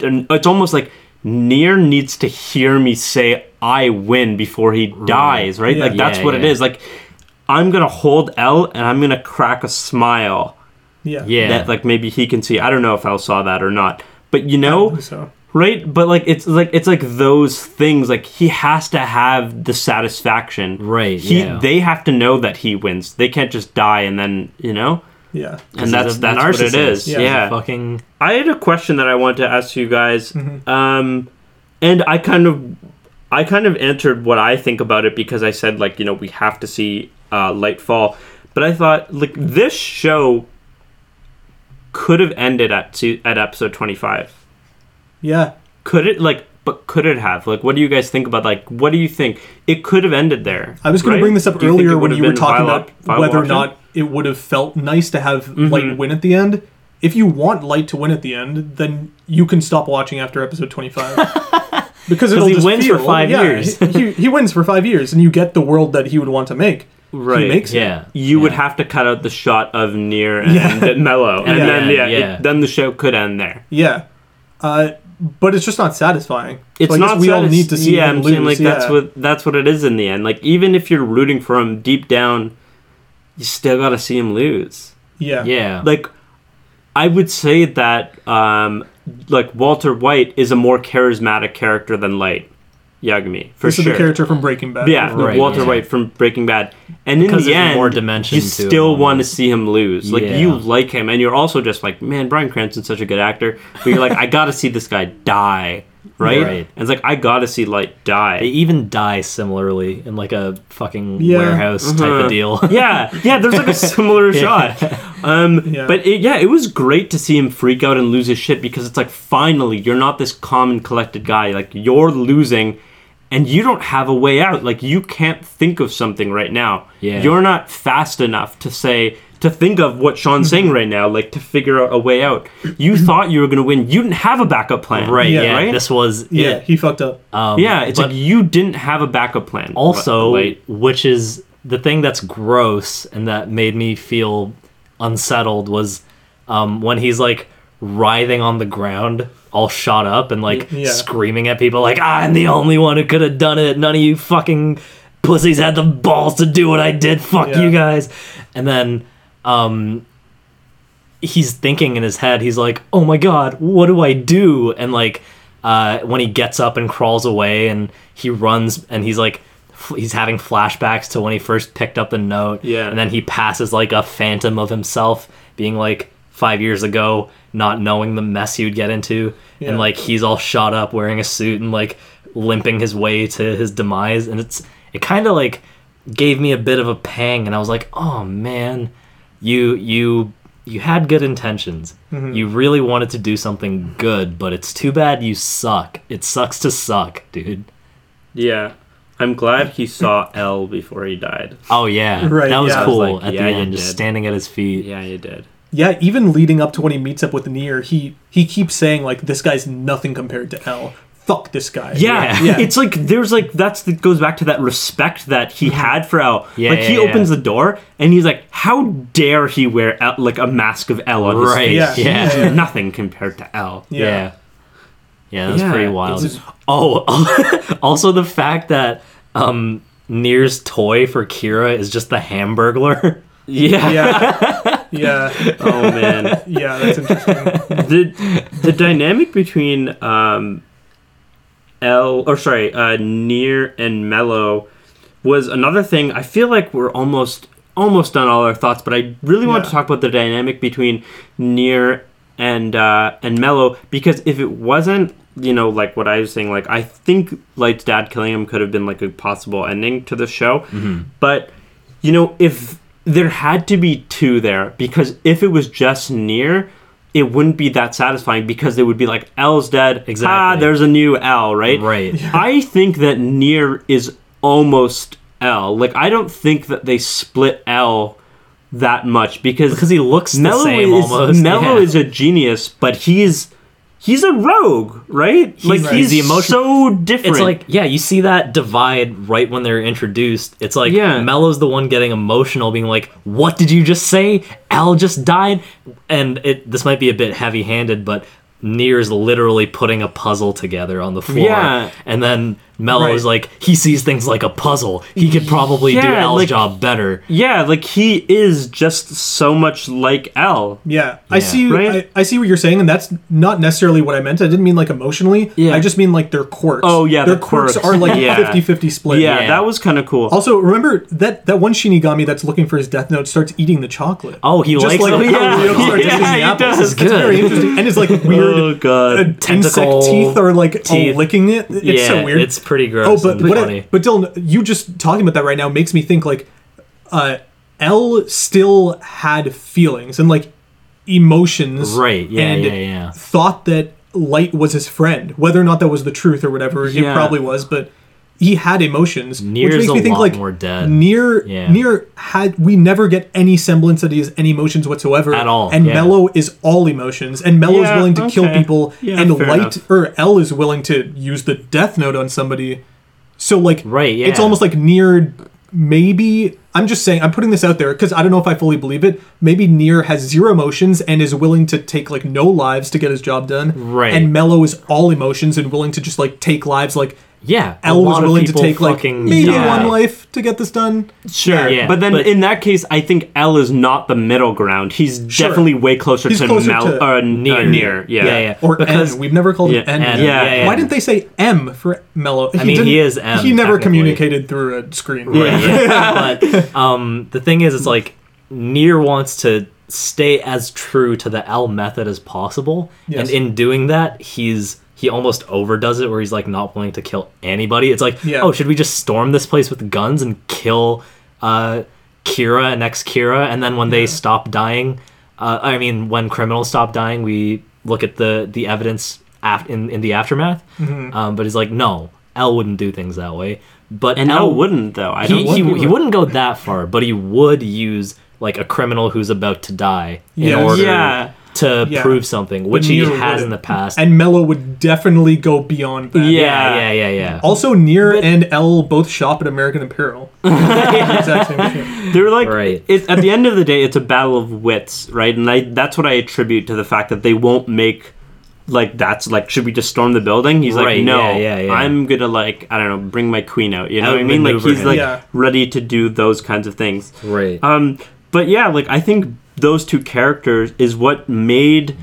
it's almost like Near needs to hear me say I win before he dies, right? Yeah. Like that's Yeah, what it yeah. is. Like I'm gonna hold L and I'm gonna crack a smile Yeah. yeah. that like maybe he can see. I don't know if L saw that or not, but you know, so. right? But like it's like it's like those things. Like he has to have the satisfaction, Right, He yeah. they have to know that he wins. They can't just die and then you know. Yeah. And that's He's a that's what it narcissist. is. He's Yeah. Yeah. Fucking. I had a question that I wanted to ask you guys, Mm-hmm. um, and I kind of, I kind of answered what I think about it because I said like you know we have to see uh, light fall, but I thought like this show could have ended at se- at episode twenty five. Yeah. Could it like? But could it have? Like, what do you guys think about? Like, what do you think? It could have ended there. I was going right? to bring this up Do you earlier when you were talking viable about whether or not it would have felt nice to have Mm-hmm. Light win at the end. If you want Light to win at the end, then you can stop watching after episode 25. because it'll he just wins for five yeah, years. he, he, he wins for five years, and you get the world that he would want to make. Right. He makes it. Yeah. you would have to cut out the shot of Near and Yeah. Mello, and Yeah, then yeah, yeah. It, then the show could end there. Yeah. Uh, but it's just not satisfying. It's So not. We all need to see Yeah, him I'm saying lose. like that's what that's what it is in the end. Like even if you're rooting for him deep down, you still got to see him lose. Yeah. Yeah. Like I would say that um like Walter White is a more charismatic character than Light Yagami for This sure. is the character from Breaking Bad. Yeah, Right, Walter yeah. White from Breaking Bad, and Because in the end, more dimension you to it still want to see him lose. Like you like him, and you're also just like, man, Bryan Cranston's such a good actor, but you're like, I got to see this guy die, right? Right. And it's like I got to see Light die. They even die similarly in like a fucking Yeah. warehouse type Uh-huh. of deal. yeah, yeah. There's like a similar shot. Um, Yeah. but it, yeah, it was great to see him freak out and lose his shit because it's like finally you're not this calm and collected guy. Like you're losing, and you don't have a way out. Like you can't think of something right now. Yeah. You're not fast enough to say to think of what Sean's saying right now. Like to figure out a way out. You thought you were gonna win. You didn't have a backup plan. Right, Yeah. yeah. Right? This was Yeah, it. he fucked up. Um, Yeah, it's like you didn't have a backup plan. also, Like, which is the thing that's gross and that made me feel unsettled was um, when he's like writhing on the ground, all shot up and like Yeah. screaming at people like I'm the only one who could have done it. None of you fucking pussies had the balls to do what I did. Fuck Yeah. you guys. And then um he's thinking in his head, he's like, "Oh my god, what do I do?" And like uh when he gets up and crawls away and he runs and he's like he's having flashbacks to when he first picked up the note. Yeah. And then he passes like a phantom of himself being like 5 years ago not knowing the mess he would get into Yeah. and like he's all shot up wearing a suit and like limping his way to his demise and it's it kind of like gave me a bit of a pang and I was like, "Oh man, you you you had good intentions. Mm-hmm. You really wanted to do something good, but it's too bad you suck. It sucks to suck, dude." Yeah. I'm glad he saw L before he died. Oh yeah. Right, That was yeah. I was cool like, at yeah, the end just did. standing at his feet. Yeah, you did. Yeah, even leading up to when he meets up with Near, he he keeps saying like this guy's nothing compared to L. Fuck this guy. Yeah, Yeah. it's like there's like that's that goes back to that respect that he had for L. Yeah, like he yeah, opens yeah. the door and he's like, "How dare he wear L, like a mask of L on his Right, face? yeah, yeah. yeah. nothing compared to L." Yeah. Yeah. Yeah, that's Yeah, pretty wild. it's- Oh, also the fact that um Near's toy for Kira is just the Hamburglar. Yeah. Yeah. yeah. Oh man. Yeah, that's interesting. the the dynamic between um L or sorry, uh Near and Mello was another thing. I feel like we're almost almost done all our thoughts, but I really want to talk about the dynamic between Near and uh and Mello because if it wasn't you know like what I was saying like I think Light's dad killing him could have been like a possible ending to the show. But you know if there had to be two there because if it was just near it wouldn't be that satisfying because they would be like L's dead. Exactly. Ah, there's a new L, right? Right. I think that near is almost L. Like I don't think that they split L that much because Because he looks the Mello same is almost. Mello yeah. is a genius, but he's he's a rogue, right? like He's- he's he's the emotion- so different. It's like, yeah, you see that divide right when they're introduced. It's like Yeah. Mello's the one getting emotional, being like, "What did you just say? L just died." And it this might be a bit heavy-handed, but Near's literally putting a puzzle together on the floor. Yeah. And then Mello's Right. like, he sees things like a puzzle. He could probably do Yeah, L's like- job better. yeah, like he is just so much like L. Yeah, I see. Right? I, I see what you're saying, and that's not necessarily what I meant. I didn't mean like emotionally. Yeah. I just mean like their quirks. Oh, yeah, their the quirks, quirks. are like Yeah. 50-50 split. Yeah, Yeah. that was kind of cool. Also, remember that that one Shinigami that's looking for his death note starts eating the chocolate. Oh, he Just likes like it? how Yeah. Yeah, the he apples. does. It's very Good. interesting, and his like weird oh god. uh, insect Tentacle teeth are like teeth. all licking it. It's yeah, so weird. it's pretty gross. Oh, but and what funny. I, but Dylan, you just talking about that right now makes me think like, uh, L still had feelings and like emotions, Right, yeah, and yeah, yeah. Thought that Light was his friend, whether or not that was the truth or whatever. It Yeah. probably was, but he had emotions, Near's which makes a me think lot like more dead. Near, Yeah. Near had we never get any semblance that he has any emotions whatsoever At all, and yeah. Mello is all emotions, and Mello is willing to kill people, Yeah, and Light enough. or L is willing to use the death note on somebody. So like, Right, It's almost like Near. Maybe I'm just saying I'm putting this out there because I don't know if I fully believe it. Maybe Near has zero emotions and is willing to take like no lives to get his job done. Right. And Mello is all emotions and willing to just like take lives. Like yeah, a L was willing to take like maybe die. one life to get this done. Sure, Yeah, but then but- in that case, I think L is not the middle ground. He's Sure. definitely way closer He's to closer Mel to uh, near. Near. Uh, near. Yeah. Yeah, yeah. Or Because- N. We've never called Yeah, him N. N, yeah, yeah, Why yeah. didn't they say M for Mello? I mean, he is M, He never communicated through a screen. Yeah. Yeah, but um, the thing is, it's like near wants to stay as true to the L method as possible, Yes. and in doing that, he's he almost overdoes it, where he's like not willing to kill anybody. It's like, Yeah. oh, should we just storm this place with guns and kill uh, Kira and ex Kira, and then when they stop dying, uh, I mean, when criminals stop dying, we look at the the evidence af- in in the aftermath. Mm-hmm. Um, but he's like, no, L wouldn't do things that way. But And L L wouldn't though. I don't. he, think he, he wouldn't go that far, but he would use like a criminal who's about to die in Yes. order Yeah. To Yeah. prove something, which he has wouldn't. in the past. And Mello would definitely go beyond that. yeah, yeah, yeah, yeah. Also, Near and L both shop at American Apparel. exact. They're like, Right. it, at the end of the day, it's a battle of wits, right? And I, that's what I attribute to the fact that they won't make, like, that's like, should we just storm the building? He's Right, like, no, yeah, yeah, yeah. I'm gonna like, I don't know, bring my queen out. You know what I mean? Like, he's him. like Yeah. ready to do those kinds of things. right. Um, but yeah, like I think those two characters is what made,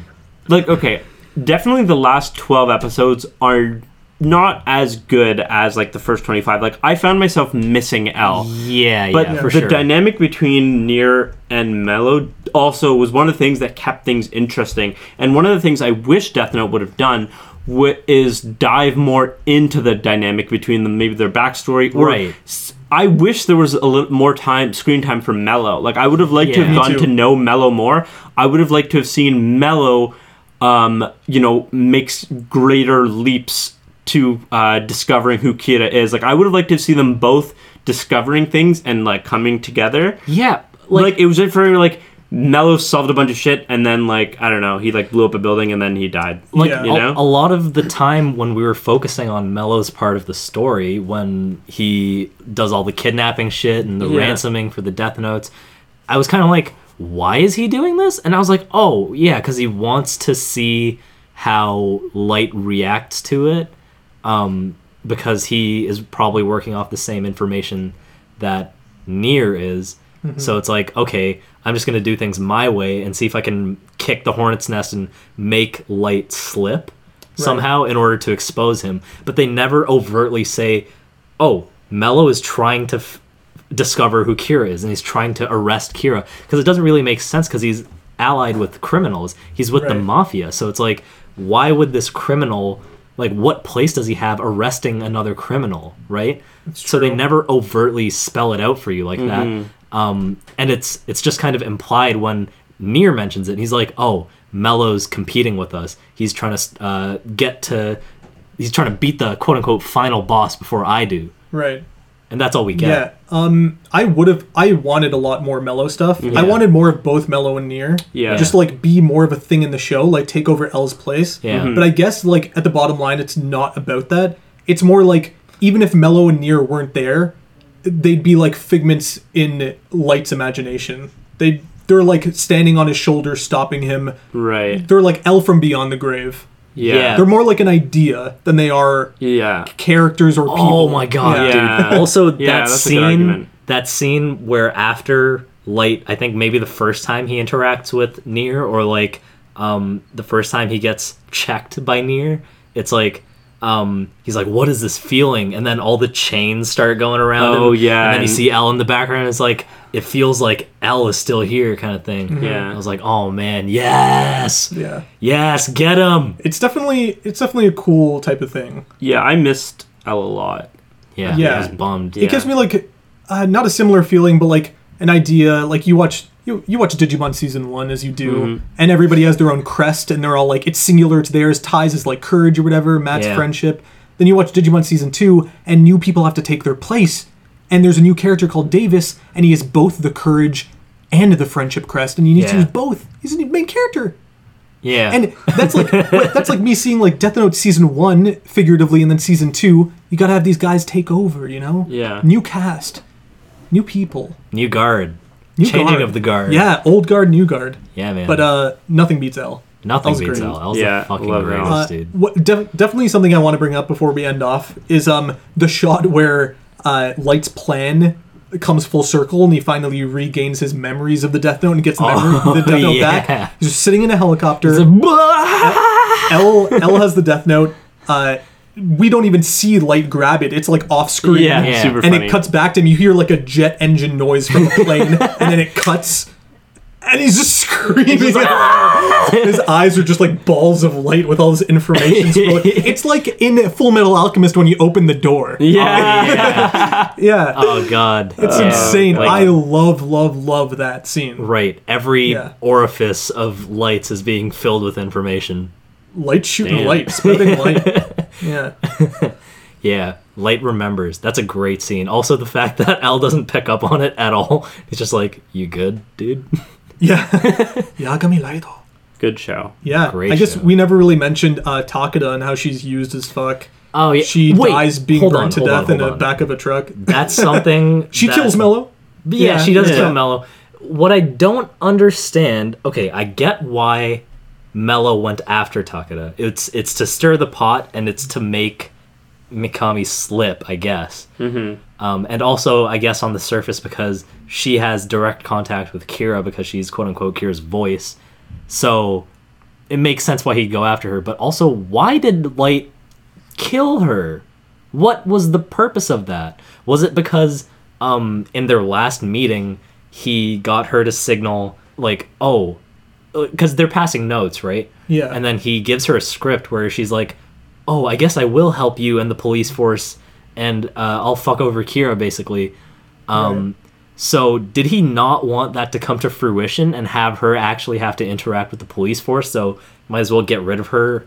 like, okay, definitely the last twelve episodes are not as good as like the first twenty five. Like I found myself missing L. yeah, But yeah, for sure. But the sure. dynamic between near and Mello also was one of the things that kept things interesting. And one of the things I wish Death Note would have done w- is dive more into the dynamic between them, maybe their backstory. Or Right. s- I wish there was a little more time, screen time for Mello. Like I would have liked to have gotten too. to know Mello more. I would have liked to have seen Mello, um, you know, makes greater leaps to uh, discovering who Kira is. Like I would have liked to see them both discovering things and like coming together. yeah, Like, like, it was for like Mello solved a bunch of shit and then like I don't know he like blew up a building and then he died. like Yeah. you know? a lot of the time when we were focusing on Mello's part of the story, when he does all the kidnapping shit and the Yeah. ransoming for the Death Notes, I was kind of like, why is he doing this? And I was like, oh yeah, because he wants to see how Light reacts to it, um, because he is probably working off the same information that Near is. So it's like, okay, I'm just gonna do things my way and see if I can kick the hornet's nest and make Light slip somehow in order to expose him. But they never overtly say, "Oh, Mello is trying to f- discover who Kira is, and he's trying to arrest Kira," because it doesn't really make sense because he's allied with criminals. He's with the mafia, so it's like, why would this criminal? Like, what place does he have arresting another criminal, right? So they never overtly spell it out for you like that. Mm-hmm. Um, and it's it's just kind of implied when Near mentions it. And he's like, "Oh, Mello's competing with us. He's trying to uh, get to, he's trying to beat the quote unquote final boss before I do." Right. And that's all we get. Yeah. Um, I would have. I wanted a lot more Mello stuff. Yeah. I wanted more of both Mello and Near. Yeah. Just like be more of a thing in the show, like take over L's place. Yeah. Mhm. But I guess like at the bottom line, it's not about that. It's more like even if Mello and Near weren't there, they'd be like figments in Light's imagination. They they're like standing on his shoulder, stopping him. right. They're like L from beyond the grave. Yeah. Yeah. They're more like an idea than they are Yeah. characters or people. Oh my god, Yeah. dude! Also, Yeah, that that's scene, that scene where after Light, I think maybe the first time he interacts with Near or like um, the first time he gets checked by Near, it's like um, he's like, "What is this feeling?" And then all the chains start going around. Oh, him, yeah, and then you see L in the background. It's like it feels like L is still here, kind of thing. Yeah. I was like, "Oh man, yes, Yeah. yes, get him!" It's definitely it's definitely a cool type of thing. Yeah, I missed L a lot. Yeah, Yeah. I was bummed. It gives me like uh, not a similar feeling, but like an idea. Like you watch you you watch Digimon season one as you do, mm-hmm. and everybody has their own crest, and they're all like it's singular to theirs. Tai's is like courage or whatever. Matt's Yeah. friendship. Then you watch Digimon season two, and new people have to take their place. And there's a new character called Davis, and he has both the courage and the friendship crest, and you need to use both. He's a new main character. yeah, And that's like that's like me seeing like Death Note season one figuratively, and then season two. You gotta have these guys take over, you know? Yeah. New cast, new people, new guard, new changing guard. of the guard. Yeah, old guard, new guard. yeah, man. But uh, nothing beats L. Nothing L's beats great. L. L's Yeah, the fucking love greatest, Uh, dude. what def- definitely something I want to bring up before we end off is um the shot where uh Light's plan comes full circle and he finally regains his memories of the Death Note and gets the, memory, the Death Note yeah. back. He's just sitting in a helicopter. L L has the Death Note. Uh, we don't even see Light grab it. It's like off screen. Yeah, Yeah. super And funny. it cuts back to him. You hear like a jet engine noise from a plane, and then it cuts, and he's just screaming. His eyes are just like balls of light with all this information. it's like in Full Metal Alchemist when you open the door. yeah. Oh, yeah, yeah. Oh god, it's Yeah, insane. like- I love, love, love that scene. right. Every Yeah. orifice of lights is being filled with information. Light shooting Damn. light, spreading light. Yeah. Yeah, light remembers. That's a great scene. Also, the fact that L doesn't pick up on it at all. He's just like, "You good, dude?" Yeah. Yagami Light. Good show. Yeah, Great I guess show. we never really mentioned uh, Takada and how she's used as fuck. Oh yeah. She Wait, dies being hold burned on, to death on, in the back of a truck. That's something. She that- kills Mello. Yeah, Yeah. she does Yeah. kill Mello. What I don't understand, okay, I get why Mello went after Takada. It's it's to stir the pot and it's to make Mikami slip, I guess. Mm-hmm. Um, and also, I guess on the surface because she has direct contact with Kira because she's quote unquote Kira's voice. So it makes sense why he'd go after her. But also, why did Light kill her? What was the purpose of that? Was it because um in their last meeting he got her to signal like, "Oh, because they're passing notes, right?" Yeah. And then he gives her a script where she's like, "Oh, I guess I will help you and the police force and uh, I'll fuck over Kira basically." Um so did he not want that to come to fruition and have her actually have to interact with the police force? So might as well get rid of her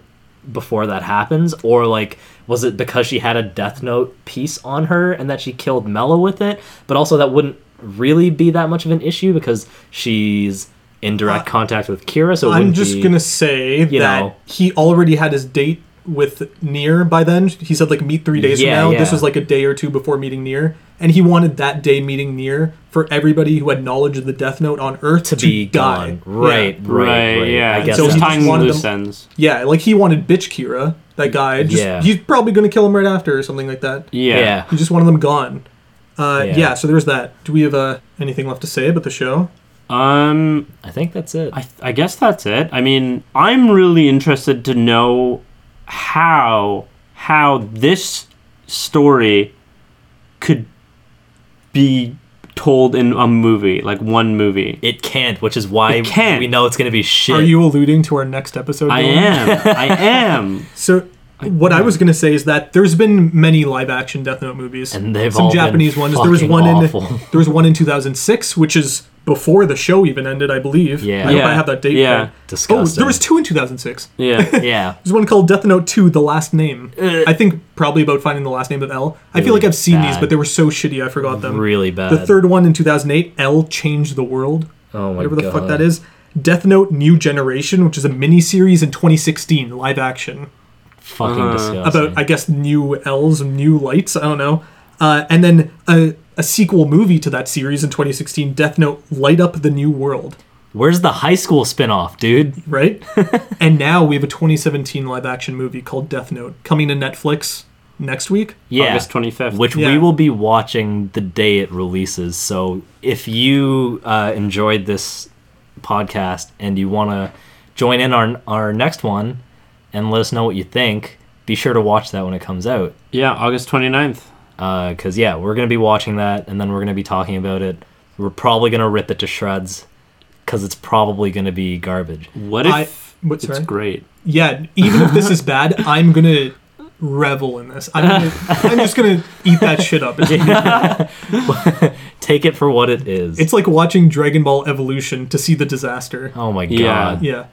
before that happens or like was it because she had a death note piece on her and that she killed Mello with it but also that wouldn't really be that much of an issue because she's in direct contact with Kira so I'm just be- gonna say that know. he already had his date with Near by then. He said like meet three days Yeah, from now. This was like a day or two before meeting Near, and he wanted that day meeting Near for everybody who had knowledge of the Death Note on Earth to to, be die. gone right Yeah. right right, yeah. I guess So just he tying wanted loose them- ends. Yeah, like he wanted bitch Kira, that guy. Just, Yeah. he's probably gonna kill him right after or something like that. Yeah. yeah He just wanted them gone. Uh, Yeah. yeah. So there's that. Do we have uh, anything left to say about the show? Um, I think that's it I, I guess that's it. I mean, I'm really interested to know how how this story could be told in a movie, like one movie. it can't which is why It can't. we know it's going to be shit Are you alluding to our next episode? I Dylan? am. I am. So what I was gonna say is that there's been many live action Death Note movies, And they've some all been Japanese ones. There was one awful. in there was one in 2006, which is before the show even ended, I believe. Yeah. I hope Yeah. I have that date. Yeah. right. Oh, there was two in 2006. Yeah. yeah There's one called Death Note 2: The Last Name. Uh, I think probably about finding the last name of L. I feel like I've seen these, but they were so shitty I forgot them. really bad The third one in 2008, L Changed the World. oh my god. Whatever the god fuck that is. Death Note New Generation, which is a mini series in 2016, live action fucking Uh, disgusting about I guess new L's, new lights. I don't know. Uh, and then a, a sequel movie to that series in 2016, Death Note: Light Up the New World. where's the high school spin-off dude Right. and now we have a 2017 live action movie called Death Note coming to Netflix next week. yeah August 25th. which we will be watching the day it releases. So if you uh, enjoyed this podcast and you want to join in our our next one and let us know what you think, be sure to watch that when it comes out. yeah, August 29th. Because uh, yeah, we're gonna be watching that and then we're gonna be talking about it. We're probably gonna rip it to shreds because it's probably gonna be garbage. What if I- what's it's great? Yeah, even if this is bad, I'm gonna revel in this. I'm, gonna, I'm just gonna eat that shit up. Take it for what it is. it's like watching Dragon Ball Evolution to see the disaster. oh my god. Yeah. Yeah.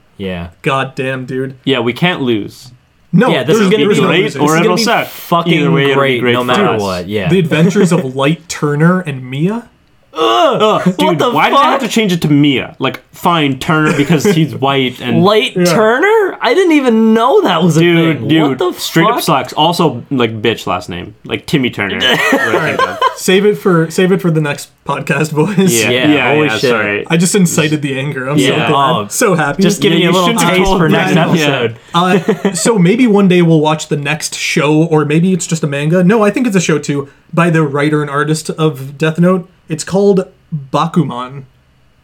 God damn, dude. Yeah, we can't lose. No, Yeah, this is gonna be great or it'll be suck. Fucking Either way, it'll be great, great no matter what. Yeah. The Adventures of Light Turner and Mia. Ugh, dude, the why did I have to change it to Mia? Like, fine, Turner because he's white and Light Turner? I didn't even know that was a dude, thing. dude, what the straight fuck? up sucks. Also, like, bitch last name, like Timmy Turner. What I think of. Save it for save it for the next podcast, boys. yeah, Yeah, yeah, holy yeah, sorry. I just incited the anger. I'm so glad. Oh. so happy. Just giving you a you little taste for next I know. episode. Uh, so maybe one day we'll watch the next show, or maybe it's just a manga. No, I think it's a show too, by the writer and artist of Death Note. It's called Bakuman,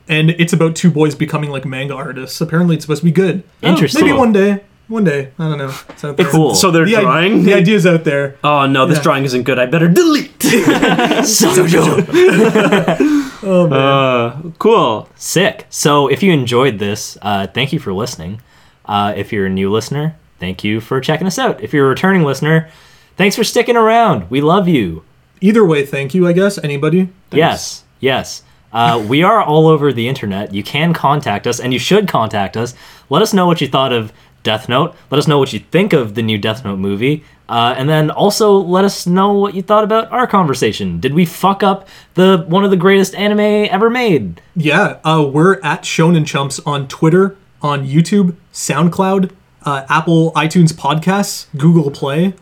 and it's about two boys becoming like manga artists. Apparently, it's supposed to be good. Interesting. Maybe one day. One day. I don't know. It's out there. Cool. So they're The, i- drawing. the idea's out there. oh no, this Yeah. drawing isn't good. I better delete. So dope. Oh man. Uh, cool. Sick. So if you enjoyed this, uh, thank you for listening. Uh, if you're a new listener, thank you for checking us out. If you're a returning listener, thanks for sticking around. We love you. Either way, thank you. I guess anybody. Yes, yes. Uh, we are all over the internet. You can contact us, and you should contact us. Let us know what you thought of Death Note. Let us know what you think of the new Death Note movie. Uh, and then also let us know what you thought about our conversation. Did we fuck up the one of the greatest anime ever made? Yeah, uh, we're at Shonen Chumps on Twitter, on YouTube, SoundCloud, uh, Apple iTunes Podcasts, Google Play.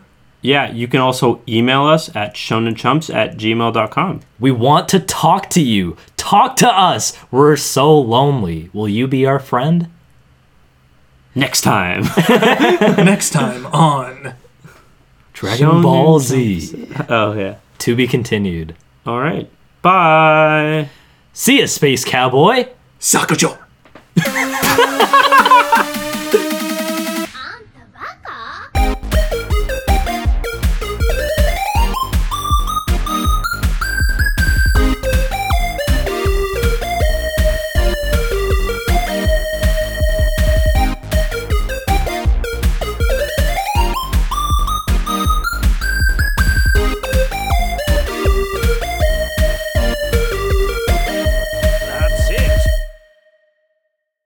Yeah, you can also email us at shonenchumps at gmail.com. We want to talk to you. Talk to us. We're so lonely. Will you be our friend? Next time. Next time on. Dragon Shonen Ball Z. oh, yeah. To be continued. All right. Bye. See ya, Space Cowboy. Sakajo!